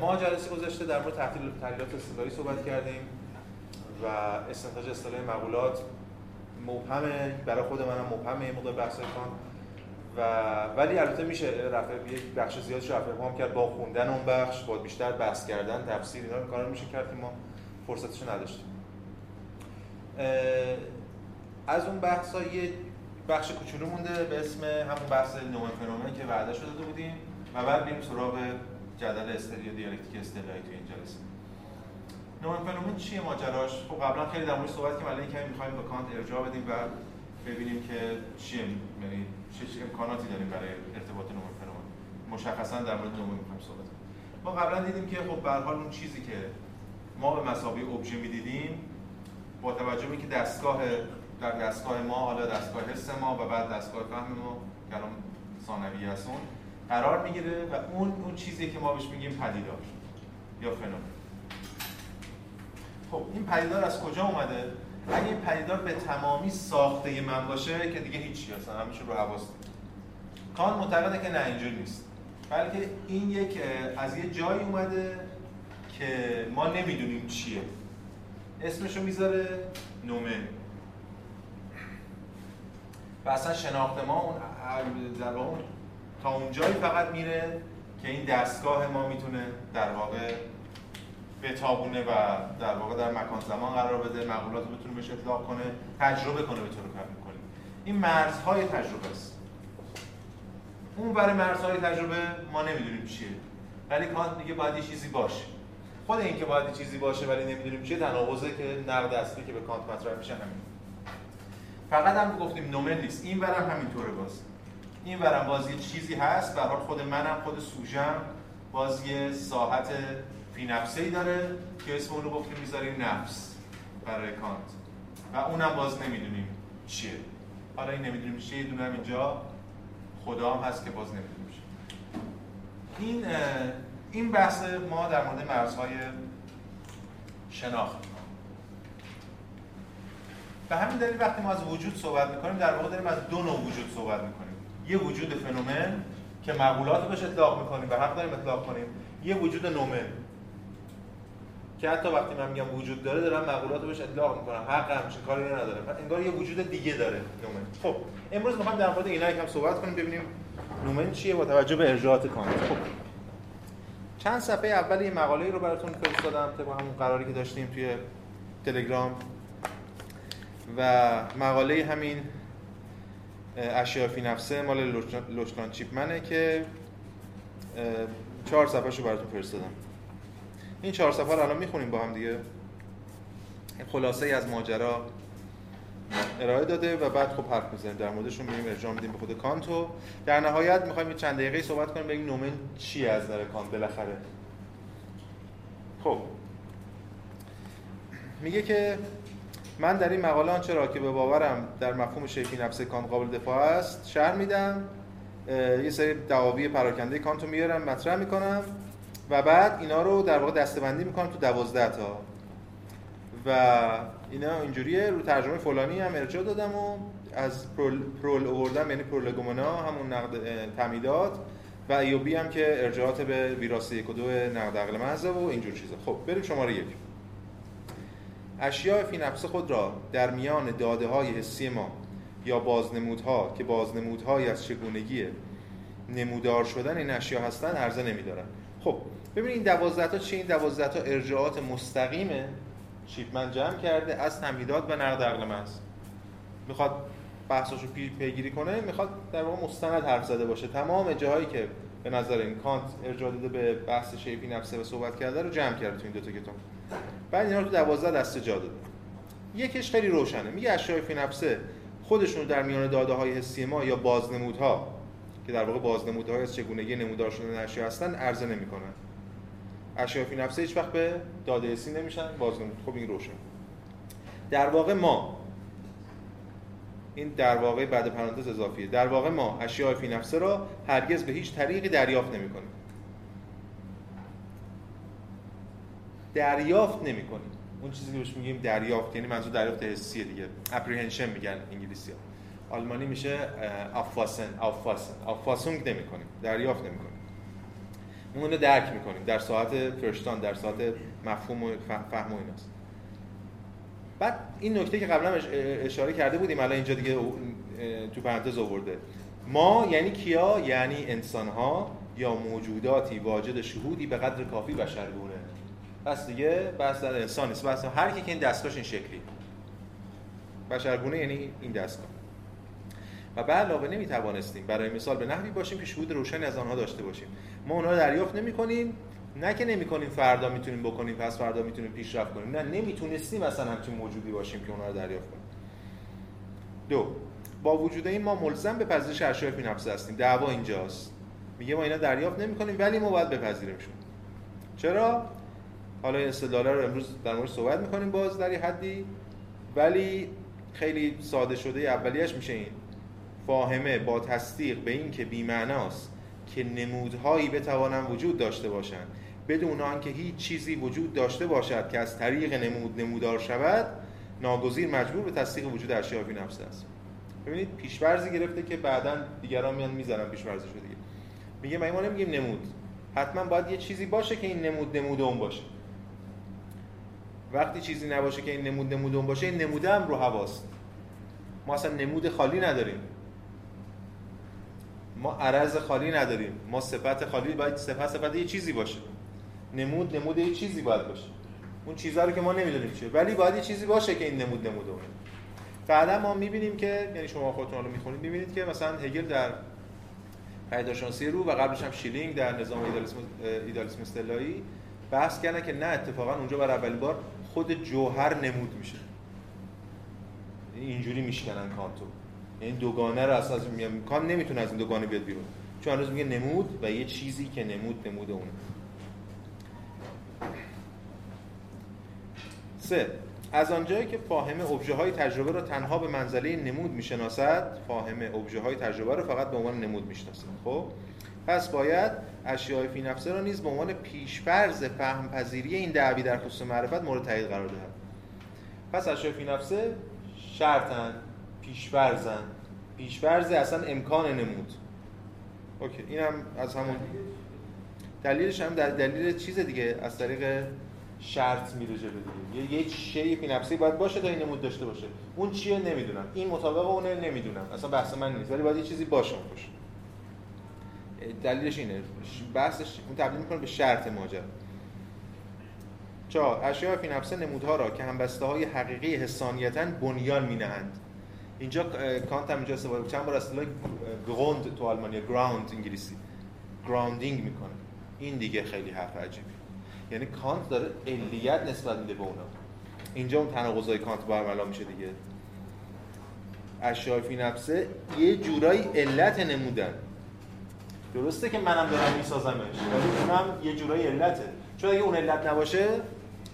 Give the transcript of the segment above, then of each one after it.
ما جلسه گذشته در مورد تحلیل تحلیلات اصطلاحی صحبت کردیم و استنتاج اصطلاحی مقولات مبهمه برای خود منم مبهمه موقع بحث کان و ولی البته میشه رفع یک بخش زیادش رفع ابهام کرد. با خوندن اون بخش با بیشتر بحث کردن تفسیر اینا رو کارا میشه کرد که ما فرصتش نداشتیم. از اون بحث یه بخش کوچولو مونده به اسم همون بحث نوع فنومن که وعده شده بودیم و بعد بریم سراغ جدل استریو دیالکتیک اصطلاحی تو این جلسه. نوع فنومن چیه ماجراش؟ خب قبلا خیلی در مورد صحبت که الان کمی می‌خوایم به کانت ارجاع بدیم و ببینیم که چیه یعنی چه امکاناتی داریم برای ارتباط نوع فنومن مشخصا در مورد نوع می‌خوایم صحبت ما قبلا دیدیم که خب به حال اون چیزی که ما به مسابقه ابژه می‌دیدیم با توجه به اینکه دستگاه در دستگاه ما حالا دستگاه حس ما و بعد دستگاه فهم ما کلام ثانوی هستون قرار می‌گیره و اون اون چیزی که ما بهش میگیم پدیدار. یا فنومن خب این پدیدار از کجا اومده؟ اگه این پدیدار به تمامی ساخته من باشه که دیگه هیچی اصلا همیشه رو حواس کان معتقده که نه اینجوری نیست. بلکه این یک از یه جایی اومده که ما نمی‌دونیم چیه. اسمشو می‌ذاره نومن و اصلا شناخت ما اون در اون تا اونجایی فقط میره که این دستگاه ما می‌تونه در واقع بتابونه و در واقع در مکان زمان قرار بده مقولات رو بتونه بهش اطلاق کنه تجربه کنه به طور کلی این مرزهای تجربه است. اون برای مرزهای تجربه ما نمی‌دونیم چیه. ولی کانت دیگه باید یه چیزی باشه. خود این که باید چیزی باشه ولی نمی‌دونیم چیه تناقضه که نقد اصلی که به کانت مطرح میشه همین. فقط هم گفتیم نومن نیست. این برم همینطوره باز. این برم باز یه چیزی هست. به حال خود منم خود سوژم باز یه ساحت فی نفسه ای داره که اسم اون رو گفتیم می‌ذاریم نفس برای کانت. و اونم باز نمی‌دونیم چیه. حالا این نمی‌دونیم چیه یه دونه اینجا خدا هم هست که باز نمی‌دونیم چیه. این این بحث ما در مورد مرزهای شناخت. به همین دلیل وقتی ما از وجود صحبت می‌کنیم در واقع داریم از دو نوع وجود صحبت می‌کنیم. یه وجود فنومن که مقولات رو بهش اطلاق می‌کنیم و حق داریم اطلاق کنیم یه وجود نومن. که حتی وقتی من میگم وجود داره دارم مقولات رو بهش اطلاق می‌کنم. حق همچین کاری نداره. انگار یه وجود دیگه داره نومن. خب امروز می‌خوایم در مورد اینا یکم صحبت کنیم ببینیم نومن چیه با توجه به ارجاعات کانت خب چند صفحه اول یه مقاله رو براتون فرستادم طبق همون قراری که داشتیم توی تلگرام. و مقاله همین اشیاء فی نفسه مال لوشلان چیپمنه که چهار صفحه شو براتون فرستادم. این چهار صفحه رو الان می‌خونیم با هم دیگه. خلاصه ای از ماجرا ارائه داده و بعد خب حرف می‌زنیم. در موردشون میریم ارجاع میدیم به خود کانتو. در نهایت می‌خوایم یه چند دقیقه صحبت کنیم ببینیم نومن چی از نظر کانت بالاخره. خب. میگه که من در این مقاله آنچه را که به باورم در مفهوم شیفی نفس کانت قابل دفاع است شرح میدم. یه سری دعاوی پراکنده کانتو میارم مطرح می‌کنم و بعد اینا رو در واقع دستبندی می‌کنم تو دوازده تا. و اینا اینجوریه رو ترجمه فلانی هم ارجاع دادم و از پرول, پرول اووردم یعنی پرولگومنا همون نقد تمیدات و ایوبی هم که ارجاعات به ویراسه یک و دو نقد عقل محض و اینجور چیزا خب بریم شماره یک اشیاء فی نفس خود را در میان داده های حسی ما یا بازنمودها که بازنمودهایی از چگونگی نمودار شدن این اشیا هستند عرضه نمیدارن خب ببینید این دوازده تا چی؟ این دوازده تا ارجاعات مستقیمه. شیپمن جمع کرده از تمهیدات و نقد عقل محض. می‌خواد بحثاشو پیگیری کنه می‌خواد در واقع مستند حرف زده باشه. تمام جاهایی که به نظر این کانت ارجاع داده به بحث شیفی نفسه و صحبت کرده رو جمع کرده تو این دو تا کتاب. بعد اینا رو تو 12 دسته جا داده. یکیش خیلی روشنه. میگه اشیاء فی نفسه خودشون در میان داده های حسی ما یا بازنمودها که در واقع بازنمودهای از چگونگی نمودار شدن اشیا هستن عرضه نمی‌کنن. اشیاء فی نفسه هیچ وقت به داده حسی نمیشن بازنمود. خب این روشن. در واقع ما این در واقع بعد پرانتز اضافیه. در واقع ما اشیاء فی نفسه را هرگز به هیچ طریقی دریافت نمی‌کنیم. دریافت نمی‌کنیم. اون چیزی که بهش میگیم دریافت یعنی منظور دریافت حسیه دیگه. اپریهنشن میگن انگلیسی ها. آلمانی میشه افاسن افاسن افاسونگ نمی‌کنیم. دریافت نمی‌کنیم. ما اونو درک می‌کنیم. در ساعت فرشتان در ساعت مفهوم و فهم و ایناست. بعد این نکته که قبلا اشاره کرده بودیم الان اینجا دیگه تو پرانتز آورده. ما یعنی کیا؟ یعنی انسان ها یا موجوداتی واجد شهودی به قدر کافی بشرگونه. پس دیگه بحث در انسان نیست. بحث هر کی که این دستگاهش این شکلی. بشرگونه یعنی این دستگاه. و به علاوه نمی توانستیم برای مثال به نحوی باشیم که شهود روشنی از آنها داشته باشیم. ما اونها دریافت نمی کنیم نه که نمی کنیم فردا می‌تونیم بکنیم پس فردا می‌تونیم پیشرفت کنیم. نه نمی‌تونستیم اصلا همچین موجودی باشیم که اونها رو دریافت کنیم. دو با وجود این ما ملزم به پذیرش اشیاء فی هستیم. دعوا اینجاست. میگه ما اینا دریافت نمی کنیم ولی ما باید بپذیریمشون. چرا؟ حالا این استدلاله رو امروز در مورد صحبت می‌کنیم باز در حدی. ولی خیلی ساده شده اولیش میشه این. فاهمه با تصدیق به این که بیمعناست که نمودهایی بتوانند وجود داشته باشند بدون آنکه هیچ چیزی وجود داشته باشد که از طریق نمود نمودار شود ناگزیر مجبور به تصدیق وجود اشیاء فی نفس است. ببینید پیشورزی گرفته که بعدا دیگران میان می‌ذارن پیشورزی شده دیگه. میگه ما نمیگیم نمود. حتما باید یه چیزی باشه که این نمود نمود اون باشه. وقتی چیزی نباشه که این نمود نمود اون باشه این نموده هم رو هواست. ما اصلا نمود خالی نداریم. ما عرض خالی نداریم. ما صفت خالی باید صفت صفت یه چیزی باشه. نمود نمود یه چیزی باید باشه. اون چیزا رو که ما نمی‌دونیم چیه. ولی باید یه چیزی باشه که این نمود نمود اونه بعدا ما می‌بینیم که یعنی شما خودتون رو می‌خونید می‌بینید که مثلا هگل در پیداشانسی رو و قبلش هم شیلینگ در نظام ایدالیسم ایدالیسم اصطلاحی بحث کردن که نه اتفاقا اونجا برای اولین بار خود جوهر نمود میشه. اینجوری میشکنن کانتو. یعنی دوگانه رو اساس میگم کان نمی‌تونه از این دوگانه بیاد بیرون. چون هنوز میگه نمود و یه چیزی که نمود نمود اونه. سه. از آنجایی که فاهم ابژه های تجربه را تنها به منزله نمود می‌شناسد فاهم ابژه های تجربه را فقط به عنوان نمود می‌شناسد. خب؟ پس باید اشیاء فی نفسه را نیز به عنوان پیشفرض فهم پذیری این دعوی در خصوص معرفت مورد تایید قرار دهد. پس اشیاء فی نفسه شرطن پیشفرزن پیشفرز اصلا امکان نمود. اوکی اینم از همون. دلیلش هم در دلیل چیز دیگه از طریق شرط میره جلو دیگه. یه شی فی نفسی باید باشه تا این نمود داشته باشه. اون چیه نمی‌دونم. این مطابق اونه نمی‌دونم. اصلا بحث من نیست. ولی باید یه چیزی باشه باشه دلیلش اینه. بحثش اون تبدیل می‌کنه به شرط ماجرا. چا اشیاء فی نفسه نمودها را که همبسته های حقیقی حسانیتا بنیان مینهند. اینجا کانت هم اینجا استفاده چند بار اصطلاح Grund تو آلمانی ground انگلیسی. grounding می‌کنه. این دیگه خیلی حرف عجیبی یعنی کانت داره علیت نسبت میده به اونا. اینجا اون تناقضای کانت برملا میشه دیگه. اشیاء فی نفسه یه جورایی علت نمودن. درسته که منم دارم میسازمش ولی اونم یه جورایی علته. چون اگه اون علت نباشه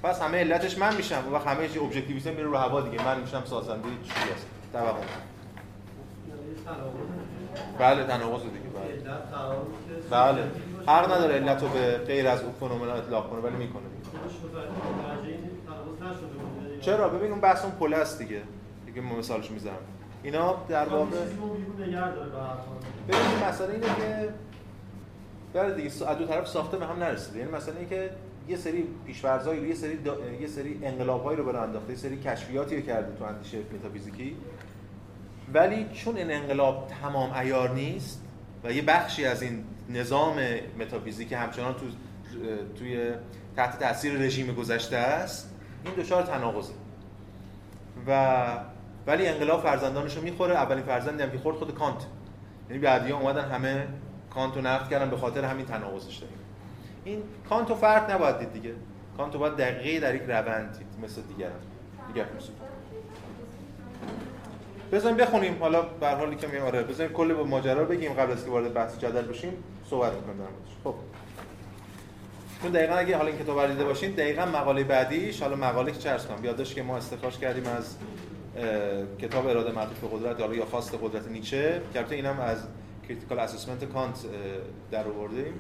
پس همه علتش من میشم و همه چی objectivism میره رو هوا دیگه. من میشم سازنده چی هست؟ توهم بله تناقض دیگه بله. بله. حق نداره علت رو به غیر از اون فنومن اطلاق کنه ولی می‌کنه. چرا؟ ببین اون بحث اون پله است دیگه. دیگه مثالش می‌ذارم اینا در واقع ببین مسئله اینه که بله دیگه از دو طرف ساخته به هم نرسیده. یعنی مثلا اینکه یه سری پیشورزایی یه سری دا... یه سری انقلاب‌هایی رو برای انداخته یه سری کشفیاتی رو کرده تو اندیشه متافیزیکی. ولی چون این انقلاب تمام عیار نیست و یه بخشی از این نظام متافیزیکی همچنان تو توی تحت تاثیر رژیم گذشته است این دچار تناقضه. و ولی انقلاب فرزندانش رو می‌خوره. اولین فرزندی هم که خورد خود کانت. یعنی بعدی اومدن همه کانتو نقد کردن به خاطر همین تناقضش داریم. این کانتو فرق نباید دید دیگه. کانتو باید دقیقه در یک روند دید مثل دیگر دیگر بزنیم بخونیم. حالا به حالی که میام آره بزنیم کل با ماجرا بگیم قبل از که وارد بحث جدل بشیم صحبت می‌کنیم در خب. چون دقیقا اگه حالا این کتاب رو دیده باشین دقیقا مقاله بعدیش حالا مقاله که چه عرض کنم. که ما استخراج کردیم از کتاب اراده معطوف به قدرت یا خواست قدرت نیچه که البته اینم از Critical Assessment کانت در آوردیم.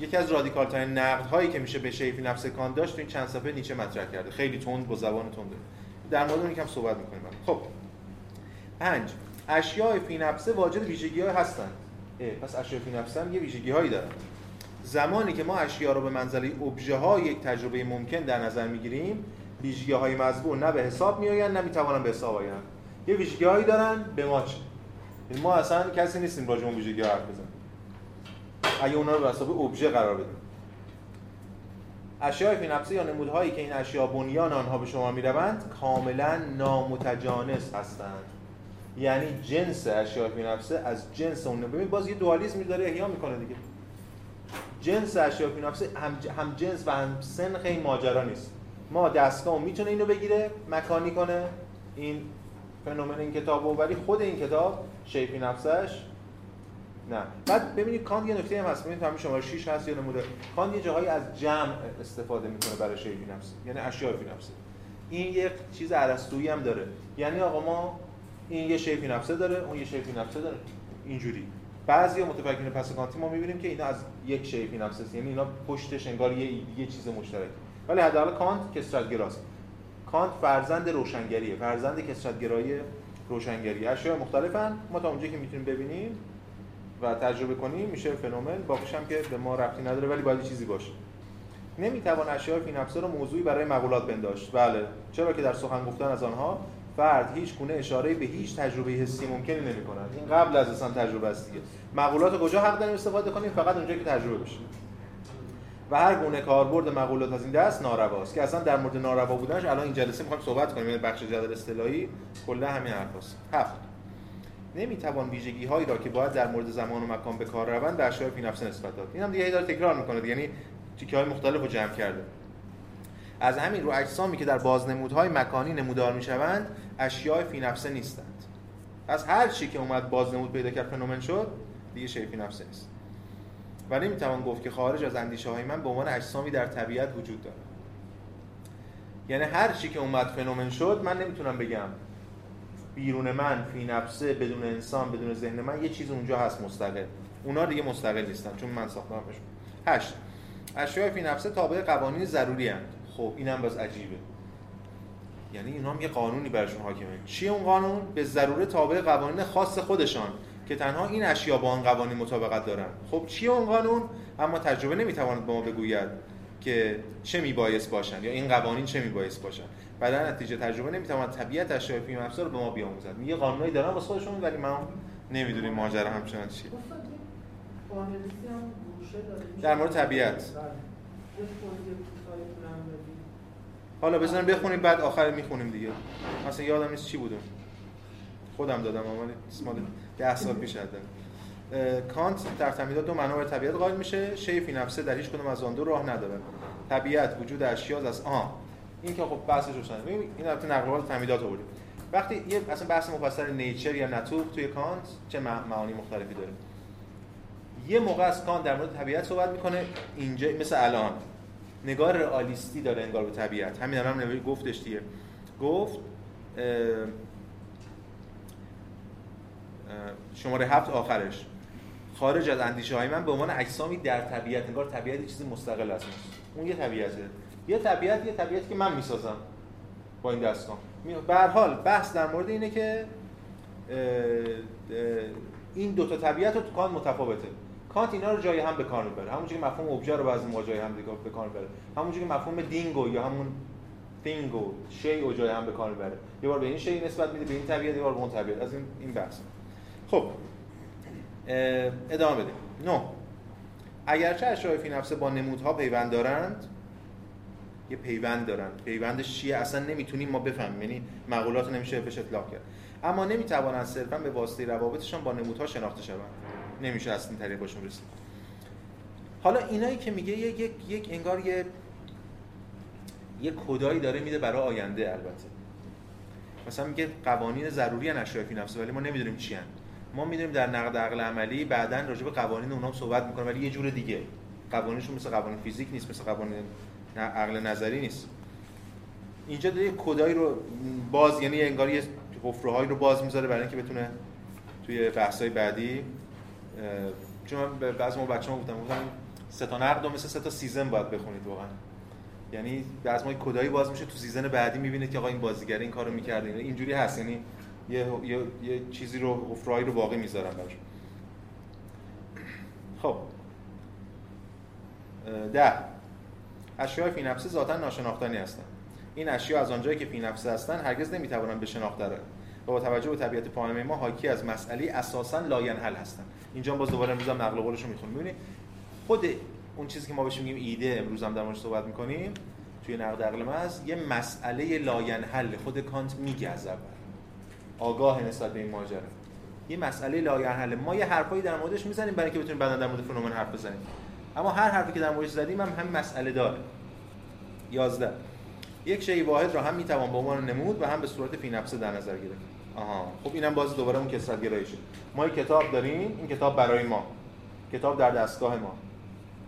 یکی از رادیکال ترین نقد هایی که میشه به شیفی نفس کانت داشت تو این چند صفحه نیچه مطرح کرده. خیلی تند با زبان تنده در مورد اون یکم صحبت می‌کنیم. خب. پنج. اشیاء فی نفسه واجد ویژگی های هستند پس اشیاء فی نفس هم یه ویژگی هایی دارن زمانی که ما اشیا رو به منزله ابژه های یک تجربه ممکن در نظر می‌گیریم ویژگی های نه به حساب میآیند نه می‌توانند به حساب آیند. یه ویژگی هایی دارن به ما چه یعنی ما اصلا کسی نیستیم راجع به ویژگی حرف بزنیم. اگه اونا رو به حساب ابژه قرار بدیم. اشیاء فی نفسه یا نمودهایی که این اشیا بنیان آنها به شما می‌روند کاملا نامتجانس هستند. یعنی جنس اشیاء فی نفسه از جنس اون. ببین باز یه دوالیسم داره احیا می‌کنه دیگه. جنس اشیاء فی نفسه هم, هم جنس و هم سن خیلی ماجرا نیست. ما دستگاه می‌تونه اینو بگیره مکانی کنه. این فنومن این کتاب ولی خود این کتاب شیفی نفسش نه. بعد ببینید کانت یه نکته هم هست. ببینید همین شماره 6 هست یا نموده. کانت یه جاهایی از جمع استفاده می‌کنه برای شیفی نفس یعنی اشیاء فی نفسه این یه چیز ارسطویی هم داره. یعنی آقا ما این یه شیفی نفسه داره اون یه شیفی نفسه داره. اینجوری. بعضی متفکرین پس کانتی ما می‌بینیم که اینا از یک شیفی نفسه است. یعنی اینا پشتش انگار یه یه چیز مشترک. ولی حداقل کانت کسرتگراست. کانت فرزند روشنگریه. فرزند کسرتگرایی روشنگری اشیاء مختلفن. ما تا اونجایی که می‌تونیم ببینیم و تجربه کنیم میشه فنومن. باقیش هم که به ما ربطی نداره ولی باید چیزی باشه. نمی‌توان اشیاء فی نفسه رو موضوعی برای مقولات بنداشت. بله. چرا که در سخن گفتن از آنها فرد هیچ گونه اشاره به هیچ تجربه حسی ممکنی نمی کند این قبل از اصلا تجربه است دیگه. مقولات کجا حق داریم استفاده کنیم؟ فقط اونجایی که تجربه بشه. و هر گونه کاربرد مقولات از این دست نارواست. که اصلا در مورد ناروا بودنش الان این جلسه می‌خوایم صحبت کنیم. یعنی بخش جدل اصطلاحی کلا همین حرفاست. هفت. نمی‌توان ویژگی هایی را که باید در مورد زمان و مکان به کار روند به اشیاء فی نفس نسبت داد. این هم دیگه داره تکرار می‌کنه یعنی تیکه های مختلف رو جمع کرده. از همین رو اجسامی که در بازنمودهای مکانی نمودار می‌شوند اشیاء فی نفسه نیستند. از هر چی که اومد بازنمود پیدا کرد فنومن شد دیگه شی فی نفسه نیست. و نمی‌توان گفت که خارج از اندیشه های من به عنوان اجسامی در طبیعت وجود داره یعنی هر چی که اومد فنومن شد من نمی‌تونم بگم بیرون من فی نفسه بدون انسان بدون ذهن من یه چیز اونجا هست مستقل. اونا دیگه مستقل نیستن چون من ساختمشون هشت. اشیاء فی نفسه تابع قوانین ضروری هستند خب اینم باز عجیبه. یعنی اینا هم یه قانونی برشون حاکمه. چیه اون قانون؟ به ضروره تابع قوانین خاص خودشان که تنها این اشیا با آن قوانین مطابقت دارن. خب چیه اون قانون؟ اما تجربه نمی‌تواند به ما بگوید که چه میبایست باشن یا این قوانین چه میبایست باشن. و در نتیجه تجربه نمی‌تواند طبیعت اشیاء فیلم افزار به ما بیاموزد. یه قانونی دارن واسه خودشون ولی ما نمی‌دونیم ماجرا همچنان چیه. در مورد طبیعت. حالا بزنیم بخونیم بعد آخر می‌خونیم دیگه. مثلا یادم نیست چی بودم خودم دادم اما اسمال ده سال پیش دادم کانت در تمهیدات دو معنا طبیعت قائل میشه. شی فی نفسه در هیچ کدوم از آن دو راه نداره طبیعت وجود اشیا از آن. این که خب بحثش روشنه ببین این البته نقل قول تمهیدات آوردیم وقتی یه اصلا بحث مفصل nature یا Natur توی کانت چه معانی مختلفی داره. یه موقع از کانت در مورد طبیعت صحبت می‌کنه اینجا مثل الان. نگاه رئالیستی داره انگار به طبیعت. همین هم نوی گفتش دیگه. گفت شماره هفت آخرش. خارج از اندیشه های من به عنوان اجسامی در طبیعت انگار طبیعت چیزی مستقل است. اون یه طبیعته. یه طبیعت یه طبیعتی که من می‌سازم با این دستگاه به حال بحث در مورد اینه که این دو تا طبیعت رو تو کانت متفاوته. کانت اینا رو جای هم به کار می‌بره. همونجوری که مفهوم ابژه رو بعضی موقع جای هم به کار می‌بره. همونجوری که مفهوم دینگو یا همون تینگو شی و جای هم به کار می‌بره. یه بار به این شی نسبت میده به این طبیعت یه بار به اون طبیعت. از این این بحث. خب. ادامه بدیم. نو اگرچه اشیاء فی نفسه با نمودها پیوند دارند یه پیوند دارن. پیوندش چیه اصلا نمی‌تونیم ما بفهمیم. یعنی مقولات نمیشه بهش اطلاق کرد. اما نمی‌توانند صرفا به واسطه روابطشان با نمودها شناخته شوند. نمیشه از این طریق باشون رسید. حالا اینایی که میگه یک یک انگار یه یه کدایی داره میده برای آینده البته. مثلا میگه قوانین ضروری اشیاء فی نفسه ولی ما نمی‌دونیم چی هن. ما می‌دونیم در نقد عقل عملی بعدا راجع به قوانین اونام صحبت می‌کنه ولی یه جور دیگه. قوانینشون مثل قوانین فیزیک نیست مثل قوانین عقل نظری نیست. اینجا داره کدهایی رو باز یعنی انگار یه حفره رو باز می‌ذاره برای اینکه بتونه توی بحث‌های بعدی چون من به بعضی ما بچه‌ها گفتم گفتم سه تا نقد مثل سه تا season باید بخونید واقعا. یعنی بعضی ما کدهایی باز میشه تو season بعدی می‌بینید که آقا این بازیگر این کارو می‌کرده اینجوری هست. یعنی یه, یه،, یه چیزی رو حفره‌ای رو باقی می‌ذارن براش. خب. ده. اشیاء فی نفسه ذاتا ناشناختنی هستند این اشیا از آنجایی که فی نفسه هستند هرگز نمی‌توانند به شناخته و با توجه به طبیعت پایمه ما حاکی از مسئله اساسا لاینحل هستن. اینجا باز دوباره امروز هم نقل قولش رو می‌خونیم ببینید خود اون چیزی که ما بهش میگیم ایده امروز هم در موردش صحبت می‌کنیم توی نقد عقل محض یه مسئله لاینحل خود کانت میگه از اول. آگاه نسبت به این ماجرا. یه مسئله لاینحل ما یه حرفایی در موردش می‌زنیم برای اینکه بتونیم بعدا در مورد فنومن حرف بزنیم. اما هر حرفی که در موردش زدیم هم همین مسئله داره. 11 یک شی واحد را هم می‌توان به عنوان نمود و هم به صورت فی نفسه در نظر گرفت. آها. خب اینم باز دوباره اون کسرت گرایشه ما یک کتاب داریم این کتاب برای ما. کتاب در دستگاه ما.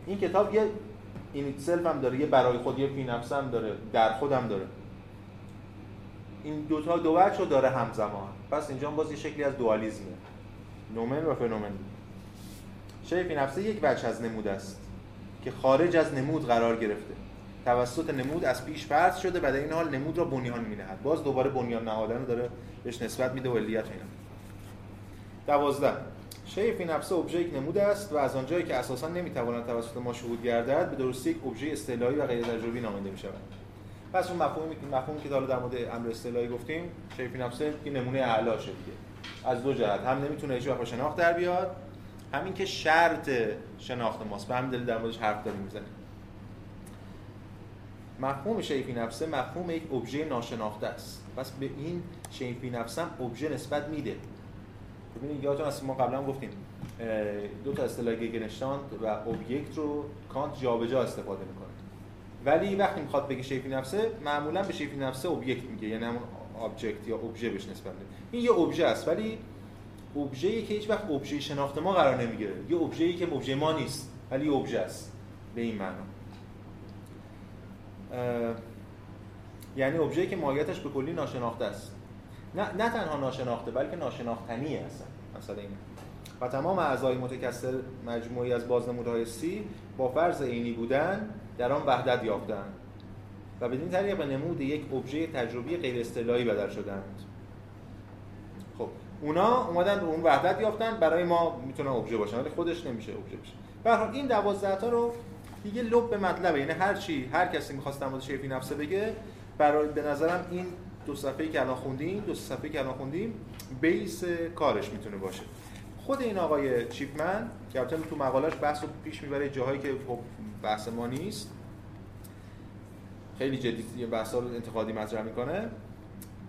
این کتاب یه این سلف هم داره یه برای خود یه فی هم داره در خودم داره. این دوتا دو رو داره همزمان. پس اینجا باز یه شکلی از دوالیزمه. نومن و فنومن. شی فی نفسه یک وجه از نمود است که خارج از نمود قرار گرفته. توسط نمود از پیش فرض شده و در این حال نمود را بنیان می‌نهد. باز دوباره بنیان نهادن رو داره بهش نسبت میده و علیت اینا دوازده. شی فی نفسه ابژه یک نمود است و از آنجایی که اساسا نمی‌تواند توسط ما شهود گردد به درستی یک ابژه اصطلاحی و غیر تجربی نامیده می‌شود. پس اون مفهومی که مفهومی که در مورد امر اصطلاحی گفتیم شی فی نفسه که نمونه اعلاشه دیگه. از دو جهت. هم نمی‌تونه هیچ وقت شناخت در بیاد همین که شرط شناخت ماست. به همین دلیل در موردش حرف داریم می‌زنیم. مفهوم شیفی نفسه مفهوم یک ابژه ناشناخته است. پس به این شیفی نفسه هم ابژه نسبت میده. ببینید یادتون از ما قبلا گفتیم دو تا اصطلاح گگنشتاند و اوبجکت رو کانت جابجا استفاده می‌کنه. ولی وقتی می‌خواد بگه شی فی نفسه معمولا به شی فی نفسه object میگه. یعنی همون object یا ابژه بهش نسبت میده. این یه ابژه است ولی ابژه‌ای که هیچ وقت ابژه شناخت ما قرار نمی‌گیره. یه ابژه‌ای که ابژه ما نیست ولی ابژه است. به این معنا. یعنی ابژه‌ای که ماهیتش به کلی ناشناخته است. نه, نه تنها ناشناخته بلکه ناشناختنی هستن. مثلا این و تمام اعضای متکثر مجموعی از بازنمودهای سی با فرض عینی بودن در آن وحدت یافتند و بدین طریق به نمود یک ابژه تجربی غیر اصطلاحی بدل شدند اونا اومدن به اون وحدت یافتن. برای ما می‌تونه ابژه باشن ولی خودش نمیشه ابژه بشه به این 12 تا رو دیگه لب به مطلبه. یعنی هر چی هر کسی می‌خواست در مورد شیفی نفسه بگه برای به نظرم این دو صفحه‌ای که الان خوندیم دو صفحه‌ای که الان خوندیم بیس کارش می‌تونه باشه. خود این آقای چیپمن که البته تو مقالش بحث رو پیش می‌بره جاهایی که خب بحث ما نیست خیلی جدی یه بحثا رو انتقادی مطرح می‌کنه.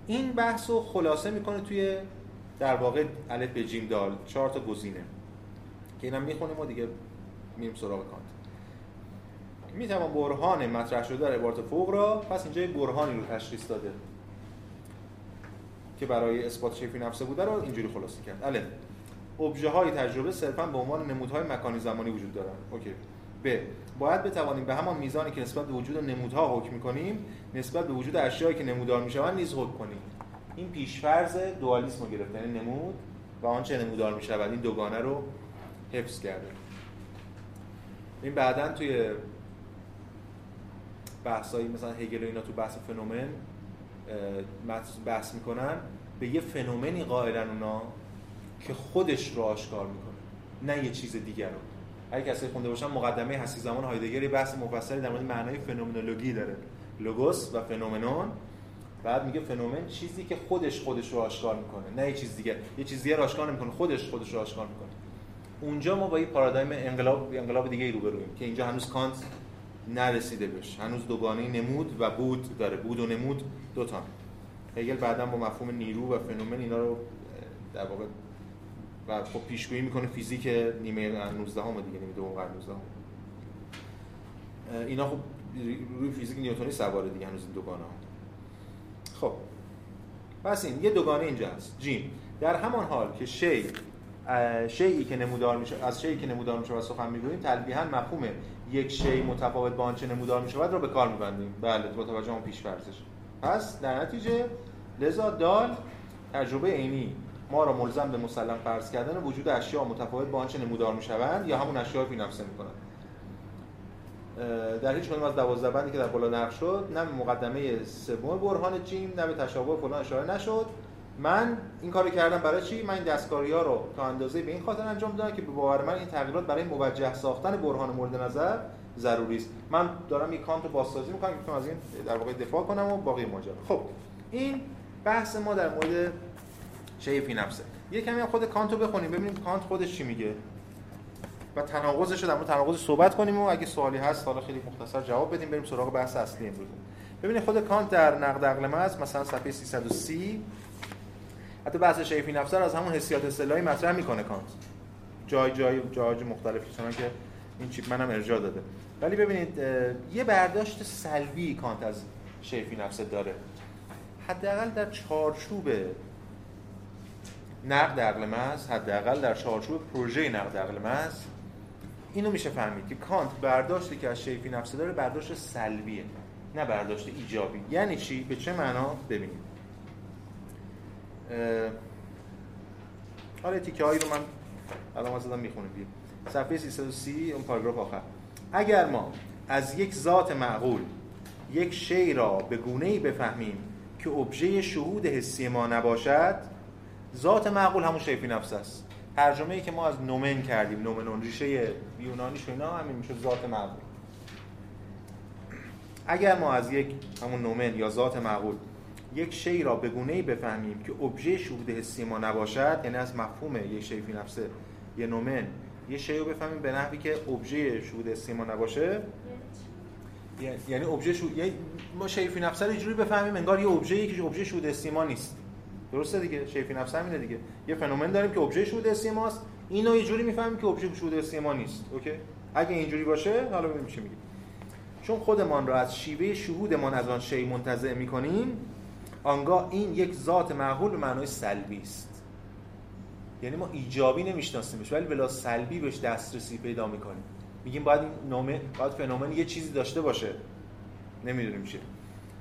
این بحث رو خلاصه می‌کنه توی در واقع الف به جیم دال چهار تا گزینه. که اینم می‌خونیم و دیگه میریم سراغ کانت. می‌توان برهان مطرح شده در عبارت فوق را پس اینجا یه برهانی رو تشخیص داده. که برای اثبات شیفی نفسه بوده رو اینجوری خلاصه کرد. الف. ابژه های تجربه صرفا به عنوان نمودهای مکانی زمانی وجود دارند. اوکی. ب. باید بتوانیم به همان میزانی که نسبت به وجود نمودها حکم کنیم نسبت به وجود اشیایی که نمودار می‌شوند نیز حکم کنیم. این پیشفرض دوالیسم رو گرفته یعنی نمود و آنچه نمودار می‌شود این دوگانه رو حفظ کرده. این بعدا توی بحثایی مثلا هگل و اینا تو بحث فنومن بحث می‌کنن به یه فنومنی قائلن اونا که خودش رو آشکار می‌کنه نه یه چیز دیگر رو. اگه کسی خونده باشن مقدمه هستی زمان هایدگر بحث مفصلی در مورد معنای فنومنولوژی داره. لوگوس و فنومنون بعد میگه فنومن چیزی که خودش خودش رو آشکار می‌کنه. نه یه چیز دیگه. یه چیز دیگه آشکار نمی‌کنه. خودش خودش رو آشکار می‌کنه. اونجا ما با یه پارادایم انقلاب انقلاب دیگه روبرویم که اینجا هنوز کانت نرسیده بهش. هنوز دوگانه نمود و بود داره. بود و نمود دو تا. هگل بعدا با مفهوم نیرو و فنومن اینا رو در واقع و خب پیشگویی می‌کنه فیزیک نیمه 19 هم دیگه نیمه دوم قرن 19 هم. اینا خب روی فیزیک نیوتنی سواره دیگه هنوز این دوگانه ها خب. پس این یه دوگانه اینجا هست جیم. در همان حال که شی شیئی که نمودار میشه از شیئی که نمودار میشه و سخن می‌گوییم تلبیحا مفهوم یک شی متفاوت با آنچه نمودار می‌شود را به کار میبندیم. بله با توجه اون پیش فرضش پس در نتیجه لذا دال تجربه عینی. ما را ملزم به مسلم فرض کردن وجود اشیاء متفاوت با آنچه نمودار می‌شوند یا همون اشیاء فی نفسه می‌کنند. در هیچ کدوم از دوازده بندی که در بالا نقش شد نه مقدمه سوم برهان جیم نه به تشابه فلان اشاره نشد. من این کارو کردم برای چی؟ من این دستکاری ها رو تا اندازه به این خاطر انجام دادم که به باور من این تغییرات برای موجه ساختن برهان مورد نظر ضروری است. من دارم یک کانت رو بازسازی می‌کنم که از این در واقع دفاع کنم و باقی ماجرا. خب این بحث ما در مورد شی فی نفسه. یه کمی خود کانت رو بخونیم ببینیم کانت خودش چی میگه. و تناقضش رو در تناقض صحبت کنیم و اگه سوالی هست حالا خیلی مختصر جواب بدیم بریم سراغ بحث اصلی امروز. ببینید خود کانت در نقد عقل محض مثلا صفحه 330 حتی بحث شی فی نفسه از همون حسیات استعلایی مطرح می‌کنه کانت. جای جای جای مختلفی مثلا که این چیپ منم ارجاع داده. ولی ببینید یه برداشت سلبی کانت از شیفی نفسه داره. حداقل در چارچوب نقد عقل محض حداقل در چارچوب پروژه نقد عقل محض اینو میشه فهمید که کانت برداشتی که از شیفی نفسه داره برداشت سلبیه نه برداشت ایجابی. یعنی چی؟ به چه معنا؟ ببینید حالا تیکه هایی رو من الان زدم می‌خونم. بیا. صفحه 330 اون پاراگراف آخر. اگر ما از یک ذات معقول یک شی را به گونه ای بفهمیم که ابژه شهود حسی ما نباشد ذات معقول همون شیفی نفس است. ترجمه ای که ما از نومن کردیم نومنون ریشه یونانی اینا همین میشه ذات معقول. اگر ما از یک همون نومن یا ذات معقول یک شی را به گونه ای بفهمیم که ابژه شهود حسی ما نباشد یعنی از مفهوم یک شی فی نفسه یه نومن یه شی رو بفهمیم به نحوی که ابژه شهود حسی ما نباشه؟ یعنی ابژه یعنی ما شی فی نفسه رو اینجوری بفهمیم انگار یه ابژه ای که ابژه شهود حسی ما نیست. درسته دیگه شی فی نفسه همینه دیگه. یه فنومن داریم که ابژه شهود حسی ماست اینو یه جوری می‌فهمیم که ابژه شهود حسی ما نیست اوکی؟ اگه اینجوری باشه حالا ببینیم چی میگیم. چون خودمان را از شیوه شهودمان از آن شی منتزع می‌کنیم آنگاه این یک ذات معقول به معنای سلبی است. یعنی ما ایجابی نمیشناسیمش ولی بلا سلبی بهش دسترسی پیدا می‌کنیم. میگیم باید نومه باید فنومن یه چیزی داشته باشه. نمی‌دونیم چیه.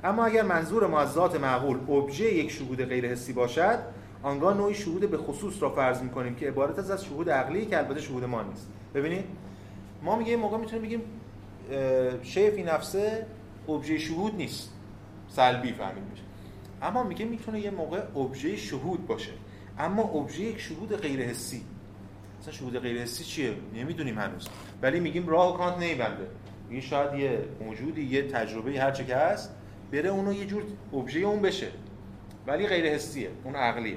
اما اگر منظور ما از ذات معقول ابژه یک شهود غیر حسی باشد آنگاه نوعی شهود به خصوص را فرض می‌کنیم که عبارت است از شهود عقلی که البته شهود ما نیست. ببینید ما میگه موقع می‌تونیم بگیم شیفی نفسه ابژه شهود نیست. سلبی فهمید میشه. اما میگه می‌تونه یه موقع ابژه شهود باشه. اما ابژه یک شهود غیر حسی. مثلا شهود غیر حسی چیه؟ نمی‌دونیم هنوز. ولی میگیم راه کانت نمیبنده میگه شاید یه موجودی یه تجربه هر چه که هست بره اونو یه جور ابژه اون بشه. ولی غیر حسیه. اون عقلیه.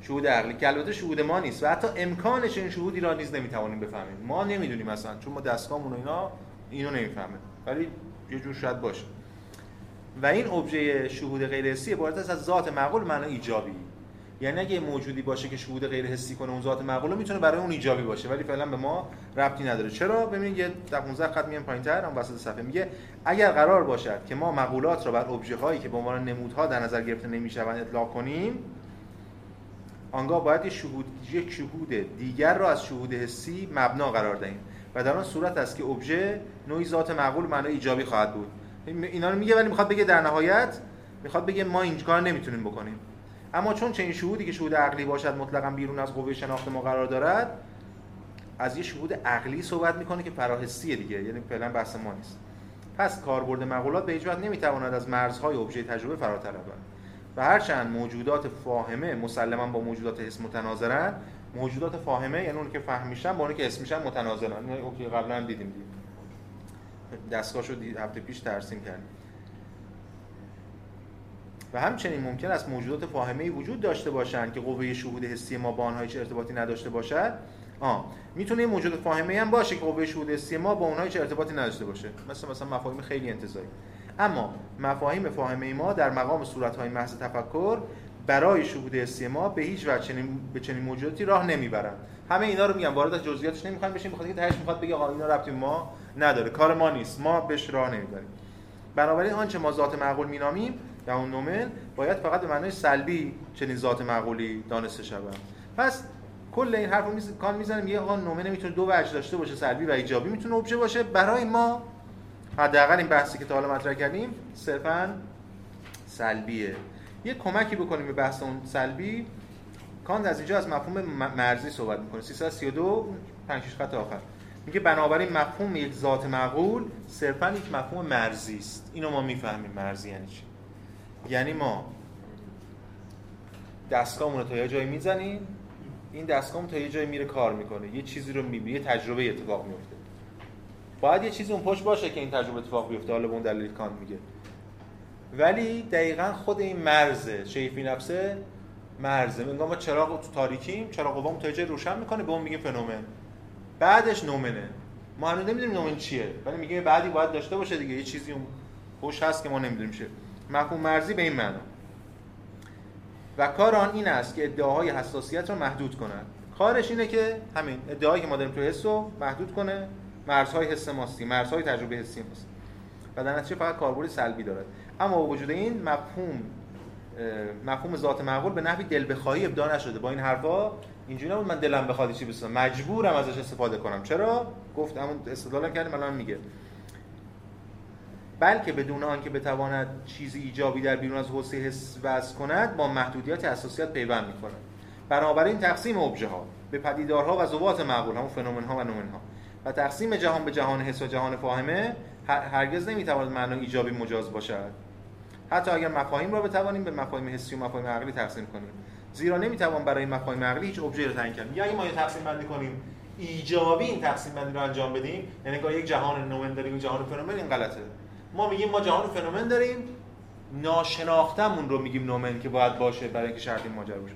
شهود عقلی. که البته شهود ما نیست و حتی امکانش این شهودی را نیز نمی‌توانیم بفهمیم. ما نمی‌دونیم اصلا چون ما دستگاهمون اینا اینو نمی‌فهمه. ولی یه جور شاید باشه. و این ابژه شهود غیر حسی عبارت از ذات معقول معنا ایجابی. یعنی اگه موجودی باشه که شهود غیر حسی کنه اون ذات معقول می‌تونه برای اون ایجابی باشه. ولی فعلا به ما ربطی نداره. چرا؟ ببینید یه 15 خط میام پایینتر اون وسط صفحه میگه اگر قرار باشد که ما مقولات را بر ابژه هایی که به عنوان نمودها در نظر گرفته نمی‌شوند اطلاق کنیم آنگاه باید شهود یک شهود دیگر را از شهود حسی مبنا قرار دهیم. و در آن صورت است که ابژه نوعی ذات معقول معنای ایجابی خواهد بود. اینا رو میگه ولی می‌خواد بگه در نهایت می‌خواد بگه ما این کار نمی‌تونیم بکنیم. اما چون چنین شهودی که شهود عقلی باشد مطلقا بیرون از قوه شناخت ما قرار دارد از یه شهود عقلی صحبت می‌کنه که فراحسیه دیگه یعنی فعلا بحث ما نیست. پس کاربرد مقولات به هیچ نمی‌تواند از مرزهای ابژه تجربه فراتر رود. و هرچند موجودات فاهمه مسلما با موجودات حس متناظرن موجودات فاهمه یعنی اون که فهمیشن با اون که اسمشن متناظرن. اوکی قبلا هم دیدیم دیدیم دستگاهشو هفته پیش ترسیم کردیم. و همچنین ممکن است موجودات فاهمه وجود داشته باشند که قوه شهود حسی ما با آنها هیچ ارتباطی نداشته باشد. آه می‌تونه موجود فاهمه هم باشه که قوه شهود حسی ما با اونها هیچ ارتباطی نداشته باشه. مثل مثلا مفاهیم خیلی انتزاعی اما مفاهیم فاهمه ما در مقام صورت‌های محض تفکر برای شهود حسی ما به هیچ وجه چنین به چنین موجوداتی راه نمی‌برند. همه اینا رو میگم وارد جزئیاتش نمی‌خوام بشیم بخاطر اینکه تهش می‌خواد بگه آقا اینا ربطی ما نداره. کار ما نیست. ما بهش راه نمی‌بریم. بنابراین آنچه ما ذات معقول مینامیم یا اون نومن باید فقط به معنای سلبی چنین ذات معقولی دانسته شود. پس کل این حرفو میز کان می‌زنه میگه آقا نومن می‌تونه دو وجه داشته باشه سلبی و ایجابی می‌تونه ابژه باشه. برای ما حداقل این بحثی که تا حالا مطرح کردیم صرفا سلبیه. یه کمکی بکنیم به بحث اون سلبی. کانت از اینجا از مفهوم مرزی صحبت می‌کنه. 332 5 خط آخر. میگه بنابراین مفهوم یک ذات معقول صرفا یک مفهوم مرزی است. اینو ما می‌فهمیم مرزی یعنی چی؟ یعنی ما دستگاهمون رو تا یه جایی می‌زنیم این دستگاه تا یه جایی میره کار می‌کنه. یه چیزی رو می‌بینه یه تجربه اتفاق میفته باید یه چیزی اون پشت باشه که این تجربه اتفاق بیفته. حالا به اون دلیل کانت میگه. ولی دقیقا خود این مرزه شیفی نفسه مرزه. میگم ما چراغ تو تاریکیم چراغ قوام تا جای روشن می‌کنه به اون میگه فنومن. بعدش نومنه. ما هنوز نمی‌دونیم نومن چیه ولی میگه بعدی باید داشته باشه دیگه. یه چیزی اون خوش هست که ما نمی‌دونیم چیه. مفهوم مرزی به این معنا. و کار آن این است که ادعاهای حساسیت رو محدود کنند کارش اینه که همین ادعایی که ما داریم تو حس محدود کنه. مرزهای حس ماستی مرزهای تجربه حسی ماست. و در نتیجه فقط کاربرد سلبی دارد. اما با وجود این مفهوم مفهوم ذات معقول به نحوی دل بخواهی ابداع نشده. با این حرفا اینجوری نبود من دلم بخواد چی بسازم. مجبورم ازش استفاده کنم. چرا؟ گفت همون استدلال کردیم الان میگه. بلکه بدون آنکه بتواند چیزی ایجابی در بیرون از حوزه حس وضع کند با محدودیت اساسیت پیوند می‌کند. بنابراین تقسیم ابژه ها به پدیدارها و ذوات معقول همون فنومن ها و نومن ها و تقسیم جهان به جهان حس و جهان فاهمه هرگز نمی‌تواند معنای ایجابی مجاز باشد. حتی اگر مفاهیم را بتوانیم به مفاهیم حسی و مفاهیم عقلی تقسیم کنیم. زیرا نمی‌توان برای مفاهیم عقلی هیچ ابژه رو تعیین کرد. اگه ما یه تقسیم بندی کنیم ایجابی این تقسیم بندی رو انجام بدیم یعنی یک جهان نومن داریم جهان فنومن این غلطه. ما میگیم ما جهان فنومن داریم. ناشناختمون رو میگیم نومن که باید باشه برای اینکه شرط این ماجرا باشه.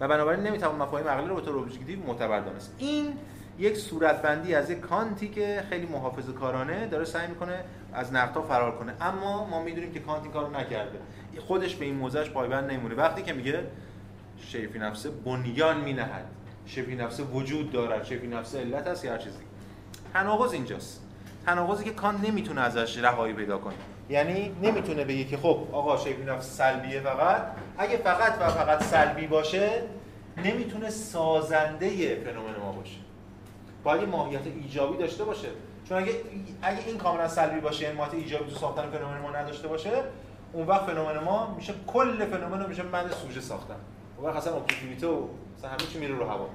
و بنابراین نمی‌توان مفاهیم عقلی رو به طور objective معتبر دانست. این یک صورتبندی از یک کانتی که خیلی محافظه کارانه داره سعی می‌کنه از نقدا فرار کنه. اما ما می‌دونیم که کانت این کارو نکرده. خودش به این موضعش پایبند نمیمونه وقتی که میگه شی فی نفسه بنیان مینهد. شی فی نفسه وجود دارد. شی فی نفسه علت است یا هر چیزی. تناقض اینجاست. تناقضی که کانت نمی‌تونه ازش رهایی پیدا کنه. یعنی نمی‌تونه بگه که خب آقا شیفی نفس سلبیه فقط. اگه فقط و فقط سلبی باشه نمی‌تونه سازنده فنومن ما باشه. باید ماهیت ایجابی داشته باشه. چون اگه اگه این کاملا سلبی باشه این ماهیت ایجابی تو ساختن فنومن ما نداشته باشه اون وقت فنومن ما میشه کل فنومن میشه من سوژه ساختن. اون وقت اصلا ابجکتیویته و مثلا همه چی میره رو هوا.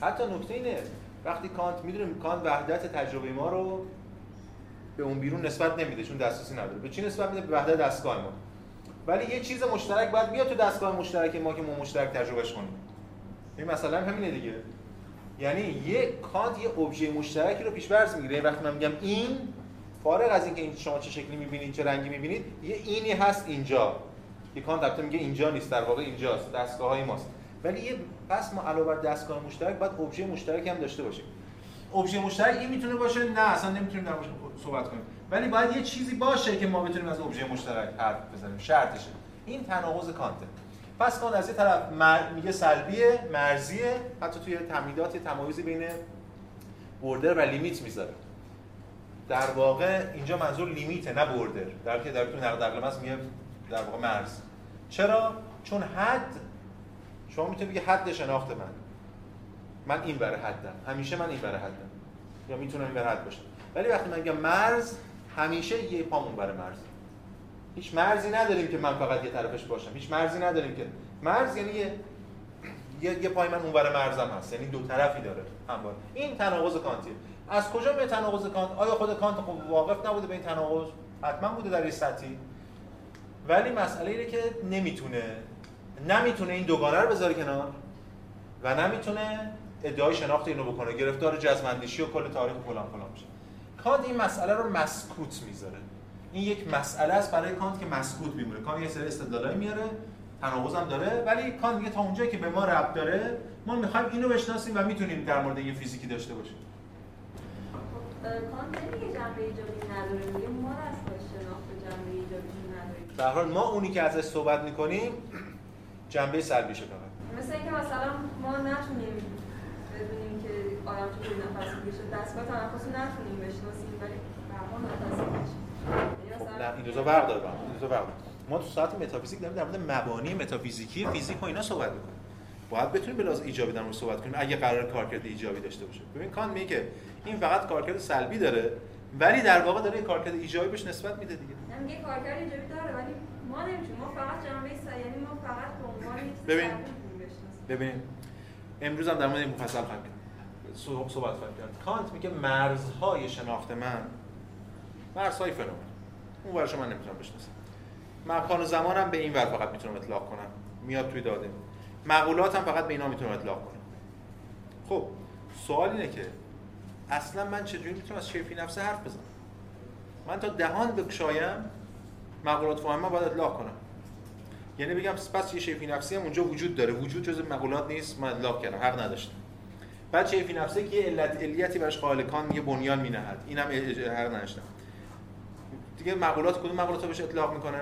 حتی نکته اینه وقتی کانت می‌دونیم کانت وحدت تجربه ما رو به اون بیرون نسبت نمیده چون دسترسی نداره. به چی نسبت میده؟ به وحدت دستگاه ما. ولی یه چیز مشترک باید بیاد تو دستگاه مشترک ما که ما مشترک تجربهش کنیم. این مثلا همینه دیگه. یعنی یه کانت یه ابژه مشترکی رو پیش فرض می‌گیره. وقتی من میگم این فارغ از اینکه این شما چه شکلی می‌بینید چه رنگی می‌بینید یه اینی هست اینجا. یه کانت البته میگه اینجا نیست در واقع اینجاست دستگاه های ماست. ولی یه پس ما علاوه بر دستگاه مشترک باید ابژه مشترک هم داشته باشیم. ابژه مشترک این می‌تونه باشه نه اصلا نمی‌تونیم در صحبت کنیم. ولی باید یه چیزی باشه که ما بتونیم از ابژه مشترک حرف بزنیم. شرطشه. این تناقض کانته. پس کانت از یه طرف میگه سلبیه مرزیه. حتی توی تمهیدات تمایزی بین بوردر و لیمیت می‌ذاره. در واقع اینجا منظور لیمیته نه بوردر در که در تو نقد است میگه در واقع مرز. چرا؟ چون حد شما می‌تونید بگی حد شناخت من. من این بره حدم. همیشه من این بره حدم. یا می‌تونم این بره حد باشم. ولی وقتی من میگم مرز همیشه یه پامون بره مرز. هیچ مرزی نداریم که من فقط یه طرفش باشم. هیچ مرزی نداریم که مرز یعنی یه یه, یه پای من اونور مرزم هست. یعنی دو طرفی داره. هموار. این تناقض کانتیه. از کجا به تناقض کانت؟ آیا خود کانت خب واقف نبوده به این تناقض؟ حتما بوده در این سطحی. ولی مسئله اینه که نمی‌تونه نمی‌تونه این دوگانه رو بذاره کنار و نمی‌تونه ادعای شناخت اینو بکنه گرفتار جزمندیشی و کل تاریخ فلان فلان بشه کانت این مسئله رو مسکوت می‌ذاره. این یک مسئله است برای کانت که مسکوت میمونه. کانت یه سری استدلالایی میاره تناقض هم داره ولی کانت میگه تا اونجایی که به ما ربط داره ما می‌خوایم اینو بشناسیم و می‌تونیم در مورد یه فیزیکی داشته باشیم. کانت نمیگه جنبه ایجابی نداره میگه ما از شناخت جنبه ایجابی نداریم. در حال ما اونی که ازش صحبت می‌کنیم جنبه سلبیشه فقط مثل اینکه مثلا ما نتونیم آدم تو نفس می‌کشه. دستگاه تنفس رو نتونیم بشناسیم ولی برها نفس خب نه این دوتا این دوتا فرق ما تو ساعت متافیزیک داریم در مورد مبانی متافیزیکی فیزیک و اینا صحبت می‌کنیم. باید بتونیم به لحاظ ایجابی در صحبت کنیم اگه قرار کارکرد ایجابی داشته باشه. ببین کان میگه که این فقط کارکرد سلبی داره ولی در واقع داره کارکرد ایجابی بهش نسبت میده دیگه. میگه کارکرد ایجابی داره ولی ما نمی‌تونیم. ما فقط جنبه یعنی ما فقط به عنوان ببین ببین امروز هم در مورد این مفصل خواهیم صحبت خواهیم کانت میگه مرزهای شناخت من. مرزهای فنومن اون ورش من نمی‌تونم بشناسم. مکان و زمانم به این ور فقط می‌تونم اطلاق کنم. میاد توی داده. مقولات هم فقط به اینا می‌تونم اطلاق کنم. خب سوال اینه که اصلا من چجوری می‌تونم از شیفی نفسه حرف بزنم؟ من تا دهان بکشایم مقولات فاهم باید اطلاق کنم. یعنی بگم پس یه شیفی نفسی هم اونجا وجود داره. وجود جز مقولات نیست. من اطلاق کردم. حق نداشتم. بعد شیفی نفسی که علت علیتی براش قائل کان میگه بنیان مینهد. اینم حق نداشتم دیگه مقولات کدوم مقولات رو بهش اطلاق می‌کنه؟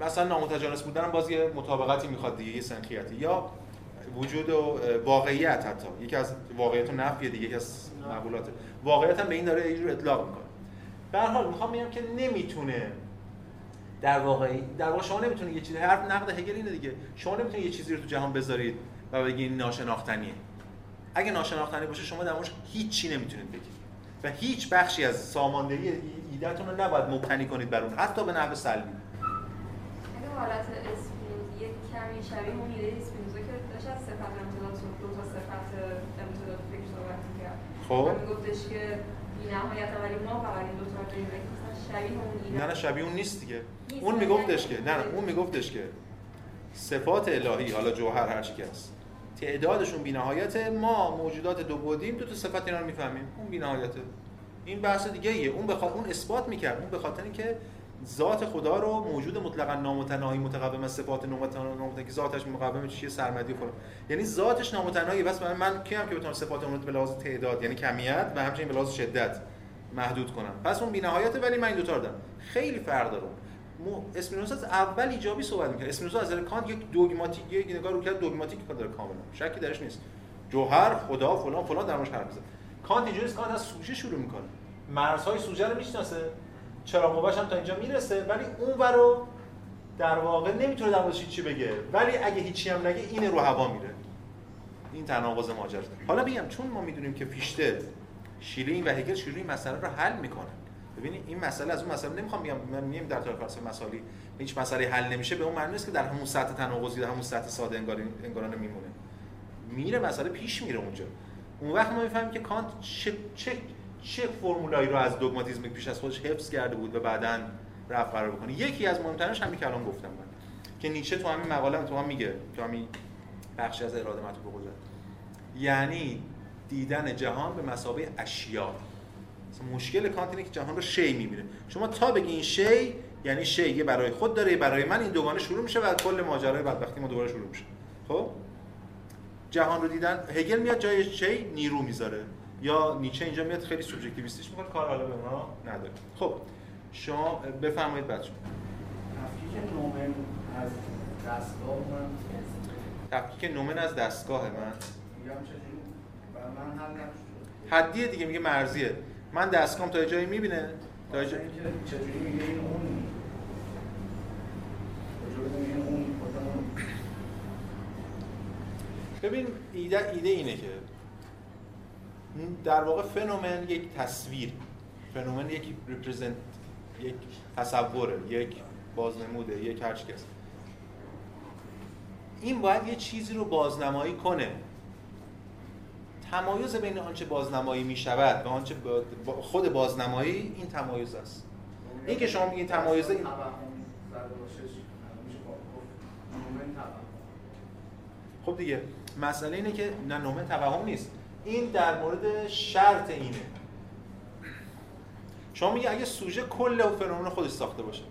مثلا نامتجانس بودن هم باز یه مطابقتی می‌خواد دیگه یه سنخیتی. یا وجود و واقعیت حتی. یکی از واقعیت و نفیه دیگه یکی از مقولات. واقعیت هم به این داره رو اطلاق می‌کنه. به هر حال می‌خوام بگم که نمی‌تونه در واقع در واقع شما نمی‌تونید یه چیزی حرف نقد هگل اینه دیگه. شما نمی‌تونید یه چیزی رو تو جهان بذارید و بگید ناشناختنیه. اگه ناشناختنی باشه شما در موردش هیچی نمی‌تونید بگید. و هیچ بخشی از ساماندهی ایدهتون رو نباید مبتنی کنید بر اون حتی به نحو سلبی. اگه حالت اسپینوز یک کمی شبیه اون ایده اسپینوزا که داشت از صفت امتداد دو تا صفت امتداد فکر صحبت می‌کرد. خب. میگفتش که بی نهایت ولی ما فقط این دو تا شبیه اون ایده. نه نه شبیه اون نیست دیگه. اون میگفتش که نه نه اون میگفتش که صفات الهی حالا جوهر هر چی که هست. تعدادشون بی‌نهایت ما موجودات دو بودیم دو تا صفت اینا رو می‌فهمیم. اون بی‌نهایته این بحث دیگه ایه اون بخاطر اون اثبات می‌کرد. اون به خاطر اینکه ذات خدا رو موجود مطلقا نامتناهی متقوم از صفات نامتناهی که ذاتش مقوم چیه؟ سرمدی خود یعنی ذاتش نامتناهی. بس من من کیم که بتونم صفات اون رو به لحاظ تعداد یعنی کمیت و همچنین به لحاظ شدت محدود کنم. پس اون بی‌نهایته ولی من این دو تا خیلی فرق داره. اسپینوزا از اول ایجابی صحبت می‌کنه اسپینوزا از کانت یک دوگماتیک یک نگاه رو کرد دوگماتیک داره کاملا. شکی درش نیست. جوهر خدا فلان فلان در موردش حرف می‌زنه کانت اینجوریه کانت از سوژه شروع می‌کنه. مرزهای سوژه رو می‌شناسه. چرا هم تا اینجا می‌رسه. ولی اون رو در واقع نمی‌تونه در موردش چی بگه. ولی اگه هیچی هم نگه این رو هوا میره. این تناقض ماجرا. حالا بگم چون ما می‌دونیم که فیشته شیلینگ و هگل این مسئله رو حل می‌کنن ببینید این مسئله از اون مسئله نمی‌خوام بگم من میم در طرف فلسفه مسائلی هیچ مسئله حل نمیشه به اون معنی نیست که در همون سطح تناقضی در همون سطح ساده انگار انگارانه میمونه. میره مسئله پیش میره اونجا. اون وقت ما می‌فهمیم که کانت چه چه چه فرمولایی رو از دوگماتیسم پیش از خودش حفظ کرده بود و بعدا رفت قرار بکنه. یکی از مهمترینش همین که الان گفتم من. که نیچه تو همین مقاله تو هم میگه تو همین بخشی از اراده مطلوب گذار یعنی دیدن جهان به مسابقه اشیا. مشکل کانت اینه که جهان رو شی می‌بینه. شما تا بگی این شی یعنی شی یه برای خود داره یه برای من این دوگانه شروع میشه و کل ماجرای بدبختی ما دوباره شروع میشه. خب؟ جهان رو دیدن هگل میاد جای شی نیرو می‌ذاره. یا نیچه اینجا میاد خیلی سوبژکتیویستیش می‌کنه کار حالا به ما نداره. خب شما بفرمایید بچه تفکیک نومن از دستگاه من تفکیک نومن از دستگاه من. میگم چجوری؟ من حل نشد حدیه دیگه میگه مرزیه. من دستگاهم تا جایی می‌بینه؟ تا جایی چجوری میگه این اون؟ ببین ایده ایده اینه که در واقع فنومن یک تصویر. فنومن یک ریپرزنت یک تصوره یک بازنموده یک هر کس این باید یه چیزی رو بازنمایی کنه. تمایز بین آنچه بازنمایی می شود و آنچه خود بازنمایی این تمایز است. این که شما میگین تمایز این خب دیگه مسئله اینه که نه نومن توهم نیست. این در مورد شرط اینه. شما میگه اگه سوژه کل فنومن خودش ساخته باشه.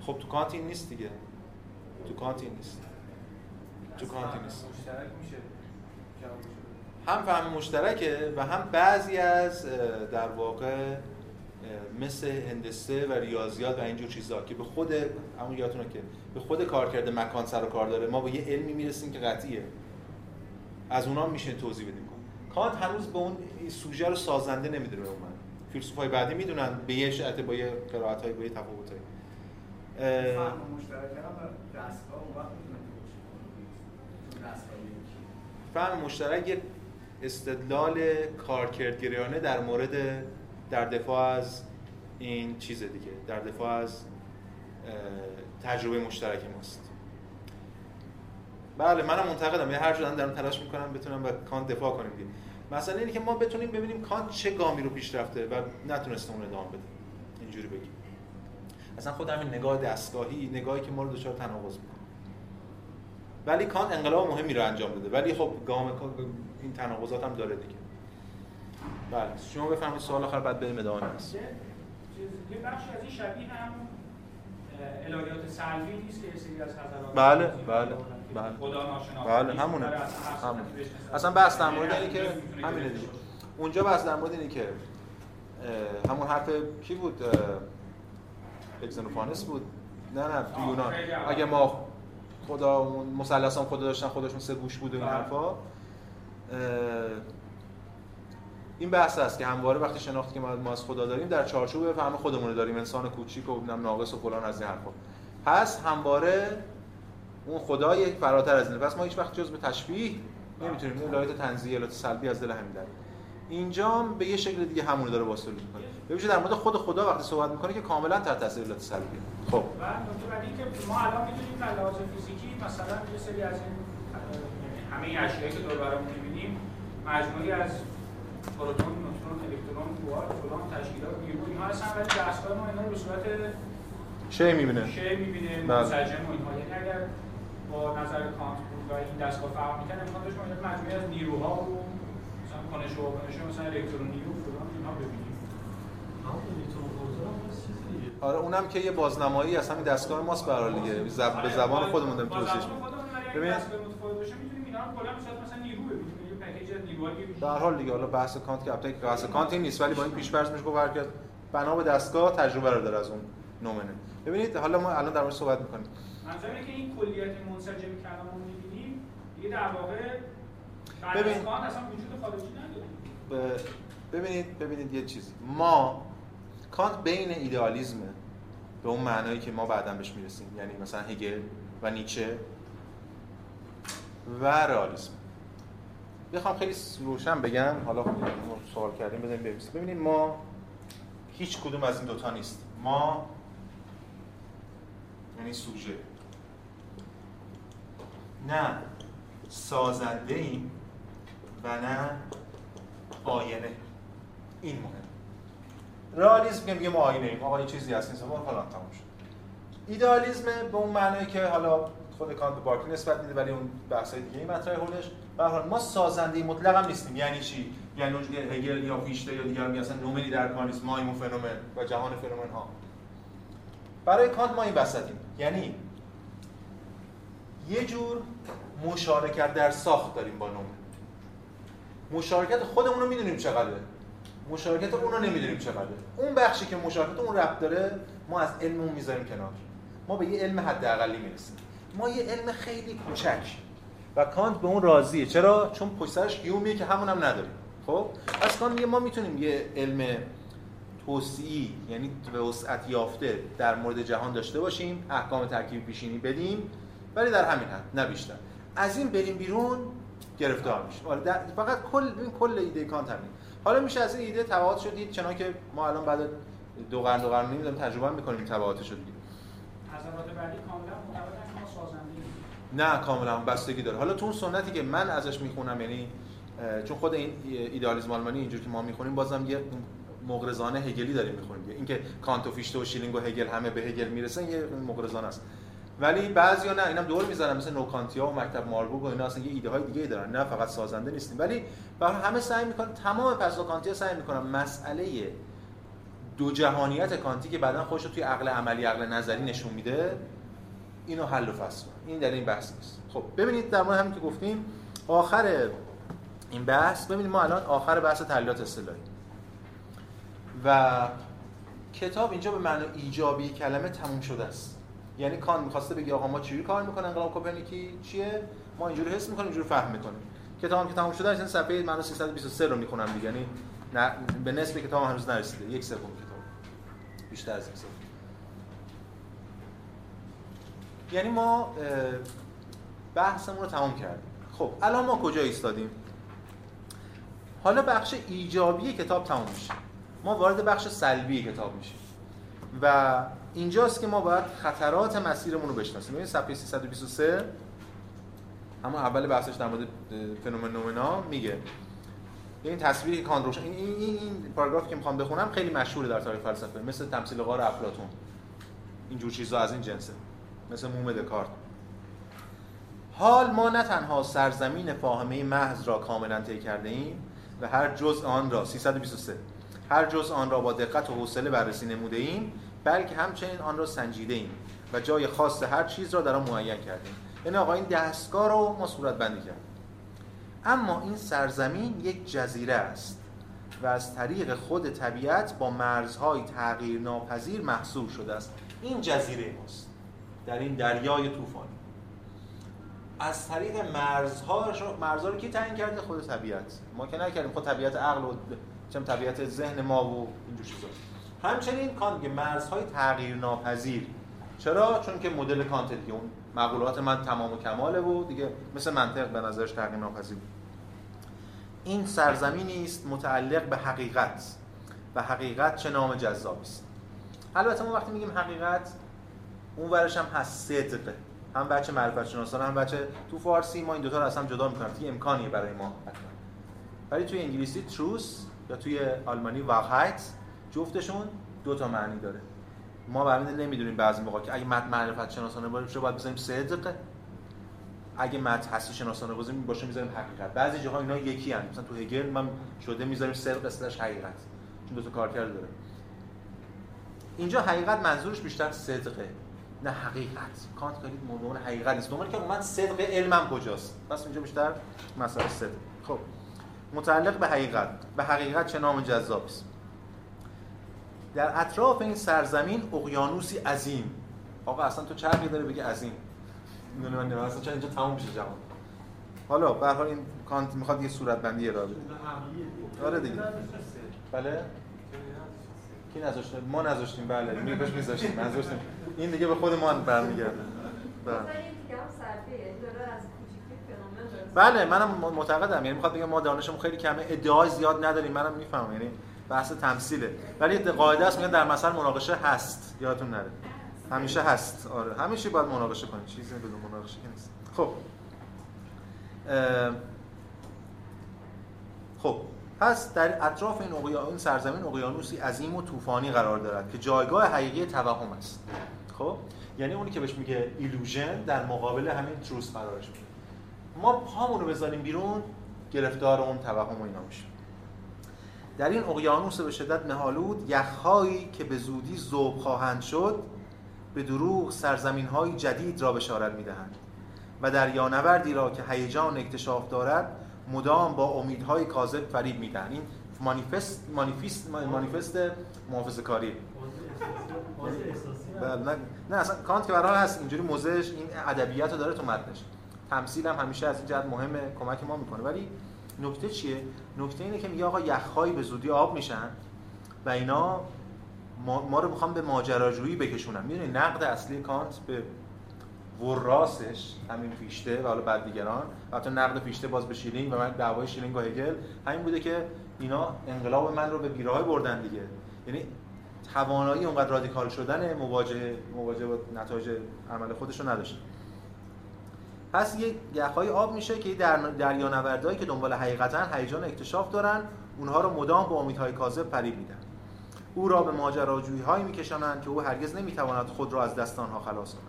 خب تو کانت این نیست دیگه. تو کانت این نیست. تو کانت این نیست. هم فهم مشترکه و هم بعضی از در واقع مثل هندسه و ریاضیات و اینجور چیزا که به خود همون یادتونه که به خود کار کرده مکان سر و کار داره ما به یه علمی می‌رسیم که قطعیه. از اونا میشه توضیح بدیم. کانت هنوز به اون سوژه رو سازنده نمی‌دونه به من فیلسوفای بعدی می‌دونن به یه شعت با یه قرائت های با یه تفاوت های فهم مشترک یه استدلال کارکردگریانه در مورد در دفاع از این چیز دیگه در دفاع از تجربه مشترک ماست. بله منم منتقدم. یه هر جا دارم تلاش می‌کنم بتونم با کانت دفاع کنیم دیگه. مثلا اینه که ما بتونیم ببینیم کانت چه گامی رو پیش رفته و نتونسته اون ادامه بده. اینجوری بگیم. اصلا خود همین نگاه دستگاهی نگاهی که ما رو دچار تناقض می‌کنه. ولی کانت انقلاب مهمی رو انجام داده. ولی خب گام این تناقضات هم داره دیگه. بله. شما بفهمید سوال آخر بعد بریم ادامه هست یه بخش از این شبیه هم الهیات سلبی نیست که سری از حضرات بله، بله، بله. خدا ناشناخته بله همونه. برای اصلا بحث در یعنی مورد از اینه که همینه گرفته دیگه. اونجا بحث در مورد اینه که همون حرف کی بود؟ اگزنوفانس بود. نه نه تو یونان. اگه ما خدا اون مثلث هم خدا داشتن خودشون سه گوش بود و این بله. حرفا. این بحث است که همواره وقتی شناختی که ما از خدا داریم در چارچوب فهم خودمون داریم انسان کوچیک و ناقص و فلان از این حرفا. پس همواره اون خدا یک فراتر از اینه. پس ما هیچ وقت جز به تشبیه نمی‌تونیم. این الهیات تنزیه الهیات سلبی از دل همین در. اینجا به یه شکل دیگه همون داره واسطه می‌کنه. ببینید در مورد خود خدا وقتی صحبت می‌کنه که کاملا تحت تاثیر الهیات سلبیه. خب. بعدی که ما الان می‌دونیم در لحاظ فیزیکی مثلا یه سری از این همه اشیایی که دور برامون می‌بینیم مجموعی از پروتون، نوترون، الکترون، کوارک، فلان تشکیلات نیرو اینها هستن ولی دستگاه ما اینا رو به صورت چه می‌بینه. شی می‌بینه بله. منسجم و اینها. یعنی اگر با نظر کانت بود و این دستگاه فرق می‌کنه امکان داشت ما اینا مجموعی از نیروها و مثلا کنش و واکنش مثلا الکترونی و فلان اینها ببینیم همون الکترون پروتون هم هست چیز دیگه آره اونم که یه بازنمایی از همین دستگاه ماست به هر حال دیگه زب... به زبان خودمون داریم توضیحش ببین. هر حال دیگه حالا بحث کانت که البته بحث کانت نیست ولی با این پیش‌فرض میشه گفت هر کس بنا به دستگاه تجربه رو داره از اون نومنه ببینید حالا ما الان در مورد صحبت می‌کنیم منظورم اینه که این کلیت منسجمی که الان می‌بینیم دیگه در واقع ببین. اصلا وجود خارجی نداره ببینید ببینید یه چیزی ما کانت بین ایدئالیسم به اون معنایی که ما بعدا بهش می‌رسیم یعنی مثلا هگل و نیچه و رئالیسم. بخوام خیلی روشن بگم حالا ما سوال کردیم بزنیم ببینیم. ببینید ما هیچ کدوم از این دوتا نیست. ما یعنی سوژه. نه سازنده ایم و نه آینه. این مهم رئالیسم که میگه ما آینه ایم. آقا این چیزی هست نیست. ما فلان تموم شد. ایدئالیسم به اون معنایی که حالا خود کانت به بارکلی نسبت میده ولی اون بحثای دیگه این مطرح حولش به حال ما سازنده مطلق هم نیستیم. یعنی چی؟ یعنی اون هگل یا فیشته یا دیگر میگن اصلا نومنی در کار نیست. ما این فنومن و جهان فنومن ها برای کانت ما این وسطیم. یعنی یه جور مشارکت در ساخت داریم با نومن. مشارکت خودمون رو می‌دونیم چقدره. مشارکت اون رو نمی‌دونیم چقدره. اون بخشی که مشارکت اون ربط داره ما از علممون می‌ذاریم کنار. ما به یه علم حداقلی می‌رسیم. ما یه علم خیلی کوچک. و کانت به اون راضیه. چرا؟ چون پشت سرش گیومیه که همون هم نداریم. خب؟ پس کانت میگه ما می‌تونیم یه علم توسعی یعنی وسعت یافته در مورد جهان داشته باشیم احکام ترکیبی پیشینی بدیم ولی در همین حد نه بیشتر. از این بریم بیرون گرفتار میشیم. آره فقط کل این کل ایده کانت همین حالا میشه از این ایده تبعات شدید چنان که ما الان بعد دو قرن دو قرن داریم تجربه می‌کنیم تبعاتش رو دیگه بعدی کاملا. نه کاملا بستگی داره. حالا تو اون سنتی که من ازش می‌خونم یعنی چون خود این ایدئالیسم آلمانی اینجور که ما می‌خونیم بازم یه مغرضانه هگلی داریم می‌خونیم. اینکه کانت و فیشته و شیلینگ و هگل همه به هگل می‌رسن یه مغرضانه است. ولی بعضیا نه اینم دور می‌زنن مثل نوکانتیا و مکتب ماربورگ و اینا اصلا یه ایده های دیگه دارن. نه فقط سازنده نیستیم. ولی همه سعی می‌کنن تمام پسا کانتیا سعی می‌کنن مسئله دو جهانیت کانتی که بعدا خودش توی عقل عملی عقل نظری نشون میده اینو حل و فصل. این در این بحث نیست. خب ببینید در مورد همین که گفتیم آخر این بحث ببینید ما الان آخر بحث تحلیلات اصطلاحی. و کتاب اینجا به معنی ایجابی کلمه تموم شده است. یعنی کان می‌خواسته بگه آقا ما چجوری کار می‌کنه انقلاب کوپرنیکی؟ چیه؟ ما اینجوری حس می‌کنیم اینجوری فهم می‌کنیم. کتاب که تموم شده این صفحه من 323 رو می‌خونم دیگه. یعنی به نصف کتاب هنوز نرسیده. یک سوم کتاب. بیشتر از یک سوم. یعنی ما بحثمون رو تمام کردیم. خب الان ما کجا ایستادیم؟ حالا بخش ایجابی کتاب تمام میشه. ما وارد بخش سلبی کتاب میشیم. و اینجاست که ما باید خطرات مسیرمون رو بشناسیم. ببینید صفحه 323 اما اول بحثش در مورد فنومن نومنا میگه. این تصویری که روشن این این این پاراگرافی که می‌خوام بخونم خیلی مشهوره در تاریخ فلسفه مثل تمثیل غار افلاطون. اینجور چیزا از این جنسه مثل موم دکارت. حال ما نه تنها سرزمین فاهمه محض را کاملا طی کرده ایم و هر جزء آن را 323 هر جزء آن را با دقت و حوصله بررسی نموده ایم بلکه همچنین آن را سنجیده ایم و جای خاص هر چیز را در آن معین کردیم. این آقا این دستگاه رو ما صورت بندی کردیم. اما این سرزمین یک جزیره است و از طریق خود طبیعت با مرزهای تغییر ناپذیر محصور شده است. این جزیره ماست. در این دریای طوفانی. از طریق مرزها مرزها رو کی تعیین کرده؟ خود طبیعت. ما که نکردیم. خود طبیعت عقل و چم طبیعت ذهن ما و اینجور چیزا. همچنین کانت که مرزهای تغییر ناپذیر چرا؟ چون که مدل کانت دیگه اون مقولات من تمام و کماله و دیگه مثل منطق به نظرش تغییر ناپذیر این سرزمینی است متعلق به حقیقت و حقیقت چه نام جذابی است. البته ما وقتی میگیم حقیقت اون ورش هم هست صدق. هم بچه معرفت شناسان هم بچه تو فارسی ما این دوتا رو اصلا جدا می‌کنیم. یه امکانیه برای ما. ولی توی انگلیسی تروس یا توی آلمانی واقعیت. جفتشون دو تا معنی داره. ما برای نمی‌دونیم بعضی موقع که اگه متن معرفت شناسانه باشه باید بزنیم صدق اگه متن هستی شناسانه باشه باشه می‌ذاریم حقیقت. بعضی جاها اینا یکی هستند مثلا تو هگل من شده می‌ذاریم صدق اسلش حقیقت. چون دو تا کارکرد داره. اینجا حقیقت منظورش بیشتر صدقه. نه حقیقت. کانت خیلی موضوع حقیقت نیست. دنبال که من صدق علمم کجاست. پس اینجا بیشتر مسئله صدق. خب. متعلق به حقیقت. به حقیقت چه نام جذاب در اطراف این سرزمین اقیانوسی عظیم. آقا اصلا تو چرخی داره بگه عظیم. می‌دونی من نمی‌دونم اصلا اینجا تموم میشه جهان؟ حالا به هر این کانت می‌خواد یه صورت بندی ارائه بده. آره دیگه. بله؟ کی نذاشته؟ ما نذاشتیم بله. میگوش میذاشتیم نذاشتیم. این دیگه به خود ما برمیگرده. بله. بله. منم معتقدم. یعنی می‌خواد بگم ما دانشمون خیلی کمه ادعای زیاد نداریم. منم می‌فهمم. یعنی بحث تمثیله. ولی قاعده است میگن در مثل مناقشه هست. یادتون نره. همیشه هست. آره. همیشه باید مناقشه کنید چیزی بدون مناقشه نیست. خب. خب. پس در اطراف این اقیانوس سرزمین اقیانوسی عظیم و طوفانی قرار دارد که جایگاه حقیقی توهم است. خب؟ یعنی اونی که بهش میگه ایلوژن در مقابل همین تروس قرارش میده ما پامون رو بذاریم بیرون گرفتار اون توهم و اینا میشه در این اقیانوس به شدت مهالود یخهایی که به زودی ذوب خواهند شد به دروغ سرزمین های جدید را بشارت می‌دهند و در یانوردی را که هیجان اکتشاف دارد مدام با امیدهای کاذب فریب میدن این مانیفست مانیفست مانیفست محافظه کاری نه نه اصلا کانت که برای هست اینجوری موزش این ادبیات رو داره تو متنش. تمثیل هم همیشه از این جهت مهمه کمک ما می‌کنه. ولی نکته چیه؟ نکته اینه که میگه آقا یخهایی به زودی آب میشن و اینا ما, ما رو می‌خوام به ماجراجویی بکشونن. می‌دونی نقد اصلی کانت به وراثش همین فیشته و حالا بعد دیگران حتی نقد فیشته باز به شیلینگ و من دعوای شیلینگ و هگل همین بوده که اینا انقلاب من رو به بیراه بردن دیگه. یعنی توانایی اونقدر رادیکال شدن مواجه مواجه با نتایج عمل خودش رو نداشته پس یه یخهای آب میشه که در دریانوردهایی که دنبال حقیقتا هیجان اکتشاف دارن اونها رو مدام با امیدهای کاذب فریب میدن. او را به ماجراجویی هایی میکشانند که او هرگز نمی‌تواند خود را از دست آنها خلاص کند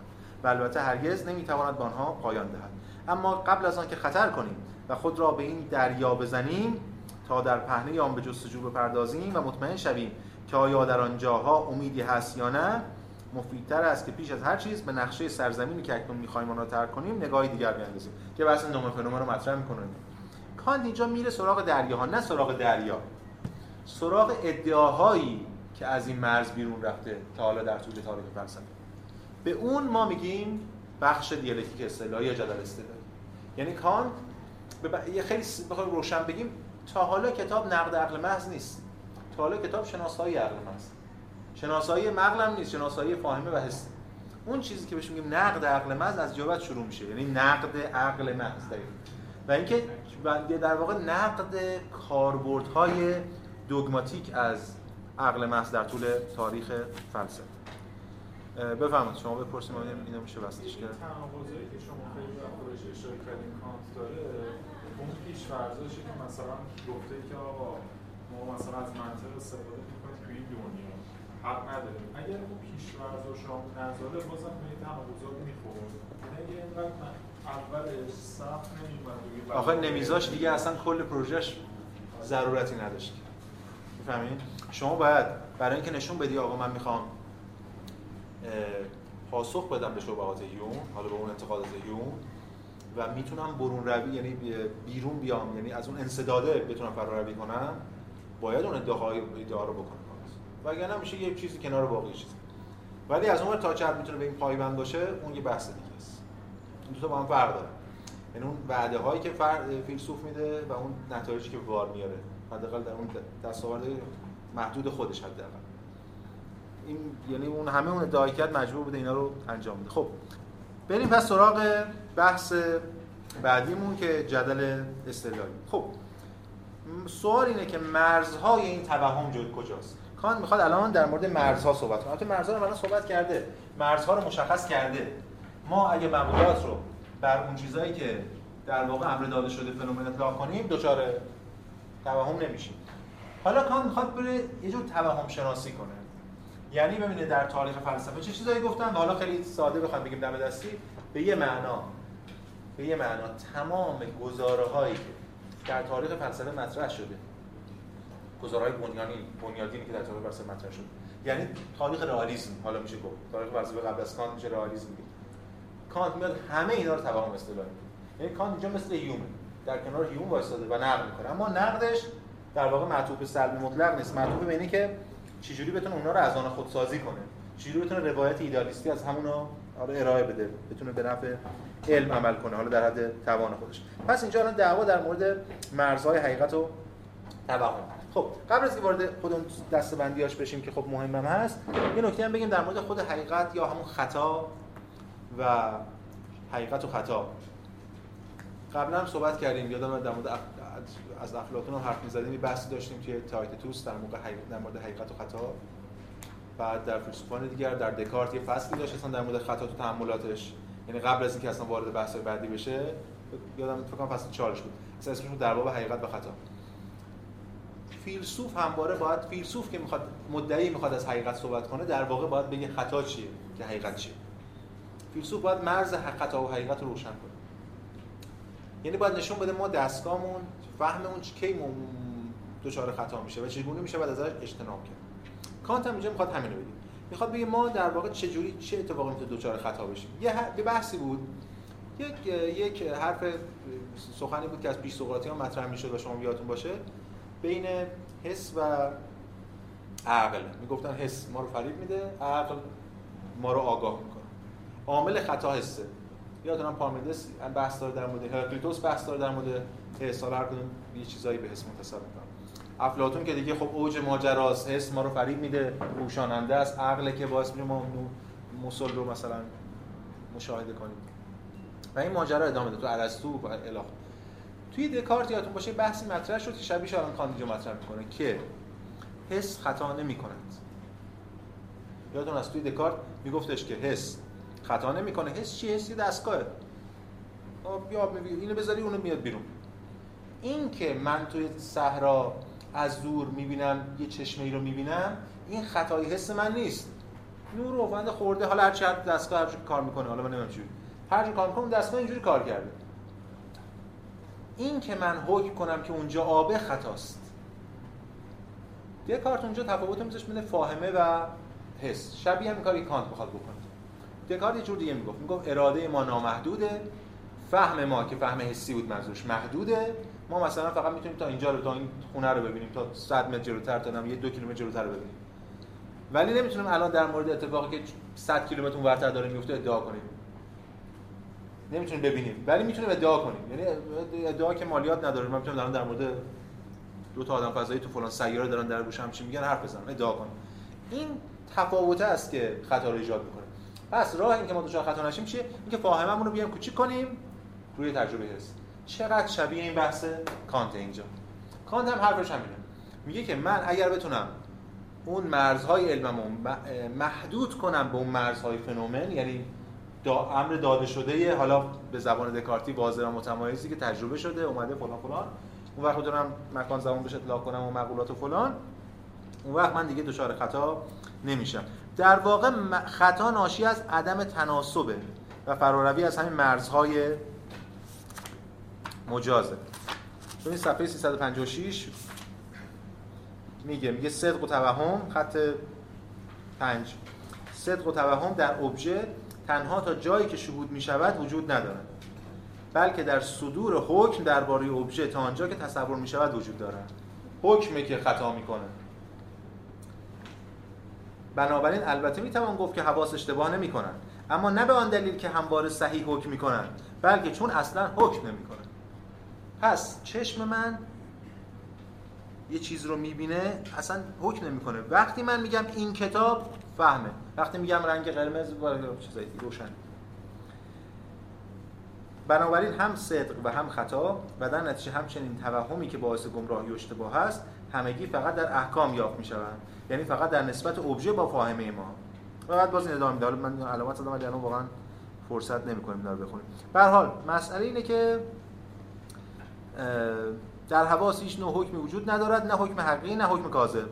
و البته هرگز نمی‌تواند به آنها پایان دهد. اما قبل از آنکه خطر کنیم و خود را به این دریا بزنیم تا در پهنه آن به جستجو بپردازیم و مطمئن شویم که آیا در آن جاها امیدی هست یا نه مفیدتر است که پیش از هر چیز به نقشه سرزمینی که اکنون می‌خوایم آن را ترک کنیم نگاهی دیگر بیاندازیم. که بحث نوم فنومن رو مطرح می‌کنه کانت اینجا میره سراغ دریاها نه سراغ دریا. سراغ ادعاهایی که از این مرز بیرون رفته تا حالا در طول تاریخ فلسفه. به اون ما میگیم بخش دیالکتیک اصطلاحی یا جدل اصطلاحی. یعنی کانت به یه خیلی بخوایم روشن بگیم تا حالا کتاب نقد عقل محض نیست. تا حالا کتاب شناسایی عقل محض. شناسایی مغل هم نیست شناسایی فاهمه و حس. اون چیزی که بهش میگیم نقد عقل محض از جوابت شروع میشه یعنی نقد عقل محض و اینکه در واقع نقد کاربردهای دوگماتیک از عقل محض در طول تاریخ فلسفه. بفرمایید شما بپرسید ما اینو میشه وصلش کرد تناقضایی که شما خیلی خودش اشاره کردین کانت داره اون پیش فرضشه که مثلا گفته که آقا ما مثلا از منطق استفاده می‌کنیم تو این دنیا حق نداریم. اگر اون پیشورزاش هم نذاره بازم به این تناقضات می‌خورد. یعنی اینقدر اولش سخت نمیومد آخه نمیذاش دیگه اصلا کل پروژهش ضرورتی نداشت. می‌فهمین شما باید برای اینکه نشون بدی آقا من می‌خوام پاسخ بدم به شبهات هیوم حالا به اون انتقادات هیوم و می‌تونم برون روی یعنی بی- بیرون بیام یعنی از اون انسداده بتونم فراروی کنم باید اون ادعاهای ادعا رو بکنم. وگرنه میشه یه چیزی کنار باقی چیز ولی از اون تا چقدر می‌تونه به این پایبند باشه اون یه بحث دیگه است. این دو تا با هم فرق داره. یعنی اون وعده هایی که فرد فیلسوف میده و اون نتایجی که بار میاره. حداقل در اون دستاورد محدود خودش حداقل. این یعنی اون همه اون ادعای کرد مجبور بوده اینا رو انجام بده. خب بریم پس سراغ بحث بعدیمون که جدل استدلالی. خب سوال اینه که مرزهای این توهم جد کجاست؟ کان می‌خواد الان در مورد مرزها صحبت کنه. البته مرزها رو الان صحبت کرده. مرزها رو مشخص کرده. ما اگه مقولات رو بر اون چیزایی که در واقع امر داده شده فنومن اطلاق کنیم دچار توهم نمیشیم. حالا کان می‌خواد بره یه جور توهم شناسی کنه. یعنی ببینه در تاریخ فلسفه چه چیزایی گفتن و حالا خیلی ساده بخوام بگیم دم دستی به یه معنا به یه معنا تمام گزاره هایی که در تاریخ فلسفه مطرح شده گزاره های بنیانی بنیادینی که در تاریخ فلسفه مطرح شده یعنی تاریخ رئالیسم. حالا میشه گفت. تاریخ فلسفه قبل از کانت میشه رئالیسم میگه کانت میاد همه اینا رو توهم اصطلاحی. یعنی کانت اینجا مثل هیومه در کنار هیوم وایساده و نقد می‌کنه. اما نقدش در واقع معطوف به سلب مطلق نیست. معطوف به اینه که چجوری بتونه اونا رو از آن خودسازی کنه. چجوری بتونه روایت ایدالیستی از همونا آره ارائه بده. بتونه به نفع علم عمل کنه. حالا در حد توان خودش. پس اینجا الان دعوا در مورد مرزهای حقیقت و توهم. خب قبل از که وارد خود اون دسته‌بندیاش بشیم که خب مهمم هست یه نکته هم بگیم در مورد خود حقیقت یا همون خطا و حقیقت و خطا. قبلا هم صحبت کردیم یادم در مورد. از افلاطون هم حرف می‌زدیم بحثی داشتیم توی تایتتوس در موقع حقیقت در مورد حقیقت و خطا. بعد در فیلسوفان دیگر در دکارت یه فصلی داشت اصلا در مورد خطا تو تحملاتش. یعنی قبل از اینکه اصلا وارد بحث بعدی بشه یادم فکر کنم فصل 4 بود. اصلا اسمش بود در باب حقیقت و خطا. فیلسوف همواره باید فیلسوف که می‌خواد مدعی می‌خواد از حقیقت صحبت کنه در واقع باید بگه خطا چیه؟ که حقیقت چیه؟ فیلسوف باید مرز خطا و حقیقت رو روشن کنه. یعنی باید نشون بده ما دستگاهمون فهممون کی دچار خطا میشه و چگونه میشه بعد ازش اجتناب کرد. کانت هم اینجا می‌خواد همینو بگه. می‌خواد بگه ما در واقع چه جوری چه اتفاقی می‌تونه دچار خطا بشیم؟ یه, یه بحثی بود. یک یک حرف سخنی بود که از پیش ها مطرح می‌شد و شما یادتون باشه. بین حس و عقل. می‌گفتن حس ما رو فریب میده عقل ما رو آگاه می‌کنه. عامل خطا حسه. یادتونم پارمیدس بحث داره در مورد هراکلیتوس بحث داره در مورد حس هر کدوم یه چیزایی به حس متصل می‌کنه افلاطون که دیگه خب اوج ماجراست حس ما رو فریب میده روشاننده است عقل که باعث میشه ما موسل رو مثلا مشاهده کنیم. و این ماجرا ادامه داد. تو ارسطو و الی توی دکارت یادتون باشه بحثی مطرح شد که شبیه کانت اینجا مطرح می‌کنه که حس خطا نمی کند یادتون از توی دکارت میگفتش که حس خطا نمی‌کنه. حس چیه حس یه دستگاهه. خب یا اینو بذاری اونو میاد بیرون. این که من توی صحرا از دور می‌بینم یه چشمه ای رو می‌بینم این خطای حس من نیست. نور روند خورده حالا هر چی دستگاه هر کار می‌کنه. حالا من نمی‌دونم چی. هر کار می‌کنه دستگاه اینجوری کار کرده. این که من حکم کنم که اونجا آبه خطاست. دکارت اونجا تفاوت میذاشت بین فاهمه و حس. شبیه هم کاری کانت بخواد بکنه. دکارت یه جور دیگه می‌گفت. می‌گفت اراده ما نامحدوده. فهم ما که فهم حسی بود منظورش محدوده. ما مثلا فقط می‌تونیم تا اینجا رو تا این خونه رو ببینیم تا 100 متر جلوتر تا یه دو کیلومتر جلوتر رو ببینیم. ولی نمی‌تونیم الان در مورد اتفاقی که 100 کیلومتر اونورتر داره میفته ادعا کنیم. نمی‌تونیم ببینیم. ولی می‌تونیم ادعا کنیم. یعنی ادعا که مالیات نداره. من می‌تونم الان در مورد دو تا آدم فضایی تو فلان سیاره دارن در گوش هم چی میگن حرف بزنم. ادعا کنم این تفاوته است که خطا رو ایجاد می‌کنه. پس راه این که ما دچار خطا نشیم چیه؟ اینکه فاهممون رو بیایم کوچیک کنیم روی تجربه حس چقدر شبیه این بحث کانت اینجا؟ کانت هم حرفش همینه. میگه که من اگر بتونم اون مرزهای علممو محدود کنم به اون مرزهای فنومن یعنی دا امر داده شده حالا به زبان دکارتی واضح و متمایزی که تجربه شده اومده فلان فلان. اون وقت دارم مکان زمان بهش اطلاق کنم و مقولات و فلان. اون وقت من دیگه دچار خطا نمیشم. در واقع خطا ناشی از عدم تناسبه و فراروی از همین مرزهای مجازه. ببینید صفحه 356 میگه میگه صدق و توهم خط پنج. صدق و توهم در ابژه تنها تا جایی که شهود می شود وجود ندارد بلکه در صدور حکم درباره ابژه تا آنجا که تصور می شود وجود دارد. حکمه که خطا می‌کنه بنابراین البته می توان گفت که حواس اشتباه نمی کنند اما نه به آن دلیل که همواره صحیح حکم می کنند بلکه چون اصلا حکم نمی کنند پس چشم من یه چیز رو می‌بینه اصلا حکم نمی‌کنه. وقتی من میگم این کتاب فهمه. وقتی میگم رنگ قرمز با چیزایی روشن. بنابراین هم صدق و هم خطا و در نتیجه همچنین توهمی که باعث گمراهی و اشتباه است همگی فقط در احکام یافت می‌شوند. یعنی فقط در نسبت ابژه با فاهمه ما. و بعد باز این ادامه میده من علامت زدم ولی الان واقعا فرصت نمی‌کنیم رو بخونیم. به حال مسئله اینه که در حواس هیچ نوع حکمی وجود ندارد نه حکم حقیقی نه حکم کاذب.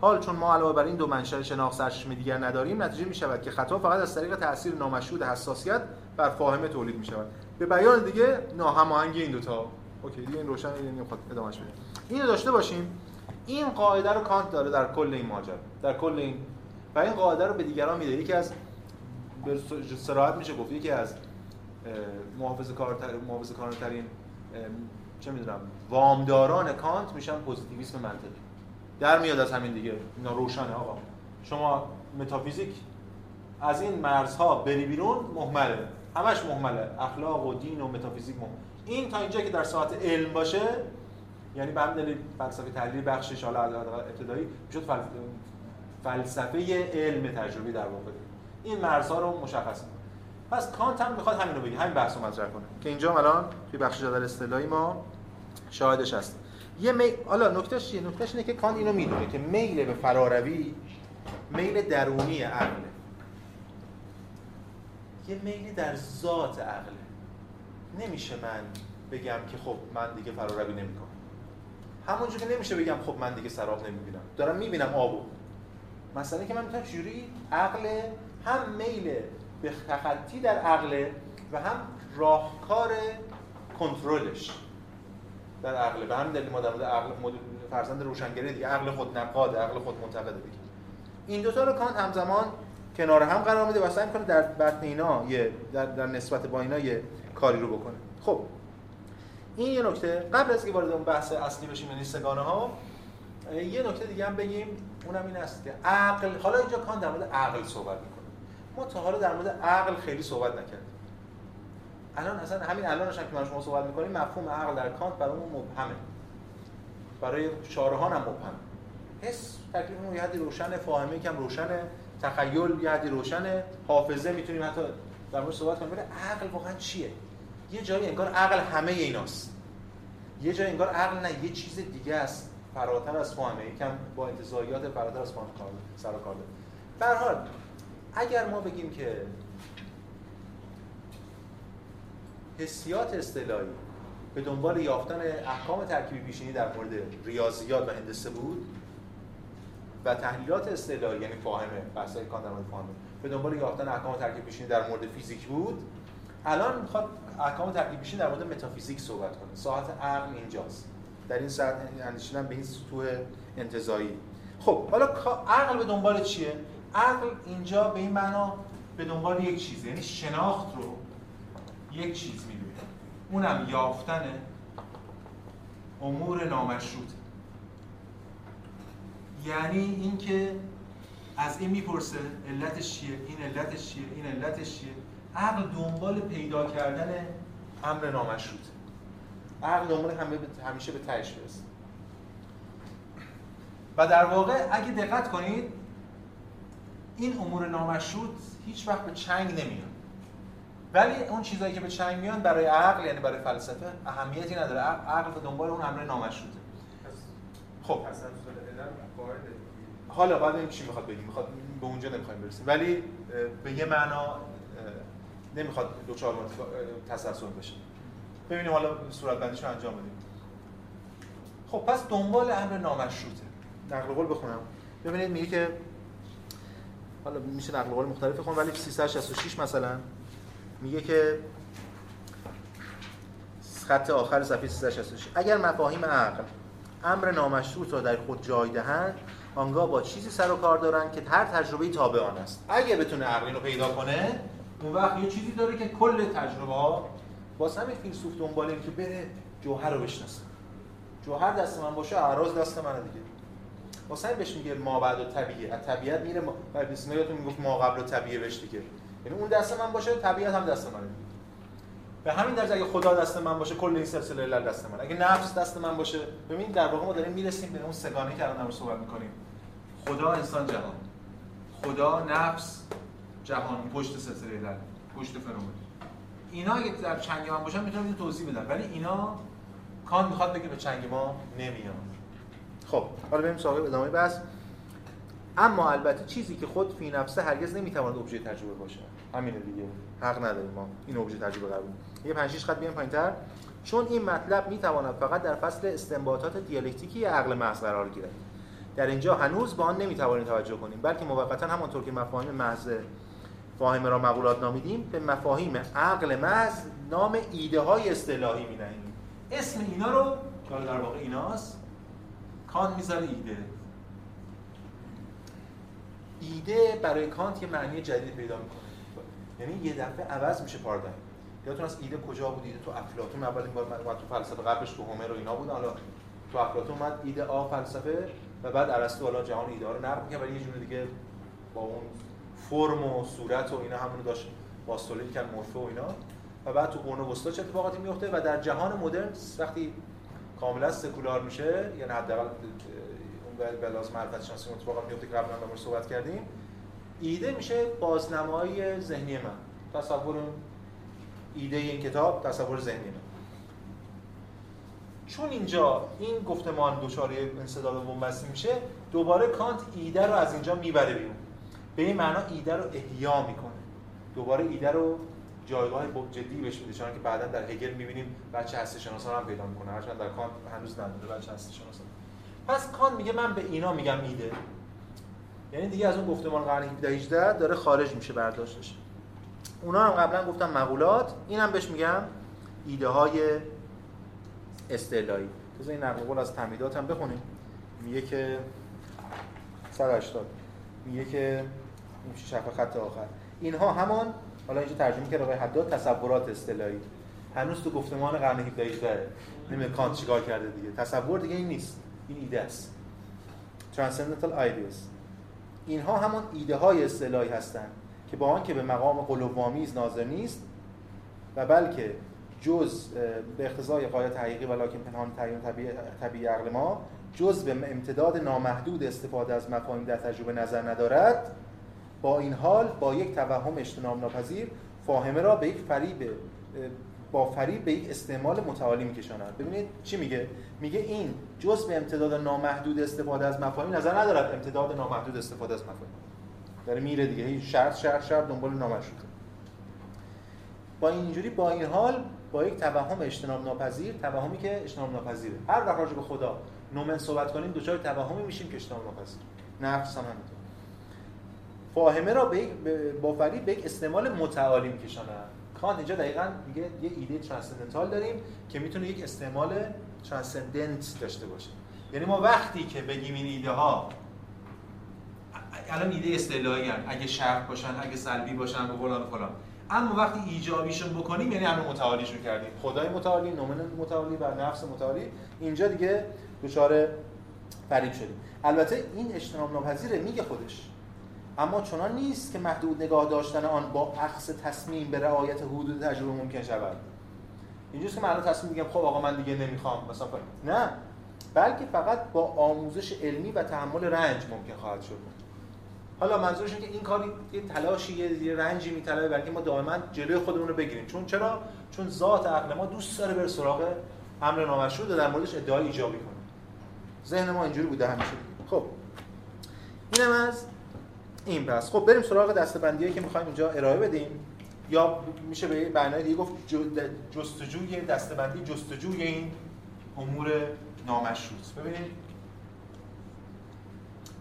حال چون ما علاوه بر این دو منشأ شناخت سرچشمه دیگر نداریم نتیجه می شود که خطا فقط از طریق تاثیر نامشهود حساسیت بر فاهمه تولید می شود. به بیان دیگه ناهماهنگی این دوتا. OK دیگه این روشن این نمی‌خواد ادامه‌ش بدیم. اینو داشته باشیم. این قاعده رو کانت داره در کل این ماجرا در کل این. و این قاعده رو به دیگران میده. یکی از به صراحت میشه گفت یکی از محافظه کارتر محافظه کارترین چه می‌دونم وامداران کانت میشن پوزیتیویسم منطقی. در میاد از همین دیگه. اینا روشنه آقا. شما متافیزیک از این مرزها بری بیرون مهمله همش مهمله اخلاق و دین و متافیزیک مهم. این تا اینجا که در ساعت علم باشه یعنی به همین دلیل فلسفه تحلیل بخشش حالا ابتدایی می‌شد فل... فلسفه علم تجربی در واقع. این مرزها رو مشخص می‌کنه. پس کانت هم می‌خواد همین رو بگه. همین بحث رو مطرح کنه. که اینجا الان توی بخش جدل اصطلاحی ما شاهدش هست یه می... حالا نکتهش چیه؟ نکتهش اینه که کانت اینو می‌دونه که میل به فراروی میل درونی عقله. یه میل در ذات عقله. نمیشه من بگم که خب من دیگه فراروی نمی‌کنم. همونجور که نمیشه بگم خب من دیگه سراب نمی‌بینم. دارم می‌بینم آبو مثلا که من می‌تونم چجوری عقل هم میل به تخطی در عقله و هم راهکار کنترلش. در عقل به همین دلیل ما در مورد عقل فرزند روشنگری دیگه عقل خود نقاد عقل خود منتقده دیگه. این دوتا رو کانت همزمان کنار هم قرار میده و سعی می‌کنه در بطن اینا یه در, در نسبت با اینا یه کاری رو بکنه. خب. این یه نکته. قبل از که وارد اون بحث اصلی بشیم یعنی سگانه ها یه نکته دیگه هم بگیم. اونم این است که عقل حالا اینجا کانت در مورد عقل صحبت می‌کنه. ما تا حالا در مورد عقل خیلی صحبت نکردیم. الان اصلا همین الانش هم که ما شما صحبت می‌کنیم مفهوم عقل در کانت برای اون مبهمه. برای شارحان هم مبهم. حس تکلیف یه حدی روشنه فاهمه یکم روشنه. تخیل یه حدی روشنه. حافظه می‌تونیم حتی در مورد صحبت کنیم. عقل واقعا چیه؟ یه جایی انگار عقل همه ایناست. یه جایی انگار عقل نه یه چیز دیگه است. فراتر از فاهمه. یکم با انتزاعیات فراتر از فاهمه کار سر کار به هر حال اگر ما بگیم که حسیات اصطلاحی به دنبال یافتن احکام ترکیبی پیشینی در مورد ریاضیات و هندسه بود و تحلیلات اصطلاحی یعنی فاهمه بحث‌های کانت در فاهمه به دنبال یافتن احکام ترکیبی پیشینی در مورد فیزیک بود. الان می‌خواد احکام ترکیبی پیشینی در مورد متافیزیک صحبت کنه. ساعت عقل اینجاست. در این ساعت اندیشیدن به این سطوح انتزاعی خب حالا عقل به دنبال چیه؟ عقل اینجا به این معنا به دنبال یک چیز یعنی شناخت رو یک چیز می‌دونه اونم یافتن امور نامشروط یعنی اینکه از این می‌پرسه علتش چیه؟ این علتش چیه؟ این علتش چیه؟ عقل دنبال پیدا کردن امر نامشروط عقل دنبال همیشه به تهش برسه. و در واقع اگه دقت کنید این امور نامشروط هیچ وقت به چنگ نمیاد. ولی اون چیزایی که به چنگ میان برای عقل یعنی برای فلسفه اهمیتی نداره. عقل به دنبال اون امر نامشروطه. خب. حالا بعد این چی می‌خواد بگیم؟ می‌خواد به اونجا نمی‌خوایم برسیم. ولی به یه معنا نمی‌خواد دو چهار تسلسل بشه. ببینیم حالا صورت بندیش رو انجام بدیم. خب پس دنبال امر نامشروطه. نقل قول بخونم. ببینید میگه که حالا میشه نقل قول مختلف بخون ولی 366 مثلا میگه که خط آخر صفحه 366 اگر مفاهیم عقل امر نامشروط را در خود جای دهند آنگاه با چیزی سر و کار دارن که هر تجربه تابع آن است. اگه بتونه عقل رو پیدا کنه اون وقت یه چیزی داره که کل تجربه ها واسه همین فیلسوف دنبال اینه که بره جوهر رو بشناسه. جوهر دست من باشه اعراض دست منه دیگه. واسه بهش میگه ما بعد و طبیعه. از طبیعت میره ما یادتون می‌گفت ما قبل و طبیعه بهش دیگه. یعنی اون دست من باشه طبیعت هم دست منه. به همین درجه اگه خدا دست من باشه کل این سلسله علل دست من اگه نفس دست من باشه ببین در واقع ما داریم می‌رسیم به اون سگانه که الان صحبت می‌کنیم. خدا انسان جهان. خدا نفس جهان پشت سلسله علل پشت فنومن اینا اگه در چنگ من باشن می‌تونم توضیح بدم ولی اینا کان می‌خواد بگه به چنگ ما نمیاد. خب حالا بریم سراغ ادامه بس اما البته چیزی که خود فی نفسه هرگز نمی‌تواند ابژه تجربه باشه. همینه دیگه. حق نداریم ما این ابژه تجربه قرار یه 5 6 خط بیایم پایینتر. چون این مطلب می‌تواند فقط در فصل استنباطات دیالکتیکی عقل محض قرار گیرد. در اینجا هنوز به آن نمی‌توانیم توجه کنیم بلکه موقتا همانطور که مفاهیم محض فاهمه را مقولات نامیدیم به مفاهیم عقل محض نام ایده های اصطلاحی می‌دهیم. اسم اینا رو که در واقع ایناست کان می‌ذاره ایده. ایده برای کانت یه معنی جدید پیدا می‌کنه. یعنی یه دفعه عوض میشه پارادایم یادتون از ایده کجا بود؟ ایده تو افلاطون. اولین بار اومد تو فلسفه قبلش تو هومر و اینا بود. حالا تو افلاطون اومد ایده آ فلسفه. و بعد ارسطو حالا جهان ایده رو نقد کرد ولی یه جور دیگه با اون فرم و صورت و اینا همون داشت باستولیک کن مورفه و اینا. و بعد تو قرن وسطا چه اتفاقاتی میفته و در جهان مدرن وقتی کاملا سکولار میشه یعنی حداقل بلاز معرفت شناسی اتفاقات میفته که قبلا ما صحبت کردیم. ایده میشه بازنمایی ذهنی من. تصور ایده این کتاب تصور ذهنی من. چون اینجا این گفتمان دچار انسداد بنبستی میشه دوباره کانت ایده رو از اینجا می‌بره بیرون. به این معنا ایده رو احیا می‌کنه. دوباره ایده رو جایگاه جدی بهش میده چون که بعدا در هگل می‌بینیم بچه هستی شناسان هم پیدا می‌کنه. هرچند در کانت هنوز نداره بچه هستی شناسان پس کانت میگه من به اینا میگم ایده. یعنی دیگه از اون گفتمان قرن 17 18 داره خارج میشه برداشتش اونا هم قبلا گفتم مقولات این هم بهش میگم ایده های اصطلاحی بذار این نقل قول از تمهیدات هم بخونیم. میگه که 180 میگه که این شفه خط آخر. اینها همان حالا اینجا ترجمه کرده آقای حداد تصورات اصطلاحی هنوز تو گفتمان قرن 17 18 نمی‌دونم کانت چیکار کرده دیگه. تصور دیگه این نیست. این ایده است transcendental ideas. اینها همان ایده های اصطلاحی هستند که با آنکه به مقام قلوب‌آمیز ناظر نیست و بلکه جز به اقتضای قایت حقیقی ولیکن پنهان تعیین طبیعی عقل ما جز به امتداد نامحدود استفاده از مفاهیم در تجربه نظر ندارد با این حال با یک توهم اجتناب ناپذیر فاهمه را به یک فریب با فریب به یک استعمال متعالی میکشاند. ببینید چی میگه؟ میگه این جز به امتداد نامحدود استفاده از مفاهیم نظر ندارد. امتداد نامحدود استفاده از مفاهیم. داره میره دیگه. هی شرط شرط شرط دنبال نامشروطه با اینجوری با این حال با یک توهم اجتناب ناپذیر توهمی که اجتناب ناپذیره هر وقت به خدا نومن صحبت کنیم دچار توهمی میشیم که اجتناب ناپذیر نفس هم همینطور. فاهمه را به با فریب به یک استعمال متعالی میکشانه کان اینجا دقیقا میگه یه ایده ترانسندنتال داریم که می‌تونه یک استعمال ترانسندنت داشته باشه. یعنی ما وقتی که بگیم این ایده ها الان ایده اصطلاحی اگه شرط باشن اگه سلبی باشن و فلان فلان. اما وقتی ایجابیشون بکنیم یعنی همه متعالیشون کردیم. خدای متعالی نومن متعالی و نفس متعالی اینجا دیگه دچار فریب شدیم. البته این اجتناب ناپذیره میگه خودش. اما چنان نیست که محدود نگاه داشتن آن با عکس تصمیم به رعایت حدود تجربه ممکن شود. اینجوریه که من الان تصمیم میگم خب آقا من دیگه نمی‌خوام مثلا نه. بلکه فقط با آموزش علمی و تحمل رنج ممکن خواهد شد. حالا منظورش اینه که این کاری یه تلاشی یه رنجی میطلبه برای ما دائما جلوی خودمون رو بگیریم. چون چرا؟ چون ذات عقل ما دوست داره بر سراغ امر نامشروع و در موردش ادعای ایجابی کنه. ذهن ما اینجوری بوده همیشه. خب. اینم از این پس خب بریم سراغ دستبندیایی که می‌خوایم اینجا ارائه بدیم. یا میشه به برنامه دیگه گفت جستجوی دستبندی جستجوی این امور نامشروط. ببینید.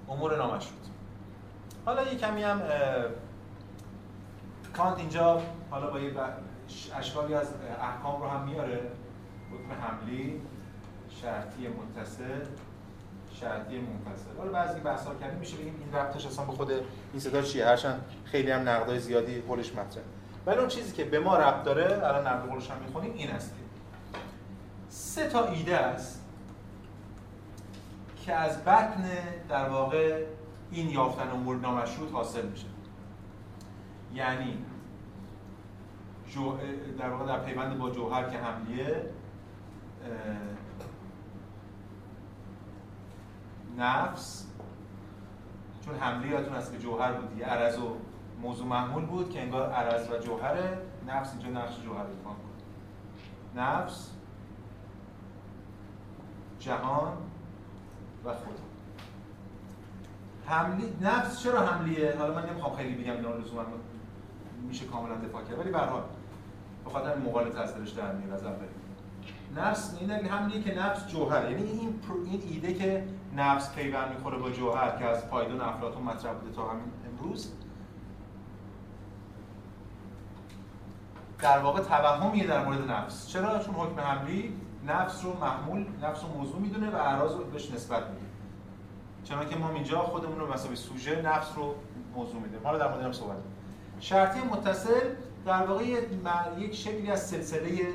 امور نامشروط. حالا یه کمی هم کانت اینجا حالا با یه اشکالی از احکام رو هم میاره. حکم حملی شرطی متصل. شرطی منفصل. حالا بعضی بحثا کردیم میشه بگیم این ربطش اصلا به خود این صدا چیه؟ هرچند خیلی هم نقدای زیادی حولش مطرحه. ولی اون چیزی که به ما ربط داره الان نقد قولش هم می‌خونیم این است. سه تا ایده است که از بطن در واقع این یافتن امور نامشروط حاصل میشه. یعنی جو در واقع در پیوند با جوهر که حملیه نفس چون حمله یادتون هست که جوهر بود دیگه. عرض و موضوع محمول بود که انگار عرض و جوهره نفس اینجا نقش جوهر ایفا کنه نفس جهان و خدا. حملی نفس چرا حملیه؟ حالا من نمی‌خوام خیلی بگم اینا لزوما میشه کاملا دفاع کرد ولی به هر حال به خاطر مقالطه از در میاد از اول. نفس این حملیه که نفس جوهر یعنی این این ایده که نفس پیوند می‌خوره با جوهر که از پایدون افلاطون مطرح بوده تا همین امروز. در واقع توهمیه در مورد نفس. چرا؟ چون حکم حملی نفس رو محمول نفس رو موضوع می‌دونه و اعراض رو بهش نسبت میده. چرا که ما اینجا خودمون رو مثلا سوژه نفس رو موضوع میدیم. حالا در مورد هم صحبت. شرطی متصل در واقع یک شکلی از سلسله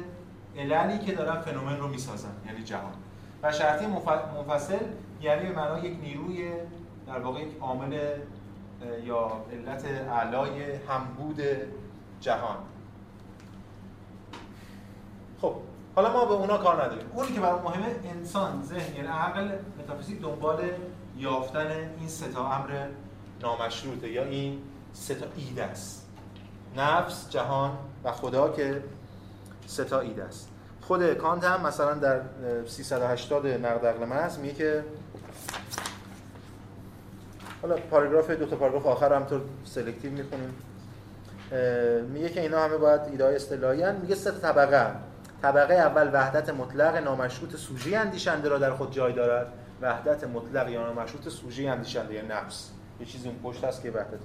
عللی که دارن فنومن رو می‌سازن یعنی جهان. و شرطی مف- منفصل یعنی به معنای یک نیروی در واقع یک عامل یا علت اعلای همبود جهان. خب حالا ما به اونا کار نداریم. اونی که برای مهمه انسان ذهن یعنی عقل متافیزیک دنبال یافتن این سه تا امر نامشروطه یا این سه تا ایده است. نفس جهان و خدا که سه تا ایده است. خود کانت هم مثلا در اه، 380 نقد عقل محض میگه که حالا پاراگراف دو تا پاراگراف آخر رو همین‌طور selective می‌خونیم. میگه که اینا همه باید ایده های اصطلاحی. میگه سه طبقه. طبقه اول وحدت مطلق نامشروط سوژه اندیشنده را در خود جای دارد. وحدت مطلق یا نامشروط سوژه اندیشنده یا نفس. یه چیزی اون پشت هست که وحدت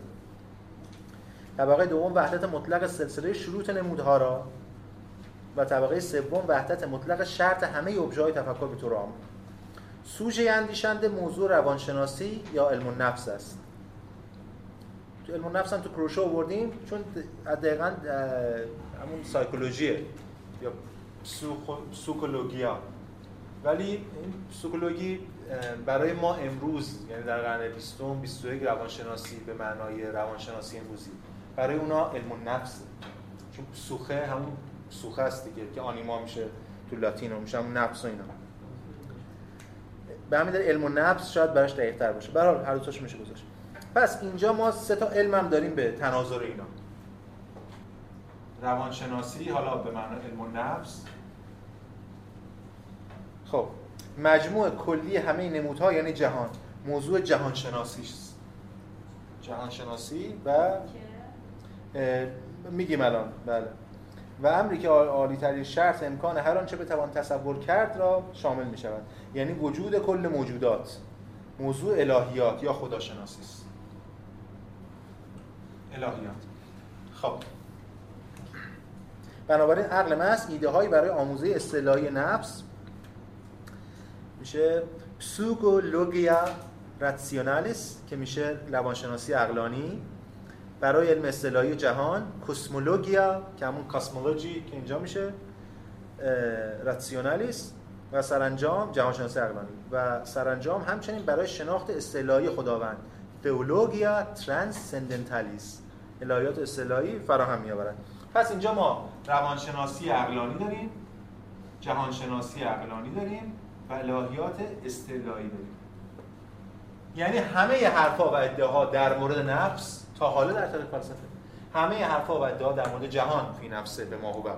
طبقه دوم وحدت مطلق سلسله شروط نمودها را. و طبقه سوم وحدت مطلق شرط همه ابژه‌های تفکر به طور عام. سوژه اندیشنده موضوع روانشناسی یا علم النفس است؟ تو علم النفس هم تو کروشو آوردیم چون دقیقا همون سایکولوژیه یا سوکولوژیا ولی این سوکولوژی اه، برای ما امروز یعنی در قرن 20 21 روانشناسی به معنای روانشناسی امروزی برای اونا علم النفس چون سوخه همون سوخه است دیگه که آنیما میشه تو لاتینو میشه همون نفس و اینا. به همین دلیل علم النفس شاید براش دقیق‌تر باشه. به هر حال هر دو تاشو میشه گذاشت. پس اینجا ما سه تا علم هم داریم به تناظر اینا. روانشناسی حالا به معنی علم النفس خب مجموع کلی همه این نمودها یعنی جهان. موضوع جهان شناسی است جهان شناسی و میگیم الان بله. و امری که عالی ترین شرط امکان هر آنچه بتوان تصور کرد را شامل می شود یعنی وجود کل موجودات موضوع الهیات یا خداشناسی است. الهیات. خب. بنابراین عقل محض ایده هایی برای آموزه اصطلاحی نفس میشه پسیکولوژیا راتسیونالیس که میشه روانشناسی عقلانی. برای علم اصطلاحی جهان کوسمولوژیا که همون کاسمولوژی که اینجا میشه راتسیونالیس و سرانجام جهانشناسی عقلانی. و سرانجام همچنین برای شناخت اصطلاحی خداوند. تئولوژیا ترانسندنتالیس الهیات اصطلاحی فراهم میآورد. پس اینجا ما روانشناسی عقلانی داریم جهانشناسی عقلانی داریم و الهیات اصطلاحی داریم. یعنی همه حرفا و ادعاها در مورد نفس تا حالا در تاریخ فلسفه. همه حرفا و ادعاها در مورد جهان فی نفسه به ما هو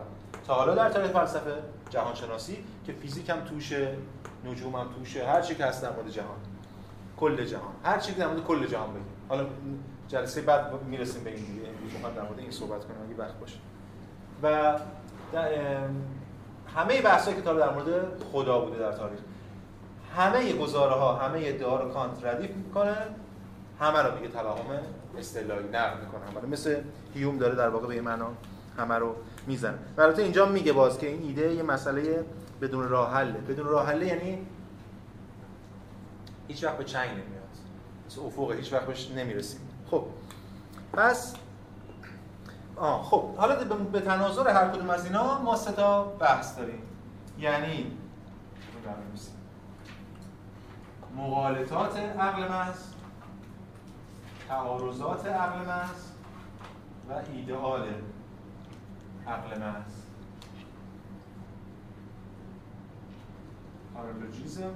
تا حالا در تاریخ فلسفه جهان شناسی که فیزیک هم توشه نجوم هم توشه هر چی که هست در مورد جهان. کل جهان. هر چی در مورد کل جهان بگیم. حالا جلسه بعد می‌رسیم به این دیگه. امروز می‌خوام در مورد این صحبت کنیم اگه وقت باشه. و همه بحثایی که تا در مورد خدا بوده در تاریخ. همه گزاره ها همه ادعا رو کانت ردیف می‌کنه. همه رو میگه توهم اصطلاحی نقد می‌کنه ولی مثل هیوم داره در واقع به این معنا همه رو می‌زنه. البته اینجا میگه باز که این ایده یه مسئله بدون راه حله. بدون راه حله یعنی هیچ وقت به چنگ نمیاد. مثل افق هیچ وقت بهش نمی‌رسیم. خب. پس آه خب. حالا به- به تناظر هر کدوم از اینا ما سه تا بحث داریم. یعنی مغالطات عقل محض. تعارضات عقل محض و ایدئال عقل محض پارالوجیزم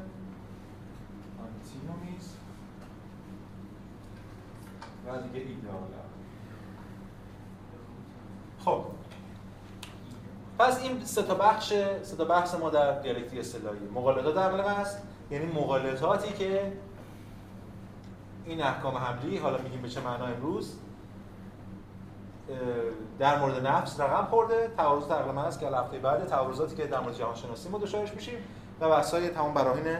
آنتینومیز و دیگه ایدئال. خب. پس این سه تا بخش سه تا بحث ما در دیالکتیک اصطلاحی. مغالطات عقل است یعنی مغالطاتی که این احکام حملی حالا میگیم به چه معنا امروز در مورد نفس رقم خورده تعارض عقل محض که هفته بعد تعارضاتی که در مورد جهان شناسی ما دچارش میشیم و بحث‌های تمام براهین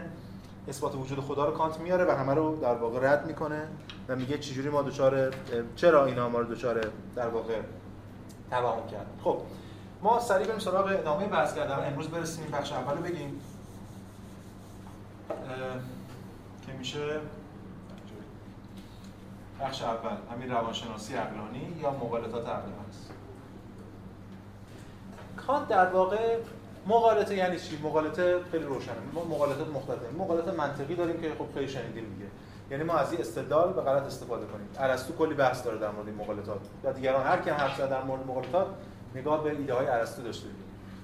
اثبات وجود خدا رو کانت میاره و همه رو در واقع رد می‌کنه و میگه چجوری ما دچار چرا اینا ما رو دچار در واقع توهم کرد. خب ما سریع بریم سراغ ادامه بحث کردن. امروز برسیم بخش اول رو بگیم. که میشه بخش اول همین روانشناسی عقلانی یا مغالطات عقل هست کانت در واقع مغالطه یعنی چی؟ مغالطه خیلی روشنه. ما مغالطات مختلف داریم مغالطه منطقی داریم که خب خیلی شنیدیم دیگه. یعنی ما از این استدلال به غلط استفاده کنیم. ارسطو کلی بحث داره در مورد این مغالطات. و دیگران هر کی حرف در مورد مغالطات نگاه به ایده های ارسطو داشته دیگه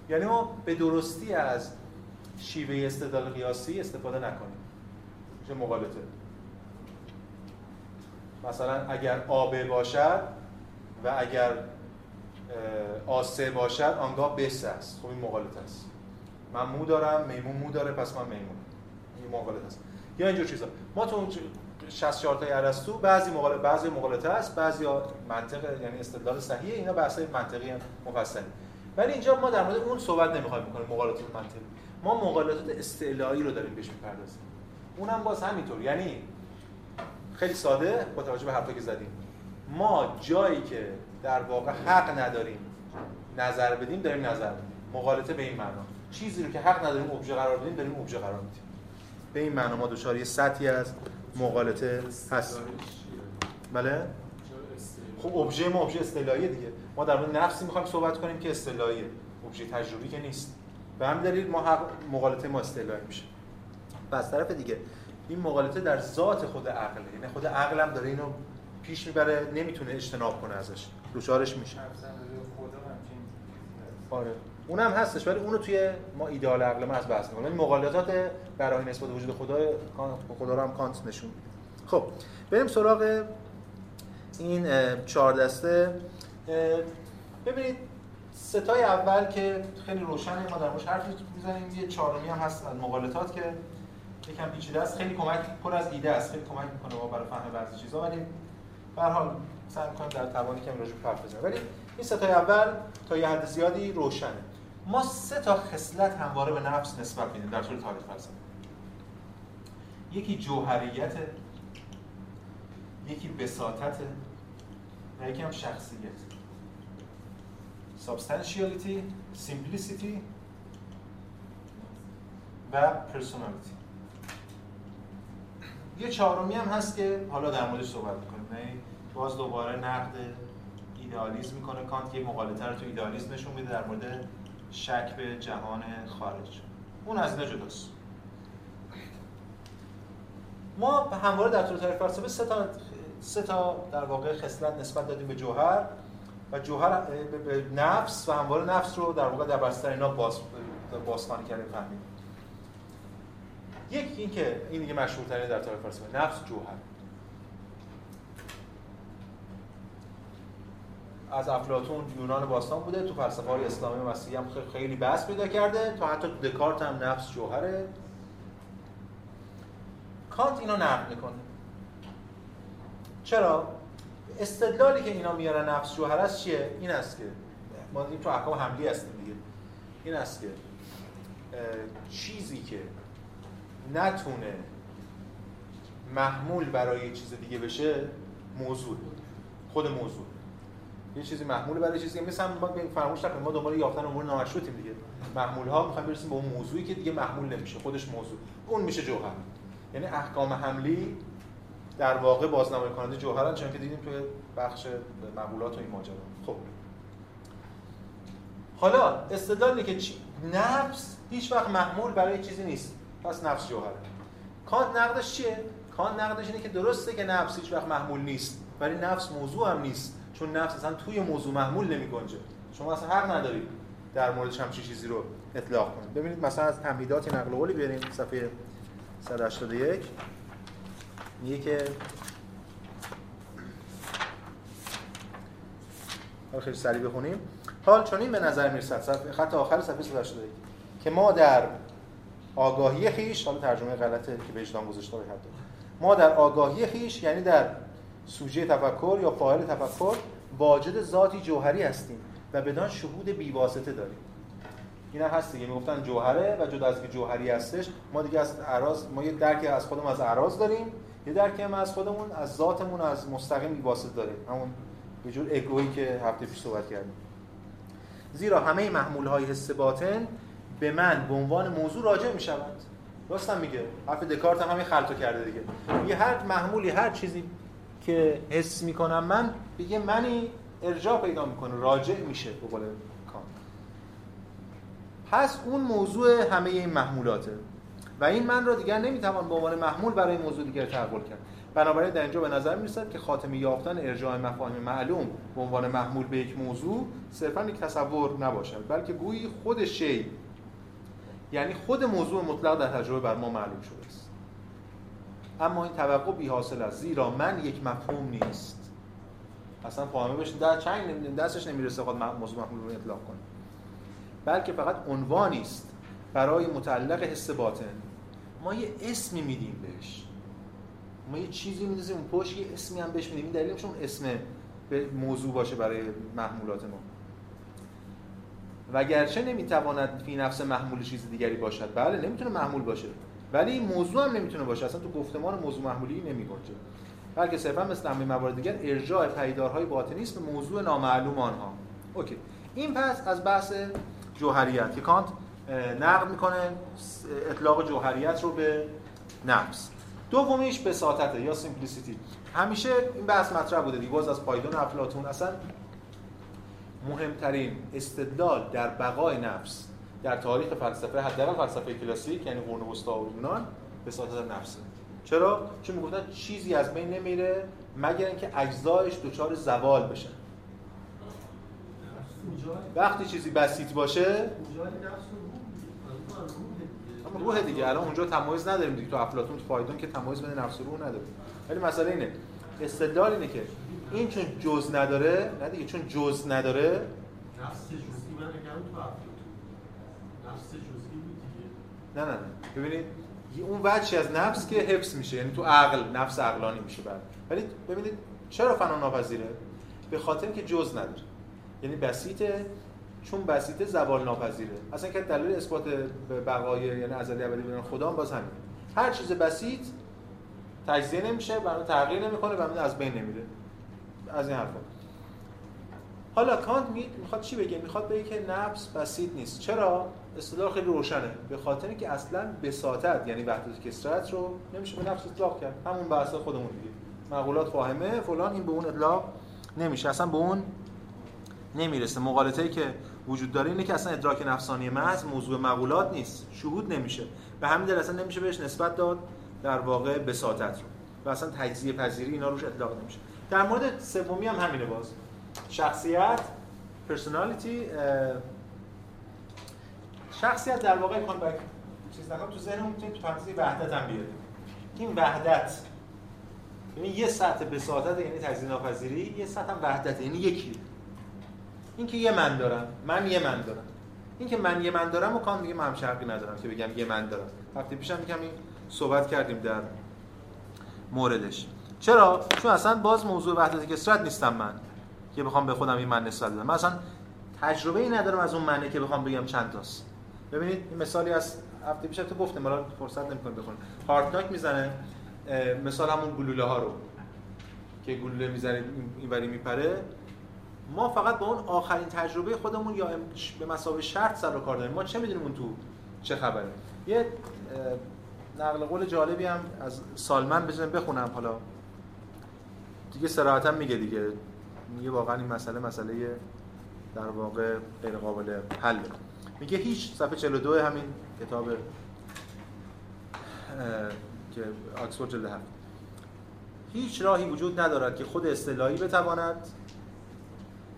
یعنی ما به درستی از شیوه استدلال قیاسی استفاده نکنیم. میشه مغالطه. مثلا اگر آب باشد و اگر آسه باشد آنگاه بس است. خب این مغالطه است. من مو دارم میمون مو داره پس من میمون. این مغالطه است. یا اینجور چیزا. ما تو اون 64 تا ارسطو بعضی مغالطه بعضی مغالطه است بعضی منطق یعنی استدلال صحیحه اینا بحثای منطقی مفصلی. ولی اینجا ما در مورد اون صحبت نمی‌خوایم بکنیم مغالطات منطقی. ما مغالطات استعلایی رو داریم بهش می‌پردازیم. اونم باز همینطور. یعنی خیلی ساده با توجه به حرفی که زدیم. ما جایی که در واقع حق نداریم نظر بدیم داریم نظر میدیم. مغالطه به این معنا. چیزی رو که حق نداریم ابژه قرار بدیم داریم ابژه قرار میدیم. به این معنا ما دچار یه سطحی از مغالطه هست. بله؟ خب ابژه ما ابژه اصطلاحیه دیگه. ما در مورد نفسی می‌خوایم صحبت کنیم که اصطلاحیه. ابژه تجربی که نیست. به همین دلیل ما حق مغالطه ما اصطلاحی میشه. و از طرف دیگه. این مغالطه در ذات خود عقله یعنی خود عقلم داره اینو پیش می‌بره نمی‌تونه اجتناب کنه ازش. دچارش میشه. آره. اونم هستش ولی اونو توی ما ایدئال عقل ما از بحث می‌کنیم. این مغالطات برای نسبت وجود خدا خدا رو هم کانت نشون میده. خب بریم سراغ این چهار دسته. ببینید ستای اول که خیلی روشنه ما در حرف می‌زنیم. یه چهارمی هم هست از مغالطات که یکم پیچیده است. خیلی کمک پر از ایده است. خیلی کمک می‌کنه ما برای فهم بعضی چیزا. ولی به هر حال سعی می‌کنم در توانی که راجع به حرف بزنم ولی این ستای اول تا یه حد زیادی روشنه. ما سه تا خصلت همواره به نفس نسبت میدیم در طول تاریخ فلسفه. یکی جوهریت یکی بساطت و یکی هم شخصیت. Substantiality simplicity و personality. یه چهارمی هم هست که حالا در موردش صحبت می‌کنیم. یعنی باز دوباره نقد ایدئالیسم می‌کنه کانت یه مقالطه رو تو ایدئالیسم نشون میده در مورد شک به جهان خارج. اون از اینا جداست. ما همواره در طول تاریخ فلسفه سه تا سه تا در واقع خصلت نسبت دادیم به جوهر و جوهر به نفس و همواره نفس رو در واقع در بستر اینا باز بازخوانی کردیم فهمیدیم. یک این که این دیگه مشهورترین در تاریخ فلسفه نفس جوهر. از افلاطون یونان باستان بوده تو فلسفه های اسلامی و مسیحی هم خیلی بحث پیدا کرده تا حتی دکارت هم نفس جوهره. کانت اینو نقد می‌کنه. چرا؟ استدلالی که اینا میارن نفس جوهر است چیه؟ این است که ما تو احکام حملی هستیم دیگه. این است که چیزی که نتونه محمول برای یه چیز دیگه بشه موضوع. خود موضوع. یه چیزی محمول برای چیزی دیگه مثلا ما فراموش نکنیم ما دنبال یافتن امور نامشروطیم دیگه. محمول ها می‌خوایم برسیم به اون موضوعی که دیگه محمول نمیشه خودش موضوع. اون میشه جوهر. یعنی احکام حملی در واقع بازنمایی کننده جوهرن چون که دیدیم توی بخش مقولات و این ماجرا. خب. حالا استدلال اینه که چی؟ نفس هیچ وقت محمول برای چیزی نیست. پس نفس جوهره. کانت نقدش چیه؟ کانت نقدش اینه که درسته که نفس هیچ وقت محمول نیست ولی نفس موضوع هم نیست چون نفس اصلا توی موضوع محمول نمی گنجه شما اصلا حق ندارید در مورد همچین چیزی رو اطلاق کنید. ببینید مثلا از تمهیدات نقل قولی بیاریم صفحه 181 میگه که خیلی سریع بخونیم. حال چنین به نظر می‌رسد. خط آخر صفحه 181 که ما در آگاهی خیش حالا ترجمه غلطه که وجدان گذاشته باید ما در آگاهی خیش یعنی در سوژه تفکر یا فاعل تفکر واجد ذاتی جوهری هستیم و بدان شهود بیواسطه داریم. اینا هست دیگه. می‌گفتن جوهره و جدا از جوهری هستش ما دیگه از اعراض ما یه درکی از خودمون از اعراض داریم یه درکی هم از خودمون از ذاتمون از مستقیم بیواسطه داریم. همون یه جور اگویی که هفته پیش صحبت کردیم. زیرا همه محمول های حس باطن به من به عنوان موضوع راجع می شود راستم میگه. حرف دکارت هم همین خلطو کرده دیگه. یه هر محمولی هر چیزی که حس می‌کنم من به یه منی ارجاع پیدا می‌کنه. راجع میشه به قول کان پس اون موضوع همه این محمولاته. و این من را دیگر نمی‌توان به عنوان محمول برای موضوع دیگر تحول کرد. بنابراین در اینجا به نظر می‌رسد که خاتمی یافتن ارجاع مفاهیم معلوم به عنوان محمول به یک موضوع صرفا یک تصور نباشد بلکه گویی خود شی یعنی خود موضوع مطلق در تجربه بر ما معلوم شده است. اما این توقع بی حاصل است زیرا من یک مفهوم نیست. اصلا فاهمه بشه در چنگ دستش نمی‌رسه خود موضوع محمول رو اطلاق کنه. بلکه فقط عنوانی است برای متعلق حس باطن. ما یه اسمی میدیم بهش. ما یه چیزی میدازیم اون پشت یه اسمی هم بهش میدیم. این دلیل چون اسم به موضوع باشه برای محمولات ما. وگرچه نمی‌تواند فی نفس محمول چیز دیگری باشد. بله نمی‌تونه محمول باشه. ولی موضوع هم نمی‌تونه باشه. اصلا تو گفتمان موضوع محمولی نمیگنجه. بلکه صرفا مثل همه موارد دیگر ارجاع پیدارهای باطنی است به موضوع نامعلوم آنها. اوکی. این پس از بحث جوهریت. که کانت نقد می‌کنه. اطلاق جوهریت رو به نفس. دومیش بساطته یا سیمپلیسیتی. همیشه این بحث مطرح بوده دیگه. از پایدون افلاطون. اصلا مهمترین استدلال در بقای نفس در تاریخ فلسفه حداقل فلسفه کلاسیک یعنی قرون وسطا و یونان بساطت نفسه چرا؟ چون می‌گفتن چیزی از بین نمیره مگر اینکه اجزایش دچار زوال بشن وقتی چیزی بسیط باشه اما روح دیگه الان اونجا تمایز نداریم دیگه تو افلاطون تو فایدون که تمایز بین نفس و روح نداریم ولی مسئله اینه استدلال اینه که این چون جز نداره نه دیگه چون جز نداره. نفس جزئی من نگم تو نفس جزئی بود دیگه. نه نه نه. ببینید اون وجهی از نفس که حفظ میشه یعنی تو عقل نفس عقلانی میشه بعد. ولی ببینید چرا فنا ناپذیره؟ به خاطر اینکه جز نداره. یعنی بسیطه چون بسیطه زوال ناپذیره. اصلا که دلیل اثبات بقای یعنی ازلی ابدی بودن خدا هم باز همین هر چیز بسیط تجزیه نمیشه برای تغییر نمی‌کنه و از بین نمیره. از این حرفا. حالا کانت می‌خواد چی بگه؟ می‌خواد بگه که نفس بسیط نیست. چرا؟ استدلال خیلی روشنه. به خاطر اینکه اصلا بساطت یعنی وحدت کسرت رو نمیشه به نفس اطلاق کرد. همون بحث خودمون دیگه. مقولات فاهمه فلان این به اون اطلاق نمیشه. اصلا به اون نمی‌رسه. مقالطه‌ای که وجود داره اینه که اصلا ادراک نفسانی محض موضوع مقولات نیست. شهود نمیشه. به همین دلیل اصلا نمیشه بهش نسبت داد در واقع بساطت رو. و اصلا تجزیه پذیری اینا روش اطلاق نمیشه. در مورد سومی هم همینه باز. شخصیت پرسونالیتی شخصیت در واقع کن بک چیز نکنم تو ذهنمون تو پرانتز وحدت هم بیاریم. این وحدت یعنی یه سطح بساطت یعنی تجزیه ناپذیری یه سطح هم وحدت یعنی یکی. این که یه من دارم من یه من دارم. این که من یه من دارم و کان میگه من هم شرقی ندارم که بگم یه من دارم. هفته پیشم کمی صحبت کردیم در موردش. چرا؟ چون اصلا باز موضوع وحدت کسرت نیستم من که بخوام به خودم این من نسبت بدم. من اصلا تجربه ای ندارم از اون منه که بخوام بگم چند تاست. ببینید این مثالی از هفته پیش تو گفتم حالا فرصت نمی‌کنه بخونم. هارتناک می‌زنه مثال همون گلوله ها رو که گلوله می‌زنه اینوری میپره. ما فقط با اون آخرین تجربه خودمون یا به مسابقه شرط سر کار داریم. ما چه می‌دونیم اون تو چه خبره؟ یه نقل قول جالبی هم از سالمن بزنیم بخونم حالا. دیگه صراحتا میگه دیگه. میگه واقعا این مسئله مسئله در واقع غیر قابل حل. میگه هیچ صفحه 42 همین کتاب که آکسفورد جلد هفت. هیچ راهی وجود ندارد که خود اصطلاحی بتواند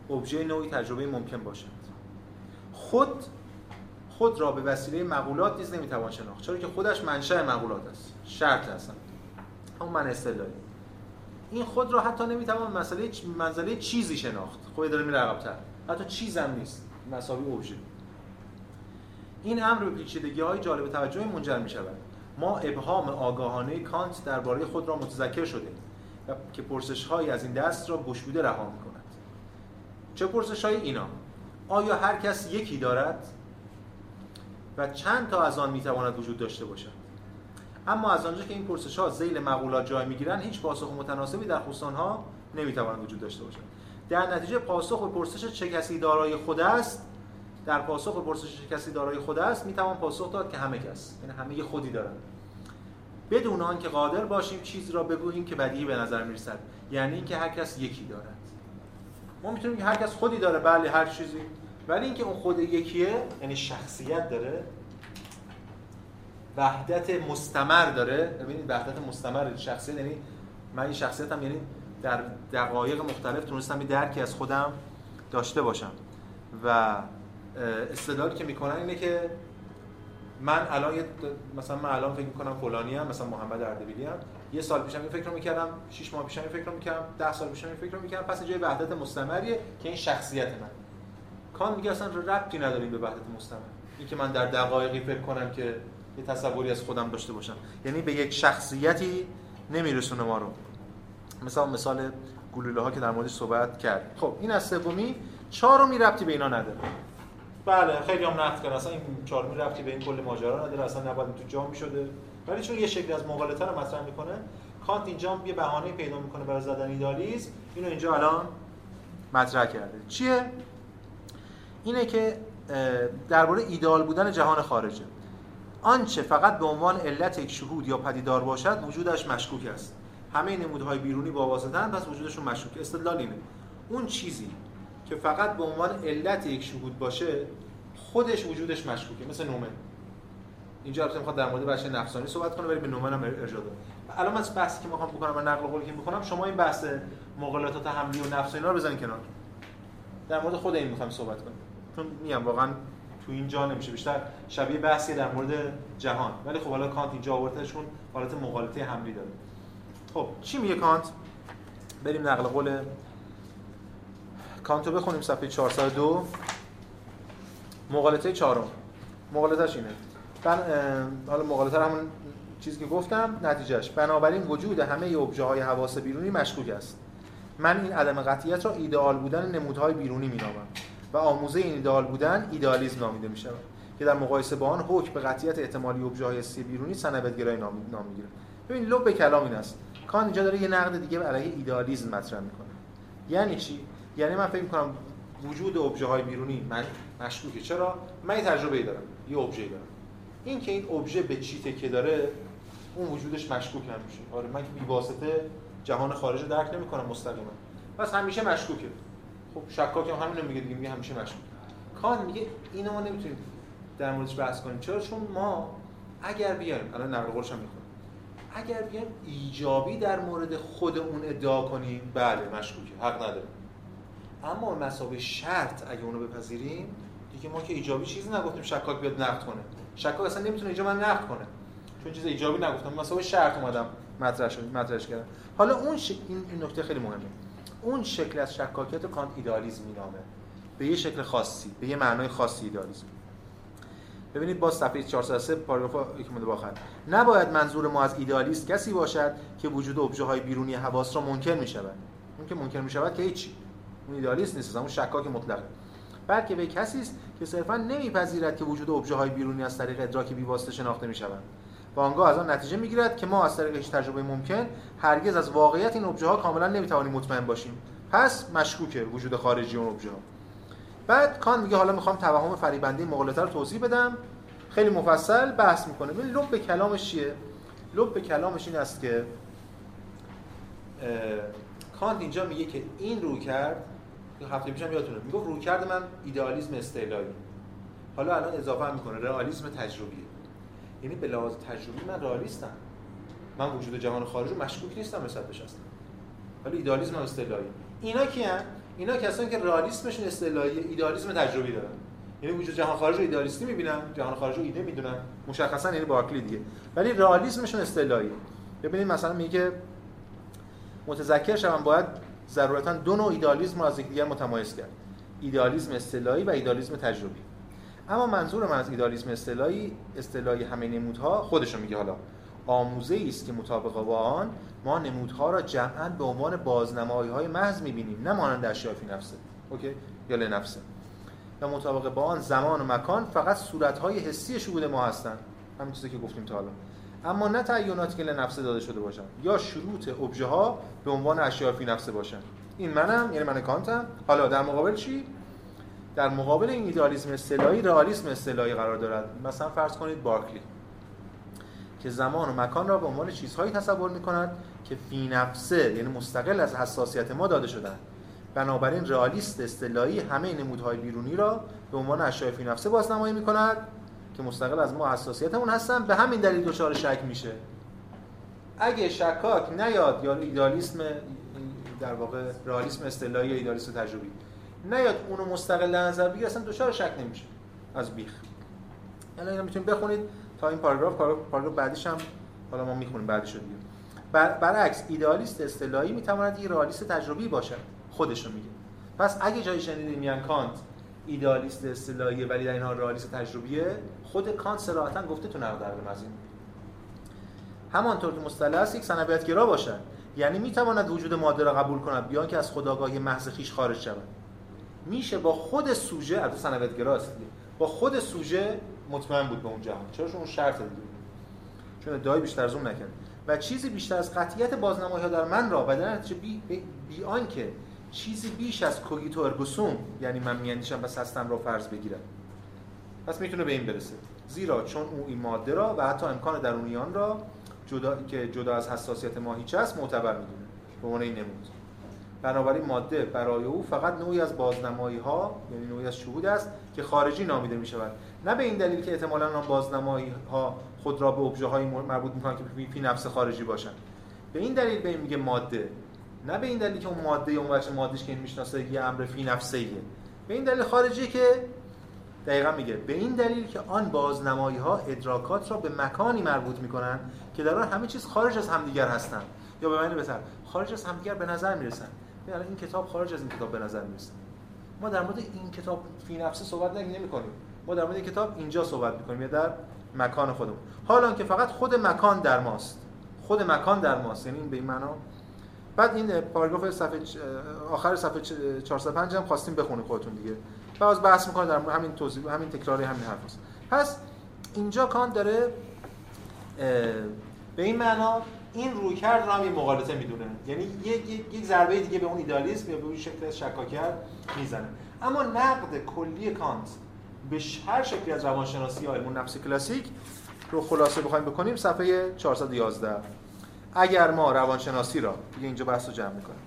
ابژه نوعی تجربه ممکن باشد. خود خود را به وسیله مقولات نیز نمی‌توان شناخت چرا که خودش منشأ مقولات است شرط هستن همون من اصطلاحی. این خود را حتی نمی‌توان مسئله منزله چیزی شناخت. خود داره میره عقب‌تر. حتی چیزم نیست. مساوی ابژه این امر به پیچیدگی های جالب توجهی منجر می شود ما ابهام آگاهانه کانت درباره خود را متذکر شدیم و که پرسش از این دست را گشوده رها می کند چه پرسش اینا. آیا هر کس یکی دارد؟ و چند تا از آن می تواند وجود داشته باشد؟ اما از آنجا که این پرسش ها زیل مقولات جای می گیرند هیچ پاسخ متناسبی در خصوص آنها وجود داشته باشد. در نتیجه پاسخ به پرسش چه کسی دارای خود است در پاسخ به پرسش چه کسی دارای خود است می توان پاسخ داد که همه کس یعنی همه خودی دارند بدون آن که قادر باشیم چیز را بگوییم که بدیهی به نظر می‌رسد یعنی اینکه هر کس یکی دارد. ما می‌تونیم که هر کس خودی داره بله هر چیزی ولی اینکه اون خود یکیه یعنی شخصیت داره وحدت مستمر داره. ببینید وحدت مستمر شخصیت یعنی من این شخصیتم یعنی در دقایق مختلف تونستم یه درکی از خودم داشته باشم. و استدلالی که می‌کنن اینه که من الان مثلا من الان فکر می‌کنم فلانی هم مثلا محمد اردبیلی هم یه سال پیشم این فکر رو می‌کردم 6 ماه پیشم این فکر رو می‌کردم 10 سال پیشم این فکر رو می‌کردم. پس جای وحدت مستمریه که این شخصیت من. کان میگه اصلا ربطی نداریم به وحدت مستمر. این که من در دقایقی فکر کنم که یه تصوری از خودم داشته باشم. یعنی به یک شخصیتی نمیرسونه ما رو. مثلا مثال گلوله ها که در موردش صحبت کرد. خب این از سومی چهارمی ربطی به اینا نداره. بله خیلی هم نقد کردن اصلا این چهارمی ربطی به این کل ماجرا نداره. اصلا نباید تو جام می‌شده. ولی چون یه شکلی از مغالطه رو مطرح می‌کنه کانت اینجا یه بهانه پیدا می‌کنه برای زدن ایدالیسم. اینو اینجا الان مطرح کرده. چیه؟ اینه که درباره ایدال بودن جهان خارجه. آنچه فقط به عنوان علت یک شهود یا پدیدار باشد وجودش مشکوک است. همه نمودهای بیرونی با واسطن پس وجودشون مشکوک. استدلال اینه. اون چیزی که فقط به عنوان علت یک شهود باشه خودش وجودش مشکوکه مثل نومن اینجا البته می‌خواد در مورد بچه نفسانی صحبت کنه ولی به نومن هم ارجاع داره الان من بحثی که می‌خوام بکنم من نقل قولی که می‌کنم شما این بحث مغالطات حملی و نفسانی رو بزنید کنار. در مورد خود این می‌خوام صحبت کنم. چون میگم واقعا تو اینجا نمیشه. بیشتر شبیه بحثی در مورد جهان. ولی خب حالا کانت اینجا آوردهشون حالت مغالطه حملی داره. خب چی میگه کانت؟ بریم نقل قول کانتو بخونیم صفحه 402 مغالطه چهارم. مغالطهش اینه. من حالا مغالطه همون چیزی که گفتم نتیجهش بنابراین وجود همه ابژه های حواس بیرونی مشکوک است. من این عدم قطعیت را ایدئال بودن نمودهای بیرونی مینامم. و آموزه این ایدئال بودن ایدئالیسم نامیده می شود که در مقایسه با آن حکم به قطعیت احتمالی ابژه های حسی بیرونی سنبدگرایی نام می‌گیره ببین لب کلام این است. کان اینجا داره یه نقد دیگه علیه ایدئالیسم مطرح می‌کنه. یعنی چی؟ یعنی من فکر می‌کنم وجود ابژه های بیرونی من مشکوکه. چرا؟ من تجربه ای دارم یه ابژه دارم. این که این ابژه به چی تکیه داره اون وجودش مشکوک هم میشه آره من که بی واسطه جهان خارج رو درک نمی‌کنم مستقیما. پس همیشه مشکوکه. خب شکاک هم همین میگه دیگه میگه همیشه مشکوک. کان میگه اینو ما نمی‌تونیم در موردش بحث کنیم. چرا؟ چون ما اگر بیایم الان نقل قولش هم می‌خونم اگر بیایم ایجابی در مورد خود اون ادعا کنیم بله مشکوکه حق نداره. اما مسابقه شرط اگه اونو بپذیریم دیگه ما که ایجابی چیزی نگفتیم شکاک بیاد نقد کنه. شکاک اصلا نمی‌تونه اینجا من نقد کنه. چون چیز ایجابی نگفتم. مسابقه شرط اومدم مطرح شد مطرحش کردم. حالا اون ش... این نکته خیلی مهمه. اون شکل از شکاکیت کانت ایدالیسم مینامه. به یه شکل خاصی به یه معنای خاصی ایدالیسم ببینید با صفحه 403 پاراگراف یک مونده آخر نباید منظور ما از ایدالیست کسی باشد که وجود ابژه های بیرونی حواس را منکر می شود اون که منکر می شود که هیچی. اون ایدالیست نیست اون شکاک مطلقه بلکه به کسی است که صرفا نمیپذیرد که وجود ابژه های بیرونی از طریق ادراک بیواسطه شناخته می‌شوند و آنگاه از آن نتیجه می‌گیرد که ما از طریق هیچ تجربه ممکن هرگز از واقعیت این ابژه ها کاملا نمی‌توانیم مطمئن باشیم. پس مشکوکه وجود خارجی اون ابژه ها بعد کان میگه حالا می‌خوام توهم فریبنده مغالطه رو توضیح بدم. خیلی مفصل بحث می‌کنه. ببین لب کلامش چیه؟ لب کلامش این است که کانت اینجا میگه که این رو کرد هفته پیشم یادتونه می‌گفت رو کرد من ایدئالیسم استعلایی. حالا الان اضافه می‌کنه رئالیسم تجربیه. یعنی به لحاظ تجربی من رئالیستم. من وجود جهان خارج رو مشکوک نیستم نسبت هستم ولی ایدئالیسم هم استعلایی اینا کیان اینا کسانی که رئالیسمشون استعلایی ایدئالیسم تجربی دارن. یعنی وجود جهان خارج رو ایدئالیستی می‌بینن جهان خارج رو ایده می‌دونن. مشخصا یعنی بارکلی دیگه. ولی رئالیسمشون استعلایی ببینید مثلا میگه متذکر شوم باید ضرورتا دو نوع ایدئالیسم رو از یکدیگر متمایز کرد. ایدئالیسم اصطلاحی و ایدئالیسم تجربی. اما منظور من از ایدئالیسم اصطلاحی اصطلاحی همه نمودها خودشون میگه حالا. آموزه ای است که مطابق با آن ما نمودها را جمعا به عنوان بازنمایی های محض می‌بینیم نه مانند اشیاء فی نفسه. اوکی؟ یا لنفسه. و مطابق با آن زمان و مکان فقط صورت‌های حسی شهود ما هستند. همین چیزی که گفتیم تا حالا. اما نه تعیناتی که لنفسه داده شده باشن یا شروط ابژه ها به عنوان اشیاء فی نفسه باشن این منم یعنی من کانتم. حالا در مقابل چی؟ در مقابل این ایدئالیسم اصطلاحی رئالیسم اصطلاحی قرار دارد. مثلا فرض کنید بارکلی که زمان و مکان را به عنوان چیزهایی تصور می‌کند که فی نفسه یعنی مستقل از حساسیت ما داده شدند بنابراین رئالیست اصطلاحی همه نمودهای بیرونی را به عنوان اشیاء فی نفسه بازنمایی می‌کند که مستقل از ما حساسیتمون هستن. به همین دلیل دچار شک میشه. اگه شکاک نیاد یا ایدالیسم در واقع رئالیسم اصطلاحی یا ایدالیسم تجربی. نیاد اونو مستقل نظر بگیر اصلا دچار شک نمیشه از بیخ. یعنی اینا می‌تونید بخونید تا این پاراگراف پاراگراف بعدیش هم حالا ما می‌خونیم بعدش دیگه. بر برعکس ایدالیست اصطلاحی می‌تواند یک رئالیست تجربی باشد خودش رو میگه. پس اگه جایی شنیدید میان کانت ایدالیست اصطلاحیه ولی در این حال رئالیست تجربیه خود کانت صراحتا گفته تو نقد از این همانطور که مصطلح است یک سنویتگرا باشد. یعنی می‌تواند وجود ماده را قبول کند بیان که از خداگاهی محض خیش خارج شود. میشه با خود سوژه البته سنویتگرا است دیگه با خود سوژه مطمئن بود به اون جهان. چرا چون شرط دیگه. چون ادعای بیشتر از اون نکرد و چیزی بیشتر از قطعیت بازنمایی ها در من را و در نتیجه بی, بی, آنکه چیزی بیش از کوگیتو ارگوسوم یعنی من میاندیشم و هستم را فرض بگیرم. پس می‌تونه به این برسه. زیرا چون او این ماده را و حتی امکان درونیان را جدا که جدا از حساسیت ما هیچ است معتبر می‌دونه. به عنوان این نمود. بنابراین ماده برای او فقط نوعی از بازنمایی ها یعنی نوعی از شهود است که خارجی نامیده می شود نه به این دلیل که احتمالاً آن بازنمایی ها خود را به ابژه های مربوط می‌کنن که فی نفس خارجی باشند. به این دلیل به این میگه ماده. نه به این دلیل که اون ماده اون بچه مادهش که این می‌شناسه یه امر فی نفسه به این دلیل خارجی که دقیقا میگه به این دلیل که آن بازنمایی ها ادراکات را به مکانی مربوط می‌کنن که در آن همه چیز خارج از همدیگر هستند. یا به معنی بهتر خارج از همدیگر به نظر می‌رسن یعنی این کتاب خارج از این کتاب به نظر می‌رسه. ما در مورد این کتاب فی نفسه صحبت نمی کنیم. ما در مورد این کتاب اینجا صحبت می‌کنیم یا در مکان خودمون. حالا که فقط خود مکان در ماست. خود مکان در ماست یعنی به این معنا. بعد این پاراگراف صفحه آخر صفحه 405 هم خواستیم بخونید خودتون دیگه. باز بحث می‌کنه در همین توضیح همین تکراری همین حرف هست. پس اینجا کان داره به این معنا این روی کرد رو هم یه مقالطه می‌دونه. یعنی یک یک ضربه دیگه به اون ایدالیسم یا به اون شکل از شکاکیت می‌زنه. اما نقد کلی کانت به هر شکلی از روانشناسی یا علم نفس کلاسیک رو خلاصه بخوایم بکنیم صفحه 411 اگر ما روانشناسی را دیگه اینجا بحث رو جمع می‌کنیم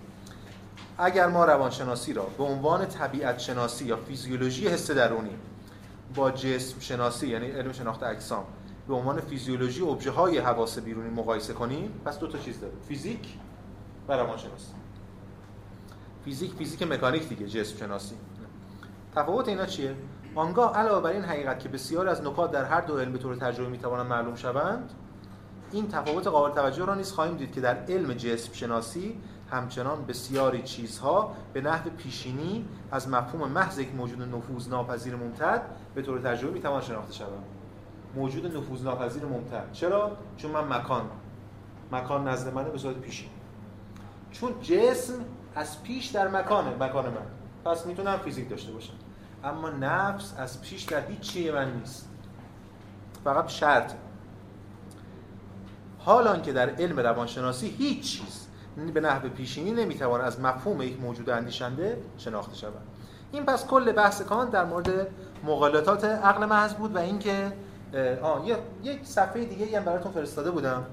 اگر ما روانشناسی را به عنوان طبیعت شناسی یا فیزیولوژی حس درونی با جسم شناسی یعنی علم شناخت اجسام به عنوان فیزیولوژی ابژه های حواس بیرونی مقایسه کنیم پس دو تا چیز داره. فیزیک و روانشناسی. فیزیک فیزیک مکانیک دیگه جسم شناسی تفاوت اینا چیه؟ آنگاه علاوه بر این حقیقت که بسیار از نکات در هر دو علم به طور تجربی می‌توانند معلوم شوند این تفاوت قابل توجه را نیز خواهیم دید که در علم جسم شناسی همچنان بسیاری چیزها به نحو پیشینی از مفهوم محض یک موجود نفوذ ناپذیر ممتد به طور تجربی می‌توان شناخته شود موجود نفوذ ناپذیر ممتد چرا؟ چون من مکان. مکان نزد منه به صورت پیشین. چون جسم از پیش در مکانه مکان من. پس می‌تونم فیزیک داشته باشم. اما نفس از پیش در هیچ من نیست. فقط شرط. حال که در علم روانشناسی هیچ چیز به نحو پیشینی نمی‌توان از مفهوم یک موجود اندیشنده شناخته شود. این پس کل بحث کان در مورد مقالطات عقل محض بود و اینکه آه یک صفحه دیگه هم براتون فرستاده بودم.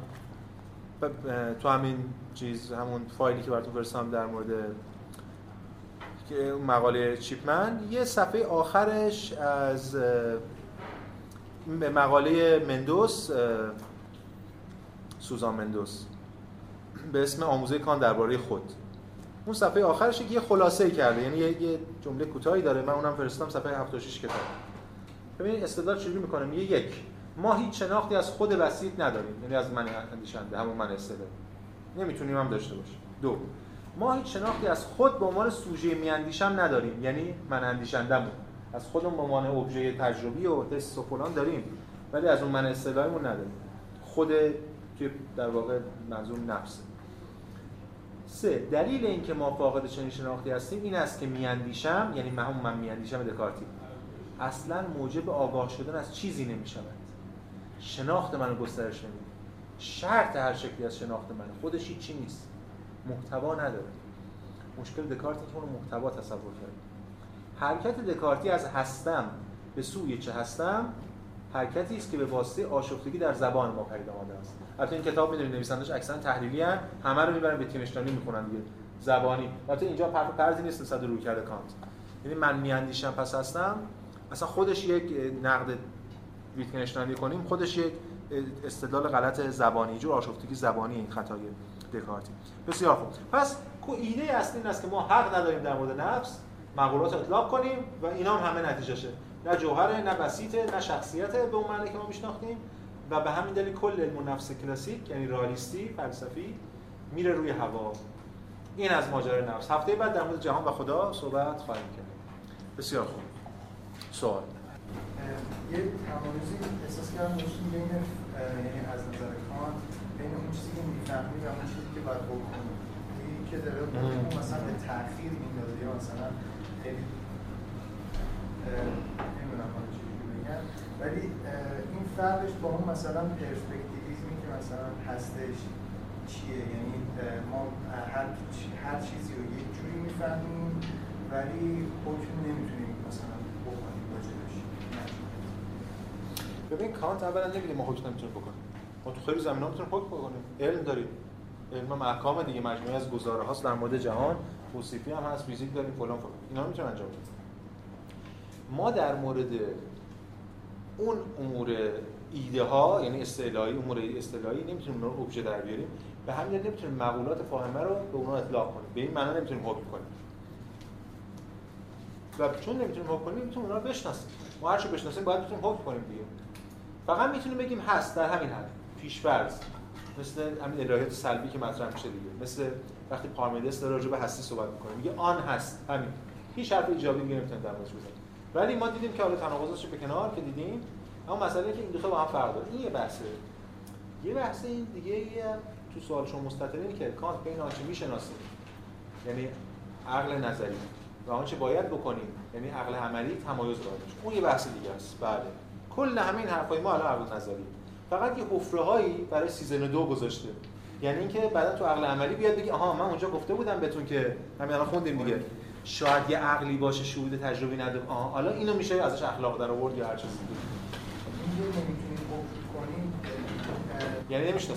تو همین چیز همون فایلی که براتون فرستادم در مورد که مقاله چیپمن. یه صفحه آخرش از مقاله مندوس سوزان مندوس. به اسم آموزه کان درباره خود. اون صفحه آخرش یه خلاصه کرده. یعنی یه جمله کوتاهی داره. من اونم فرستادم صفحه 76 کتاب. ببینید استدلال چجوری می‌کنه؟ یه یک ما هیچ شناختی از خود وسیط نداریم یعنی از من اندیشنده همون من استدلال. نمی‌تونیم هم داشته باشیم. دو ما هیچ شناختی از خود به عنوان سوژه میاندیشم نداریم یعنی من اندیشندمون از خودمون به عنوان ابژه تجربی و حس و فلان داریم ولی از اون من اصطلاحیمون نداریم. خود توی در واقع منظور نفسه سه دلیل اینکه ما فاقد چنین شناختی هستیم این است که میاندیشم یعنی من من میاندیشم دکارتی. اصلا موجب آگاه شدن از چیزی نمی‌شود. شناخت منو گسترش نمیده. شرط هر شکلی از شناخت من خودش چی نیست. محتوا نداره. مشکل دکارتی که اون محتوا تصور کرد. حرکت دکارتی از هستم به سوی چه هستم حرکتی است که به واسطه آشفتگی در زبان ما پدید آمده است. البته این کتاب می‌دونید نویسندش اکثرا تحلیلی هم همه رو می‌برن به تیمشتانی می‌خونن دیگه. زبانی. البته اینجا پرزی نیست نسبت روی کرده کانت. یعنی من میاندیشم پس هستم اصلا خودش یک نقد ویتگنشتاینی کنیم خودش یک استدلال غلط زبانی جو آشفتگی زبانی این خطای دکارتی. بسیار خوب. پس ایده اصلی این است که ما حق نداریم در مورد نفس مقولات اطلاق کنیم و اینا هم همه نتیجهشه نه جوهره نه بسیطه نه شخصیته به اون معنی که ما میشناختیم و به همین دلیل کل علم نفس کلاسیک یعنی رالیستی فلسفی میره روی هوا. این از ماجرای نفس. هفته بعد در مورد جهان و خدا صحبت خواهیم کرد. بسیار خوب. سوال. یه تمایزی احساس کردم داشتیم بین یعنی از نظر کانت بین اون چیزی که می‌فهمی و اون چیزی که باید بکنی. یکی که داره مثلا به تاخیر میندازه یا مثلا خیلی نمی‌دونم حالا چجوری بگم ولی این فرقش با اون مثلا پرسپکتیویزمی که مثلا هستش چیه؟ یعنی ما هر هر چیزی رو یک جوری می‌فهمیم ولی حکم نمی‌تونیم مثلا بکنیم راجبش ببین کانت اولا نمیگه ما حکم نمی‌تونیم بکنیم. ما تو خیلی زمینه می‌تونیم حکم بکنیم. علم داریم. علم احکام دیگه مجموعه از گزاره هاست در مورد جهان. توصیفی هم هست فیزیک داریم فلان فلان. اینا می‌تونیم انجام بدیم. ما در مورد اون امور ایده ها یعنی اصطلاحی امور اصطلاحی نمی‌تونیم اون ابژه در بیاریم. به همین دلیل نمی‌تونیم مقولات فاهمه رو به اونها اطلاق کنیم. به این معنا نمی‌تونیم حکم کنیم. و چون نمی‌تونیم حکم کنیم نمی‌تونیم اونها رو بشناسیم. ما هر بشناسیم باید بتونیم حکم کنیم دیگه. فقط می‌تونیم بگیم هست در همین حد. پیش‌فرض مثل همین الهیات سلبی که مطرح میشه دیگه. مثل وقتی پارمیدس داره راجع به هستی صحبت می‌کنه. میگه آن هست همین. هیچ حرف ایجابی دیگه نمی‌تونه در موردش بزنه. ولی ما دیدیم که حالا تناقضش به کنار که دیدیم. اما مسئله که این دو با هم فرق داره. این یه بحثه. یه بحث این دیگه یه تو سوال شما مستطرین که کانت بین آنچه می‌شناسیم یعنی عقل نظری و آنچه باید بکنیم یعنی عقل عملی تمایز داره اون یه بحث دیگه است. بله کل همین حرفای ما الان عقل نظری فقط یه حفره هایی برای سیزن دو گذاشته. یعنی اینکه بعدا تو عقل عملی بیاد بگی آها من اونجا گفته بودم بهتون که همین الان خوندیم دیگه. شاید یه عقلی باشه شهود تجربی نده آها حالا اینو میشه ازش اخلاق در آورد یا هر چیزی. یعنی متفاوتن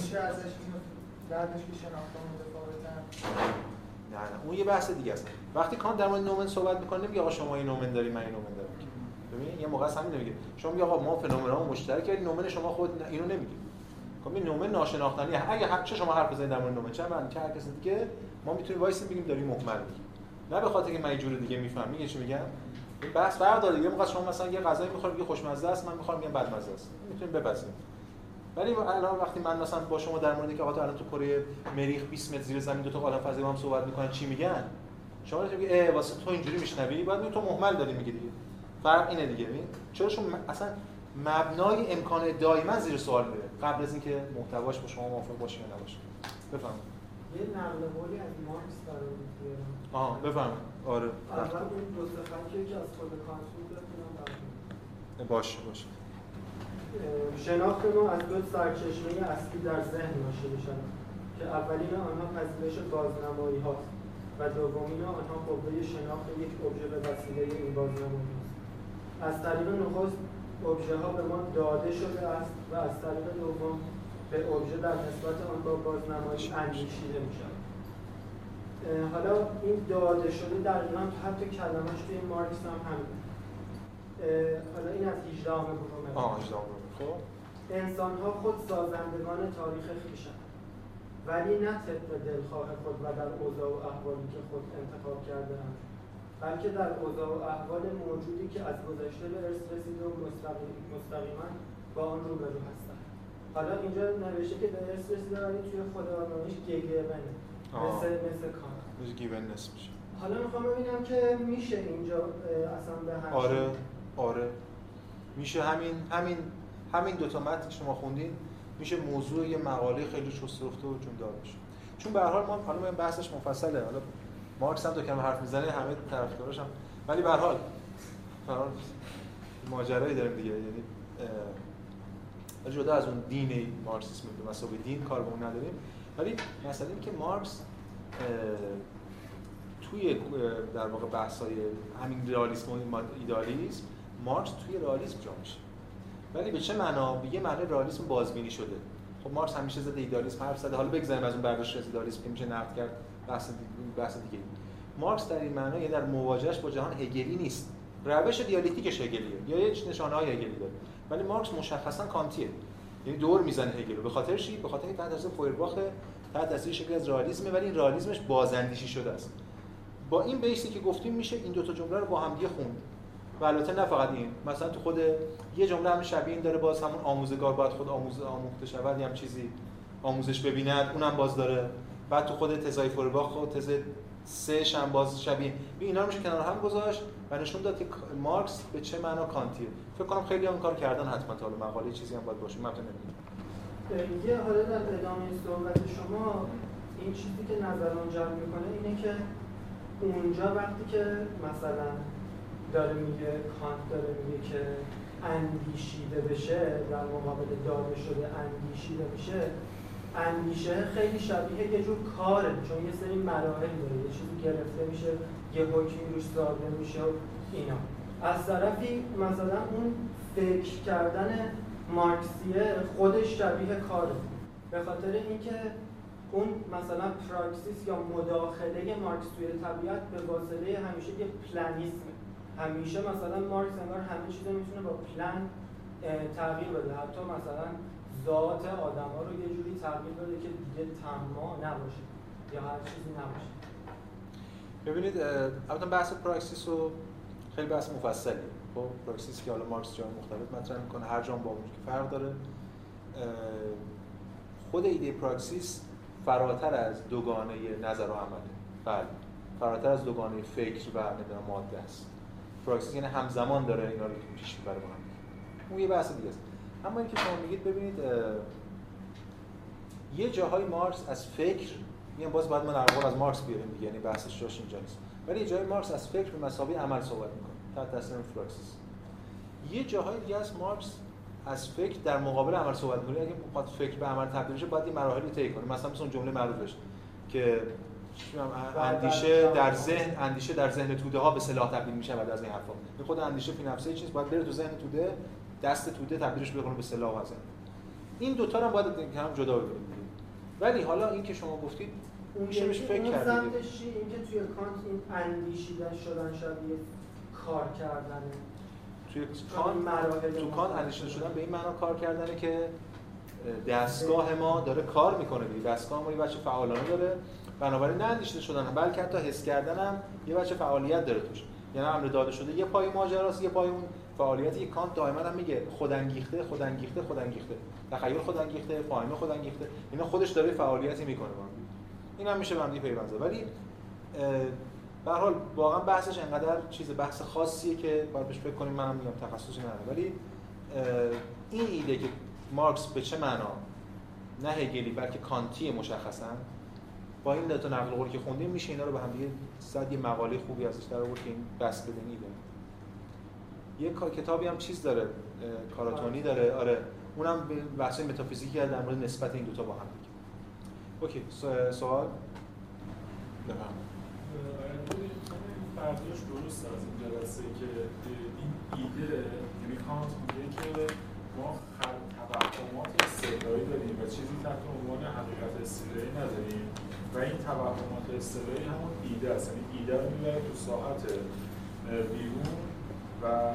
نه نه اون یه بحث دیگه است. وقتی کانت در مورد نومن صحبت می‌کنه نمیگه آقا شما این نومن داری من این نومن دارم. ببین یه موقع همین نمیگه شما میگه آقا ما فنومن ما مشترک ولی نومن شما خود اینو نمیگی. خب این نومن ناشناختنی اگه هر چه شما حرف بزنید در مورد نومن چه من چه هر کسی دیگه ما می‌تونیم وایسیم بگیم داری مهمل میگی. نه به خاطر که من یه جور دیگه می‌فهمم میگه چی میگم؟ این بحث داره دیگه. موقع شما مثلا یه غذایی می‌خورید میگه خوشمزه است من می‌خوام میگم بدمزه است. می‌تونیم بپذیریم. ولی الان وقتی من مثلا با شما در مورد که آقا تو الان تو کره مریخ 20 متر زیر زمین دو تا قالب فضایی با هم صحبت می‌کنن چی میگن؟ شما میگی ای واسه تو اینجوری میشنوی؟ بعد تو مهمل داری میگی دیگه. فرق اینه دیگه. ببین چرا شما اصلا مبنای امکان دائما زیر سوال میره قبل از اینکه محتواش با شما موافق باشه یا نباشه. بفهمید یه نقل قولی از مارکس بیارم آها بفهم آره. اول اون دو خطی که از خود کانت بود باشه باشه. شناخت ما از دو سرچشمه اصلی در ذهن ناشی میشن که اولین آنها پذیرش بازنمایی هاست و دومین آنها قوه شناخت یک ابژه به وسیله این بازنمایی از طریق نخست ابژه ها به ما داده شده است و از طریق دوم به ابژه در نسبت آن با بازنمایی اندیشیده می شود حالا این داده شده در ایران حتی کلمش توی مارکس هم همین حالا این از 18 گروه آه 18 خب. انسان ها خود سازندگان تاریخ خیشند ولی نه طبق دلخواه خود و در اوضاع و احوالی که خود انتخاب کرده اند. بلکه در اوضاع و احوال موجودی که از گذشته به ارث رسیده و مستقیما با آن روبرو هستند. حالا اینجا نوشته که به ارث رسیده ولی توی خود آرامش گگبنه مثل مثل گیون نصف میشه. حالا می‌خوام ببینم که میشه اینجا اصلا به هر آره آره. میشه همین همین همین دو تا متن شما خوندین میشه موضوع یه مقاله خیلی چست رفته و جوندار بشه. چون به هر حال ما حالا بحثش مفصله. حالا مارکس هم دو کلمه حرف می‌زنه همه طرفداراش هم. ولی به هر حال ماجرایی داریم دیگه. یعنی جدا از اون دین مارکسیسم به مسابقه دین کار به اون نداریم. ولی مثلا این که مارکس توی در واقع بحث‌های همین رئالیسم و ایدالیسم مارکس توی رئالیسم جا میشه. ولی به چه معنا؟ به یه معنی رئالیسم بازبینی شده. خب مارکس همیشه زده ایدالیسم حرف زده. حالا بگذاریم از اون برداشت ایدالیسم که میشه نقد کرد. بحث بحث دیگه. مارکس در این معنا یه در مواجهش با جهان هگلی نیست. روش دیالکتیکش هگلیه. یا یه نشانه‌های هگلی داره. ولی مارکس مشخصا کانتیه. یعنی دور می‌زنه هگل به خاطر چی؟ به خاطر اینکه تحت تاثیر فویرباخ تحت تاثیر شکلی از رئالیسم ولی این رئالیسمش بازاندیشی شده است. با این بیسی که گفتیم میشه این دو تا جمله رو با هم دیگه خوند. و البته نه فقط این. مثلا تو خود یه جمله هم شبیه این داره باز همون آموزگار باید خود آموز آموخته شود هم چیزی آموزش ببیند اونم باز داره. بعد تو خود تزای فورباخ خود تز سه باز شبیه. به اینا رو میشه کنار هم گذاشت و نشون داد که مارکس به چه معنا کانتیه. فکر کنم خیلی هم کار کردن حتما تا مقاله چیزی هم باید باشه. متن نمی‌دونم یه حالا در ادامه صحبت شما این چیزی که نظران جلب می‌کنه اینه که اونجا وقتی که مثلا داره میگه کانت داره میگه که اندیشیده بشه در مقابل داده شده اندیشیده بشه اندیشه خیلی شبیه یه جور کاره چون یه سری مراحل داره یه چیزی گرفته میشه یه حکمی روش صادر میشه و اینا. از طرفی مثلا اون فکر کردن مارکسیه خودش شبیه کاره. به خاطر اینکه اون مثلا پراکسیس یا مداخله مارکس توی طبیعت به واسطه همیشه یه پلانیسمه. همیشه مثلا مارکس انگار همه چیز می‌تونه با پلان تغییر بده. حتی مثلا ذات آدم ها رو یه جوری تغییر بده که دیگه تما نباشه. یا هر چیزی نباشه. ببینید البته بحث پراکسیس رو خیلی بحث مفصلی. خب پراکسیس که حالا مارکس جای مختلف مطرح می‌کنه هر جام با اون که فرق داره. خود ایده پراکسیس فراتر از دوگانه نظر و عمله. بله فراتر از دوگانه فکر و ماده است. پراکسیس یعنی همزمان داره اینا رو پیش می‌بره با هم. اون یه بحث دیگه است. اما اینکه شما میگید ببینید یه جاهای مارکس از فکر میگم باز بعد من در از مارکس بیاریم دیگه یعنی بحثش جاش اینجا نیست. ولی یه جای مارکس از فکر به مسابقه عمل صحبت می‌کنه تحت تاثیر فراکسیس. یه جاهای دیگه از مارکس از فکر در مقابل عمل صحبت می‌کنه. اگه بخواد فکر به عمل تبدیل بشه باید این مراحلی طی کنه. مثلا مثلا جمله معروفش که اندیشه در ذهن اندیشه در ذهن توده ها به سلاح تبدیل میشه بعد از این حرفا. این خود اندیشه فی نفسه چیز باید بره تو ذهن توده دست توده تبدیلش بکنه به سلاح و این دو تا رو باید هم جدا ببینیم. ولی حالا این که شما گفتید اون میشه بهش فکر کردید. اون سمتش این که توی کانت این اندیشیدن شدن شبیه کار کردنه. توی کانت تو کانت اندیشیده شدن به این معنا کار کردنه که دستگاه ما داره کار می‌کنه دیگه. دستگاه ما یه بچه فعالانه داره. بنابراین نه اندیشیده شدن بلکه حتی حس کردن هم یه بچه فعالیت داره توش. یعنی امر داده شده. یه پای ماجراست یه پای اون فعالیت یک کانت دائما هم میگه خودانگیخته خودانگیخته خودانگیخته. تخیل خودانگیخته فاهمه خودانگیخته. اینا خودش داره فعالیتی می‌کنه. این هم میشه بندی پیوند ولی به حال واقعا بحثش انقدر چیز بحث خاصیه که باید بهش فکر کنیم. منم میگم تخصصی ندارم. ولی این ایده که مارکس به چه معنا نه هگلی بلکه کانتی مشخصا با این تا نقل قولی که خوندیم میشه اینا رو به هم دیگه صد یه مقاله خوبی ازش در آورد که این بس بدنی یه کتابی هم چیز داره کاراتونی داره آره. اونم بحث متافیزیکی در مورد نسبت این دوتا با هم دیگه. اوکی سو- سوال؟ بفرمایید. برداشت درست از این جلسه که این ایده یعنی کانت میگه که ما توهمات استعلایی داریم و چیزی تحت عنوان حقیقت استعلایی نداریم و این توهمات استعلایی همون ایده است. یعنی ایده رو می‌بره تو ساعت بیرون و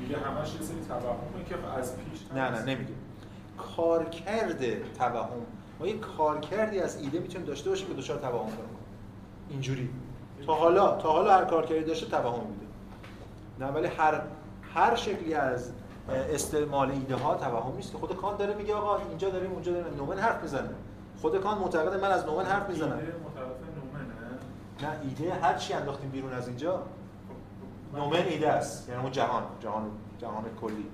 میگه همش یه سری توهمه که از پیش نه نه. نمیگه کارکرد توهم. ما یه کارکردی از ایده می‌تونیم داشته باشیم که دچار توهم کنیم. اینجوری. تا حالا تا حالا هر کارکردی داشته توهم میده. نه ولی هر هر شکلی از استعمال ایده ها توهم نیست که خود کانت داره میگه آقا اینجا داریم اونجا داریم. نومن حرف می‌زنه. خود کانت معتقده من از نومن حرف می‌زنم. ایده متعلق نومنه. نه ایده هر چی انداختیم بیرون از اینجا نومن ایده است. یعنی اون جهان جهان جهان کلی.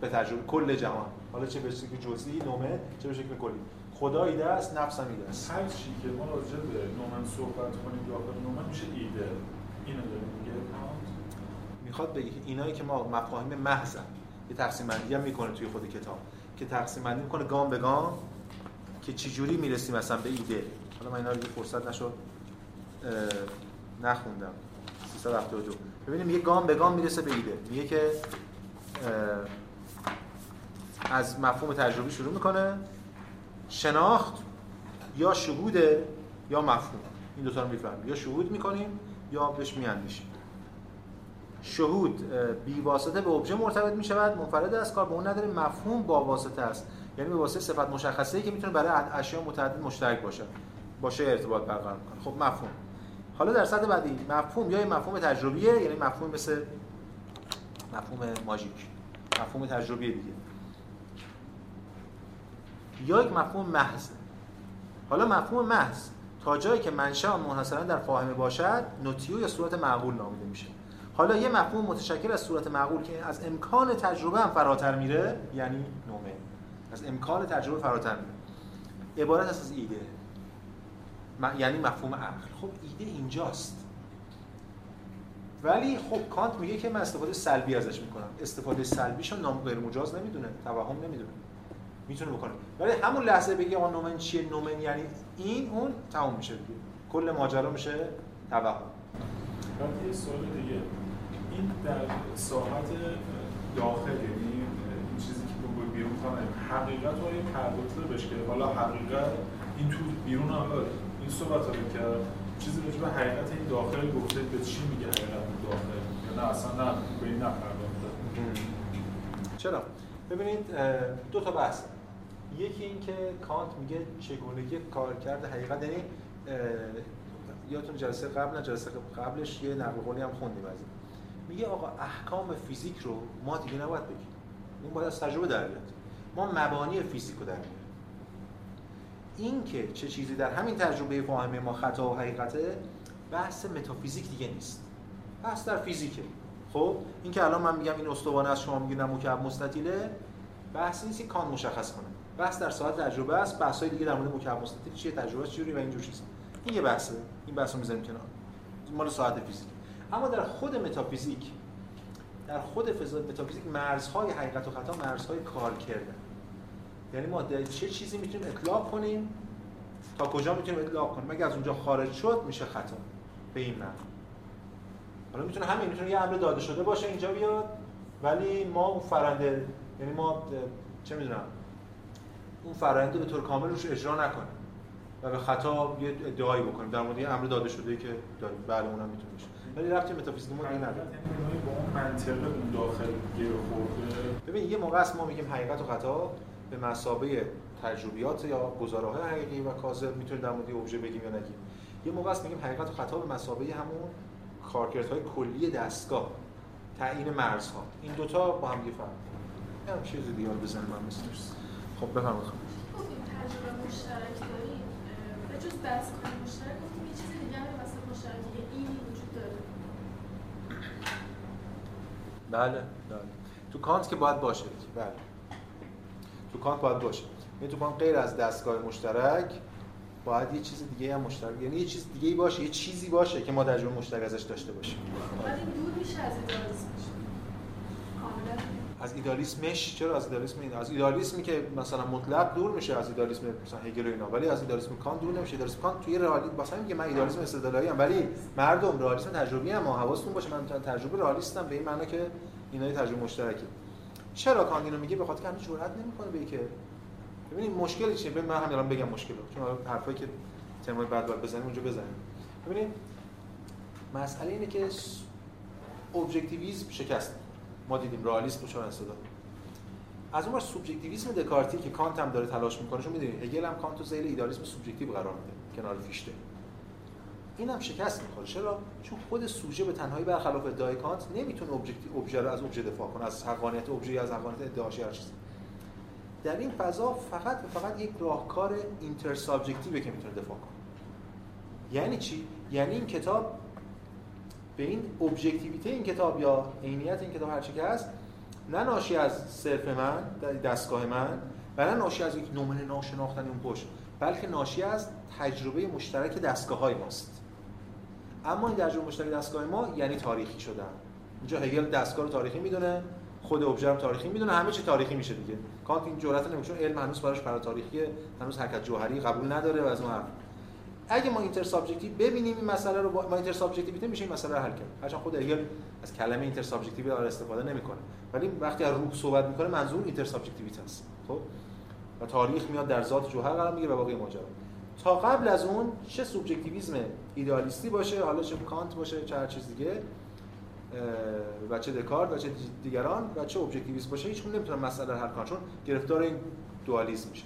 به تجربه کل جهان. حالا چه به شکل جزئی نومن چه به شکل کلی. خدا ایده است نفس هم ایده است. هر چی که ما راجع به نومن صحبت کنیم داخل نومن میشه ایده. اینو داره میگه. می‌خواد بگه اینایی که ما مفاهیم محض یه تقسیم بندی هم می‌کنه توی خود کتاب. که تقسیم بندی می‌کنه گام به گام که چی جوری می‌رسیم مثلا به ایده. حالا من اینا رو فرصت نشد نخوندم. 372 ببینیم یه گام به گام می‌رسه به ایده. میگه که از مفهوم تجربی شروع می‌کنه. شناخت یا شهوده یا مفهوم. این دوتا رو می‌فهمیم. یا شهود می‌کنیم یا بهش میاندیشیم. شهود بی واسطه به ابژه مرتبط می شود منفرد از کار به اون نداره مفهوم با واسطه است. یعنی به واسطه صفت مشخصه ای که می‌تونه برای اشیاء متعدد مشترک باشه. باشه ارتباط برقرار می‌کنه. خب مفهوم. حالا در سطح بعدی مفهوم یا مفهوم تجربیه یعنی مفهوم مثل مفهوم ماژیک. مفهوم تجربی دیگه. یا یک مفهوم محض. حالا مفهوم محض تا جایی که منشأ منحصرا در فاهمه باشد نوتیو یا صورت معقول نامیده میشه. حالا یه مفهوم متشکل از صورت معقول که از امکان تجربه هم فراتر میره یعنی نومه. از امکان تجربه فراتر میره. عبارت است از ایده. یعنی مفهوم عقل. خب ایده اینجاست. ولی خب کانت میگه که من استفاده سلبی ازش می‌کنم. استفاده سلبیشو نام غیر مجاز نمی‌دونه توهم نمی‌دونه. می‌تونه بکنه. ولی همون لحظه بگی آقا نومن چیه؟ نومن یعنی این اون تموم میشه. دیگه کل ماجرا میشه توهم. بعد یه سوال دیگه. این در ساحت داخل یعنی این چیزی که به بیرون حقیقت رو یه پرداخته بشه حالا حقیقت این تو بیرون هم. این صحبت رو که چیزی راجع به حقیقت این داخل گفته به چی میگه حقیقت داخل؟ یا نه اصلا نه به این نپرداخته. چرا؟ ببینید دو تا بحث. یکی این که کانت میگه چگونگی کارکرد حقیقت یعنی یادتون جلسه قبل نه جلسه قبلش یه نقل قولی هم خوندیم از میگه آقا احکام فیزیک رو ما دیگه نباید بگیم. این باید از تجربه در بیاد. ما مبانی فیزیک رو در میاریم این که چه چیزی در همین تجربه فاهمه ما خطا و حقیقته بحث متافیزیک دیگه نیست. بحث در فیزیکه. خب؟ این که الان من میگم این استوانه از شما میگه نه مکعب مستطیله بحث نیست که کان مشخص کنه. بحث در ساعت تجربه است بحث های دیگه در مورد مکعب مستطیل چیه تجربه چجوری و اینجور چیزا. این یه بحثه. این بحث رو می‌ذاریم کنار. مال ساعت فیزیک. اما در خود متافیزیک در خود فضا متافیزیک مرزهای حقیقت و خطا مرزهای کار کردن یعنی ما در چه چیزی می‌تونیم اطلاق کنیم؟ تا کجا می‌تونیم اطلاق کنیم؟ اگه از اونجا خارج شد میشه خطا؟ به این معنی. حالا می‌تونه همین می‌تونه یه امر داده شده باشه اینجا بیاد ولی ما اون فرنده یعنی ما چه می‌دونم اون فرنده به طور کامل روش اجرا نکنیم و به خطا یه ادعایی بکنیم. در مورد یه امر داده شده که داریم. بله اونم می‌تونه باشه. ولی رفتی متافیزیک ما نداره. یعنی با اون منطقه اون داخل گیر خورده؟ ببین یه موقع است ما میگیم حقیقت و خطا. به مسابه تجربیات یا گزاره‌های حقیقی و کاذب می‌تونیم در مورد یه ابژه بگیم یا نگیم. یه موقع است میگیم حقیقت و خطا به مسابه همون کارکردهای کلی دستگاه تعیین مرزها. این دوتا با هم دیگه فرق هم چیز دیگه بزنیم من مثل خب بفرمایید. گفتیم تجربه مشترک داریم. به جز کنیم مشترک گفتیم یه چیز دیگه هم واسه مشترک یه اینی وجود داره. بله بله. تو کانت که باید باشه. بله. تو کانت باید باشه. یعنی تو کانت غیر از دستگاه مشترک باید یه چیز دیگه هم مشترک یعنی یه چیز دیگه ای باشه یه چیزی باشه که ما تجربه مشترک ازش داشته باشیم. دور میشه از از ایدالیسمش؟ چرا از ایدالیسم این؟ از ایدالیسمی که مثلا مطلق دور میشه از ایدالیسم مثلا هگل و اینا. ولی از ایدالیسم کانت دور نمیشه. ایدالیسم کانت توی رئالی مثلا میگه من ایدالیسم استدلالی ام ولی مردم رئالیسم تجربی هم حواستون باشه. من تجربه رئالیستم به این معنی که اینا یه تجربه مشترکه. چرا کانت اینو میگه بخاطر که هنوز جرئت نمی‌کنه به که ببینید مشکل چیه. من همین الان بگم مشکل رو. چون حرفایی که ترمای بعد باید بزنیم اونجا بزنیم. ببینید مسئله اینه که ابجکتیویسم شکست. ما دیدیم رئالیسم چهار استدلال از اون بر سوبژکتیویسم دکارتی که کانت هم داره تلاش می‌کنه چون می‌دونید هگل هم کانت رو زیر ایدالیسم سوبژکتیو قرار میده. کنار فیشته. این هم شکست می‌خوره. چرا؟ چون خود سوژه به تنهایی برخلاف ادعای نمی‌تونه objective ابژه رو از ابژه دفاع کنه از حقانیت ابژه از حقانیت ادعاش هر چیزی. در این فضا فقط و فقط یک راهکار intersubjective ه که می‌تونه دفاع کنه. یعنی چی؟ یعنی این کتاب به این ابجکتیویته این کتاب یا عینیت این کتاب هر چی که هست نه ناشی از صرف من دستگاه من و نه ناشی از یک نومن ناشناختنی اون پشت بلکه ناشی از تجربه مشترک دستگاه های ماست. اما این تجربه مشترک دستگاه ما یعنی تاریخی شدن. اینجا هگل دستگاه رو تاریخی می‌دونه خود ابژه رو تاریخی می‌دونه همه چی تاریخی میشه دیگه. کانت این جرأت نمی‌کنه علم هنوز براش برای تاریخیه هنوز حرکت جوهری قبول نداره و از اون حرف. اگه ما intersubjective ببینیم این مسئله رو با ما اینتر سابجکتیویته میشه این مسئله رو حل کرد هرچند خود هگل از کلمه intersubjective داره استفاده نمی‌کنه. ولی وقتی از روح صحبت می‌کنه منظور اینتر سابجکتیویته است. خب؟ و تاریخ میاد در ذات جوهر قرار می‌گیره و باقی ماجرا. تا قبل از اون چه سوبژکتیویسم ایدئالیستی باشه حالا چه کانت باشه چه هر چیز دیگه و چه دکارت و چه دیگران و چه ابجکتیویست باشه هیچ نمی‌تونه مسئله حل کنه چون گرفتار این دوالیسم میشه.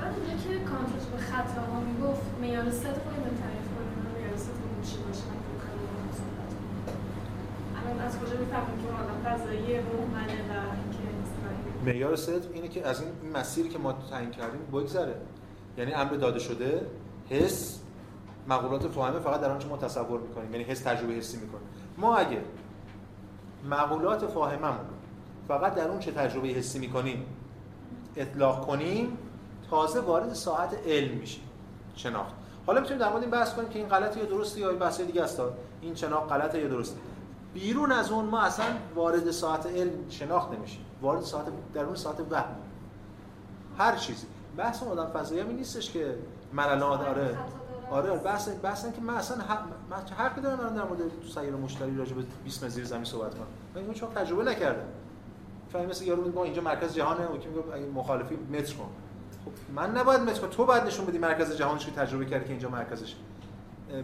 بعد اونجا که کانت به خطاها می‌گفت معیار رو اینو تعریف کنیم معیار صدق چی باشه الان از کجا می‌فهمیم که آدم فضایی مهمله و اینکه معیار صدق اینه که از این مسیری که ما تعیین کردیم بگذره. یعنی امر داده شده حس مقولات فاهمه فقط در آنچه ما تصور می‌کنیم یعنی حس تجربه حسی می‌کنیم. ما اگه مقولات فاهممون فقط در اون چه تجربه حسی می‌کنیم اطلاق کنیم تازه وارد ساعت علم میشیم. شناخت. حالا می‌تونیم در مورد این بحث کنیم که این غلطه یا درسته یا بحث دیگه است. این شناخت غلطه یا درسته. بیرون از اون ما اصلا وارد ساعت علم شناخت نمیشیم. وارد ساعت درون ساعت وهم. هر چیزی. بحث اون آدم فضایی هم نیستش که من الان آره آره بحث بحث که من اصلا حق من حق دارم من در مورد تو سیر مشتری راجع به 20 زیر زمین صحبت کنم؟ من اینو چون تجربه نکردم. فهم مثل یارو میگه اینجا مرکز جهانه و که میگه اگه مخالفی متر کن. خب من نباید متر کنم تو باید نشون بدی مرکز جهانش که تجربه کردی که اینجا مرکزش.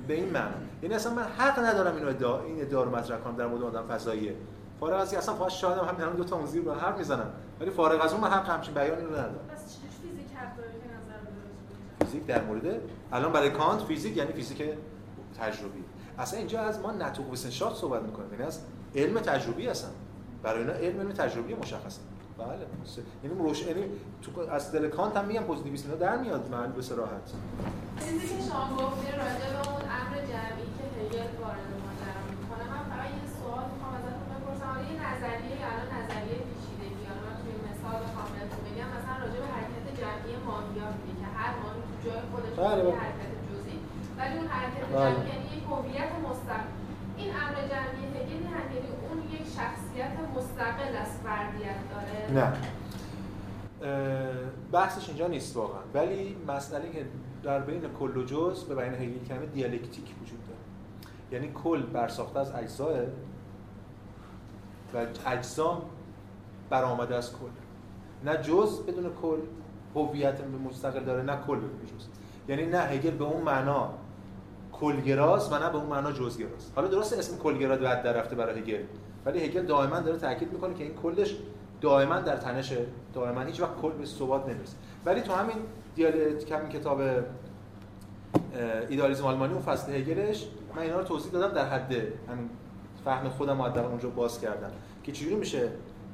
به این معنی. یعنی اصلا من حق ندارم اینو ادعا این ادعا رو مطرح کنم در مورد آدم فضاییه. فارغ از اصلا فاش شاهدم الان دو تا زیر با حرف می‌زنم. ولی فارغ از اون من حق همچین بیانی رو ندارم پس چجوری فیزیک حق داره که نظر بده فیزیک در مورد الان برای کانت فیزیک یعنی فیزیک تجربی. اصلا اینجا از ما Naturwissenschaft صحبت می‌کنیم. یعنی از علم تجربی هستن. برای اینا علم علم تجربی مشخصه. بله. یعنی روش یعنی تو از دل کانت هم میگم پوزیتیویسم اینا در میاد مهمله به صراحت. چیزی که شما گفتید راجع به اون امر جمعی که هگل وارد ماجرا می‌کنه من فقط یه سوال می‌خوام ازتون بپرسم حالا یه نظریه الان نظریه پیچیدگی حالا من توی مثال کاملتون بگم مثلا راجع به حرکت جمعی ماهیا میگه که هر ماهی تو بله جزئی. ولی اون حرکت بله. جمعی یعنی یک هویت مستقل. این امر جمعی هگل یعنی اون یک شخصیت مستقل از فردیت داره. نه. بحثش اینجا نیست واقعا. ولی مسئله که در بین کل و جز به بیان هگل کلمه دیالکتیک وجود داره. یعنی کل برساخته از اجزاه و اجزا برآمده از کل. نه جز بدون کل هویت مستقل داره نه کل بدون جز. یعنی نه هگل به اون معنا کلگراست و نه به اون معنا جزگراست حالا درست اسم کلگرا بعد در رفته برای هگل ولی هگل دائما داره تاکید می‌کنه که این کلش دائما در تنشه دائما هیچ وقت کل به ثبات نمی‌رسه. ولی تو همین دیالکتیک همین کتاب ایدالیسم آلمانی اون فصل هگلش من اینا رو توضیح دادم در حد همین فهم خودم رو اونجا باز کردم که چجوری میشه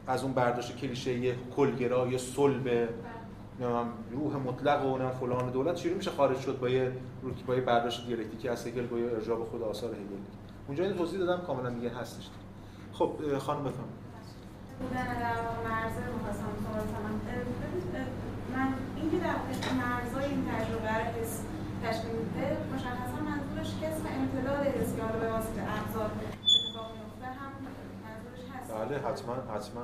از اون برداشت کلیشه یه کلگرا یا صلب روح مطلق و اونم فلان دولت چجوری میشه خارج شد با یه با برداشت دیالکتیکی از هگل با یه ارجاع به خود آثار هگل. اونجا این توضیح دادم کاملا دیگه هستش. خب خانم بفهم من اینکه در مرزای این تجربه حس تشکیل میده مشخصا منظورش کسب امتداد حس که حالا به واسطه ابزار اتفاق میفته هم منظورش هست. بله حتما حتما.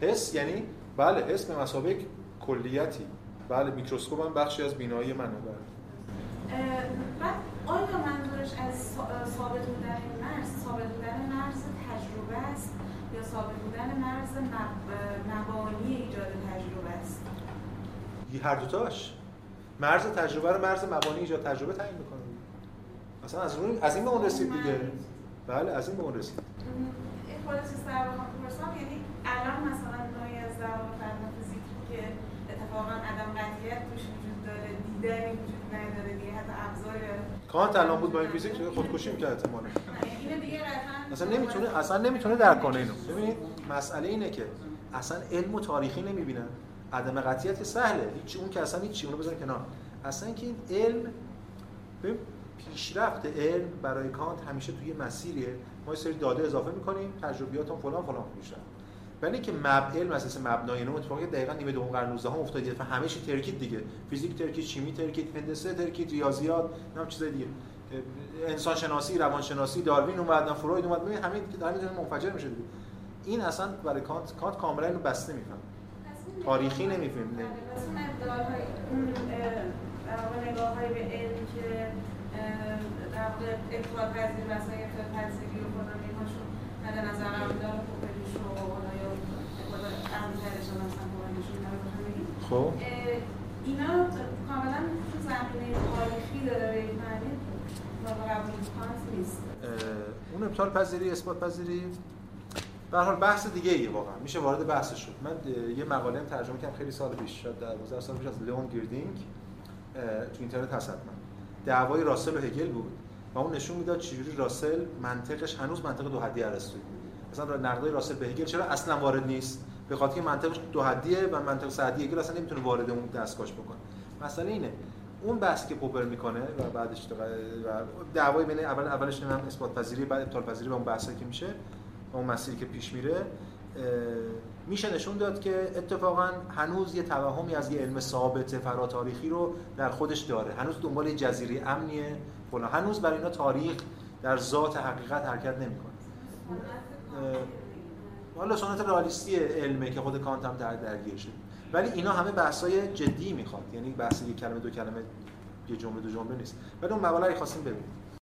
حس یعنی؟ بله حس به مسابق کلیتی. بله میکروسکوپ هم بخشی از بینایی منه. بله. بعد آیا منظورش از ثابت بودن مرز ثابت بودن مرز تجربه است یا ثابت بودن مرز مب- مبانی ایجاد تجربه است؟ یه هر دوتاش. مرز تجربه رو مرز مبانی ایجاد تجربه تعیین می‌کنه. اصلا از اون از این به اون رسید دیگه. بله از این به اون رسید. چیز در واقع بپرسم. یعنی الان مثلا نوعی از در واقع فن فیزیکی که اتفاقا عدم قطعیت توش وجود داره دیدنی وجود نداره دیگه حتی ابزار کانت الان بود با این فیزیک خودکشی می‌کرد احتمالاً؟ اینو دیگه اصلا نمی‌تونه اصلا نمی‌تونه درک کنه اینو. ببینید مسئله اینه که اصلا علم و تاریخی نمی‌بینن. عدم قطعیت سهله. هیچ اون که اصلا هیچ اونو بزن کنار. اصلا اینکه این علم ببین پیشرفت علم برای کانت همیشه توی مسیریه. ما یه سری داده اضافه می‌کنیم تجربیات هم فلان فلان میشه ولی که مب علم اساس مبنای نو اتفاقی دقیقاً نیمه دوم قرن 19 هم افتاد و همه چی ترکید دیگه. فیزیک ترکید شیمی ترکید هندسه ترکید ریاضیات نم چیزای دیگه. انسان شناسی روان شناسی داروین اومد فروید اومد. ببین همین داره می‌تونه منفجر میشه دیگه. این اصلا برای کانت کانت کاملا اینو بسته میفهم تاریخی نمیفهم پس اون ابدال‌های اون اه، در واقع نگاه‌هایی به علم که در واقع ابطال پذیر مسائل ابطال پذیری و فلان اینهاشون مد نظر قرار داره پوپلیش و حالا یا خود عقل‌ترش هم مثلا کمکشون اینا رو بخوام بگیم. خب. اینا کاملا تو زمینه تاریخی داره یک معنی. نیست. اون ابطال پذیری اثبات پذیری. به هر حال بحث دیگه ایه واقعا. میشه وارد بحث شد من یه مقاله هم ترجمه کردم خیلی سال پیش شاید 12 سال پیش از لئون گیردینگ. تو اینترنت هست حتما. دعوای راسل و هگل بود. و اون نشون می‌داد چجوری راسل منطقش هنوز منطق دو حدی ارسطویی مثلا نقدای راسل به هگل چرا اصلا وارد نیست؟ به خاطر منطقش دو حدیه و منطق سه حدی هگل اصلا نمی‌تونه وارد اون دستگاهش بکنه. مسئله اینه اون بحثی که پوپر می‌کنه و بعدش و دعوای بین اول اولش نمی‌دونم اثبات پذیری بعد ابطال پذیری و اون بحثی که میشه و اون مسیری که پیش میره میشه نشون داد که اتفاقا هنوز یه توهمی از یه علم ثابت فراتاریخی رو در خودش داره. هنوز دنبال جزیره امنیه فلان. هنوز برای اینا تاریخ در ذات حقیقت حرکت نمی‌کنه. حالا سنت رئالیستی علمه که خود کانت هم در درگیر شد ولی اینا همه بحثای جدی می‌خواد. یعنی بحث یک کلمه دو کلمه یه جمله دو جمله نیست. ولی اون مقاله رو خواستیم ببینیم.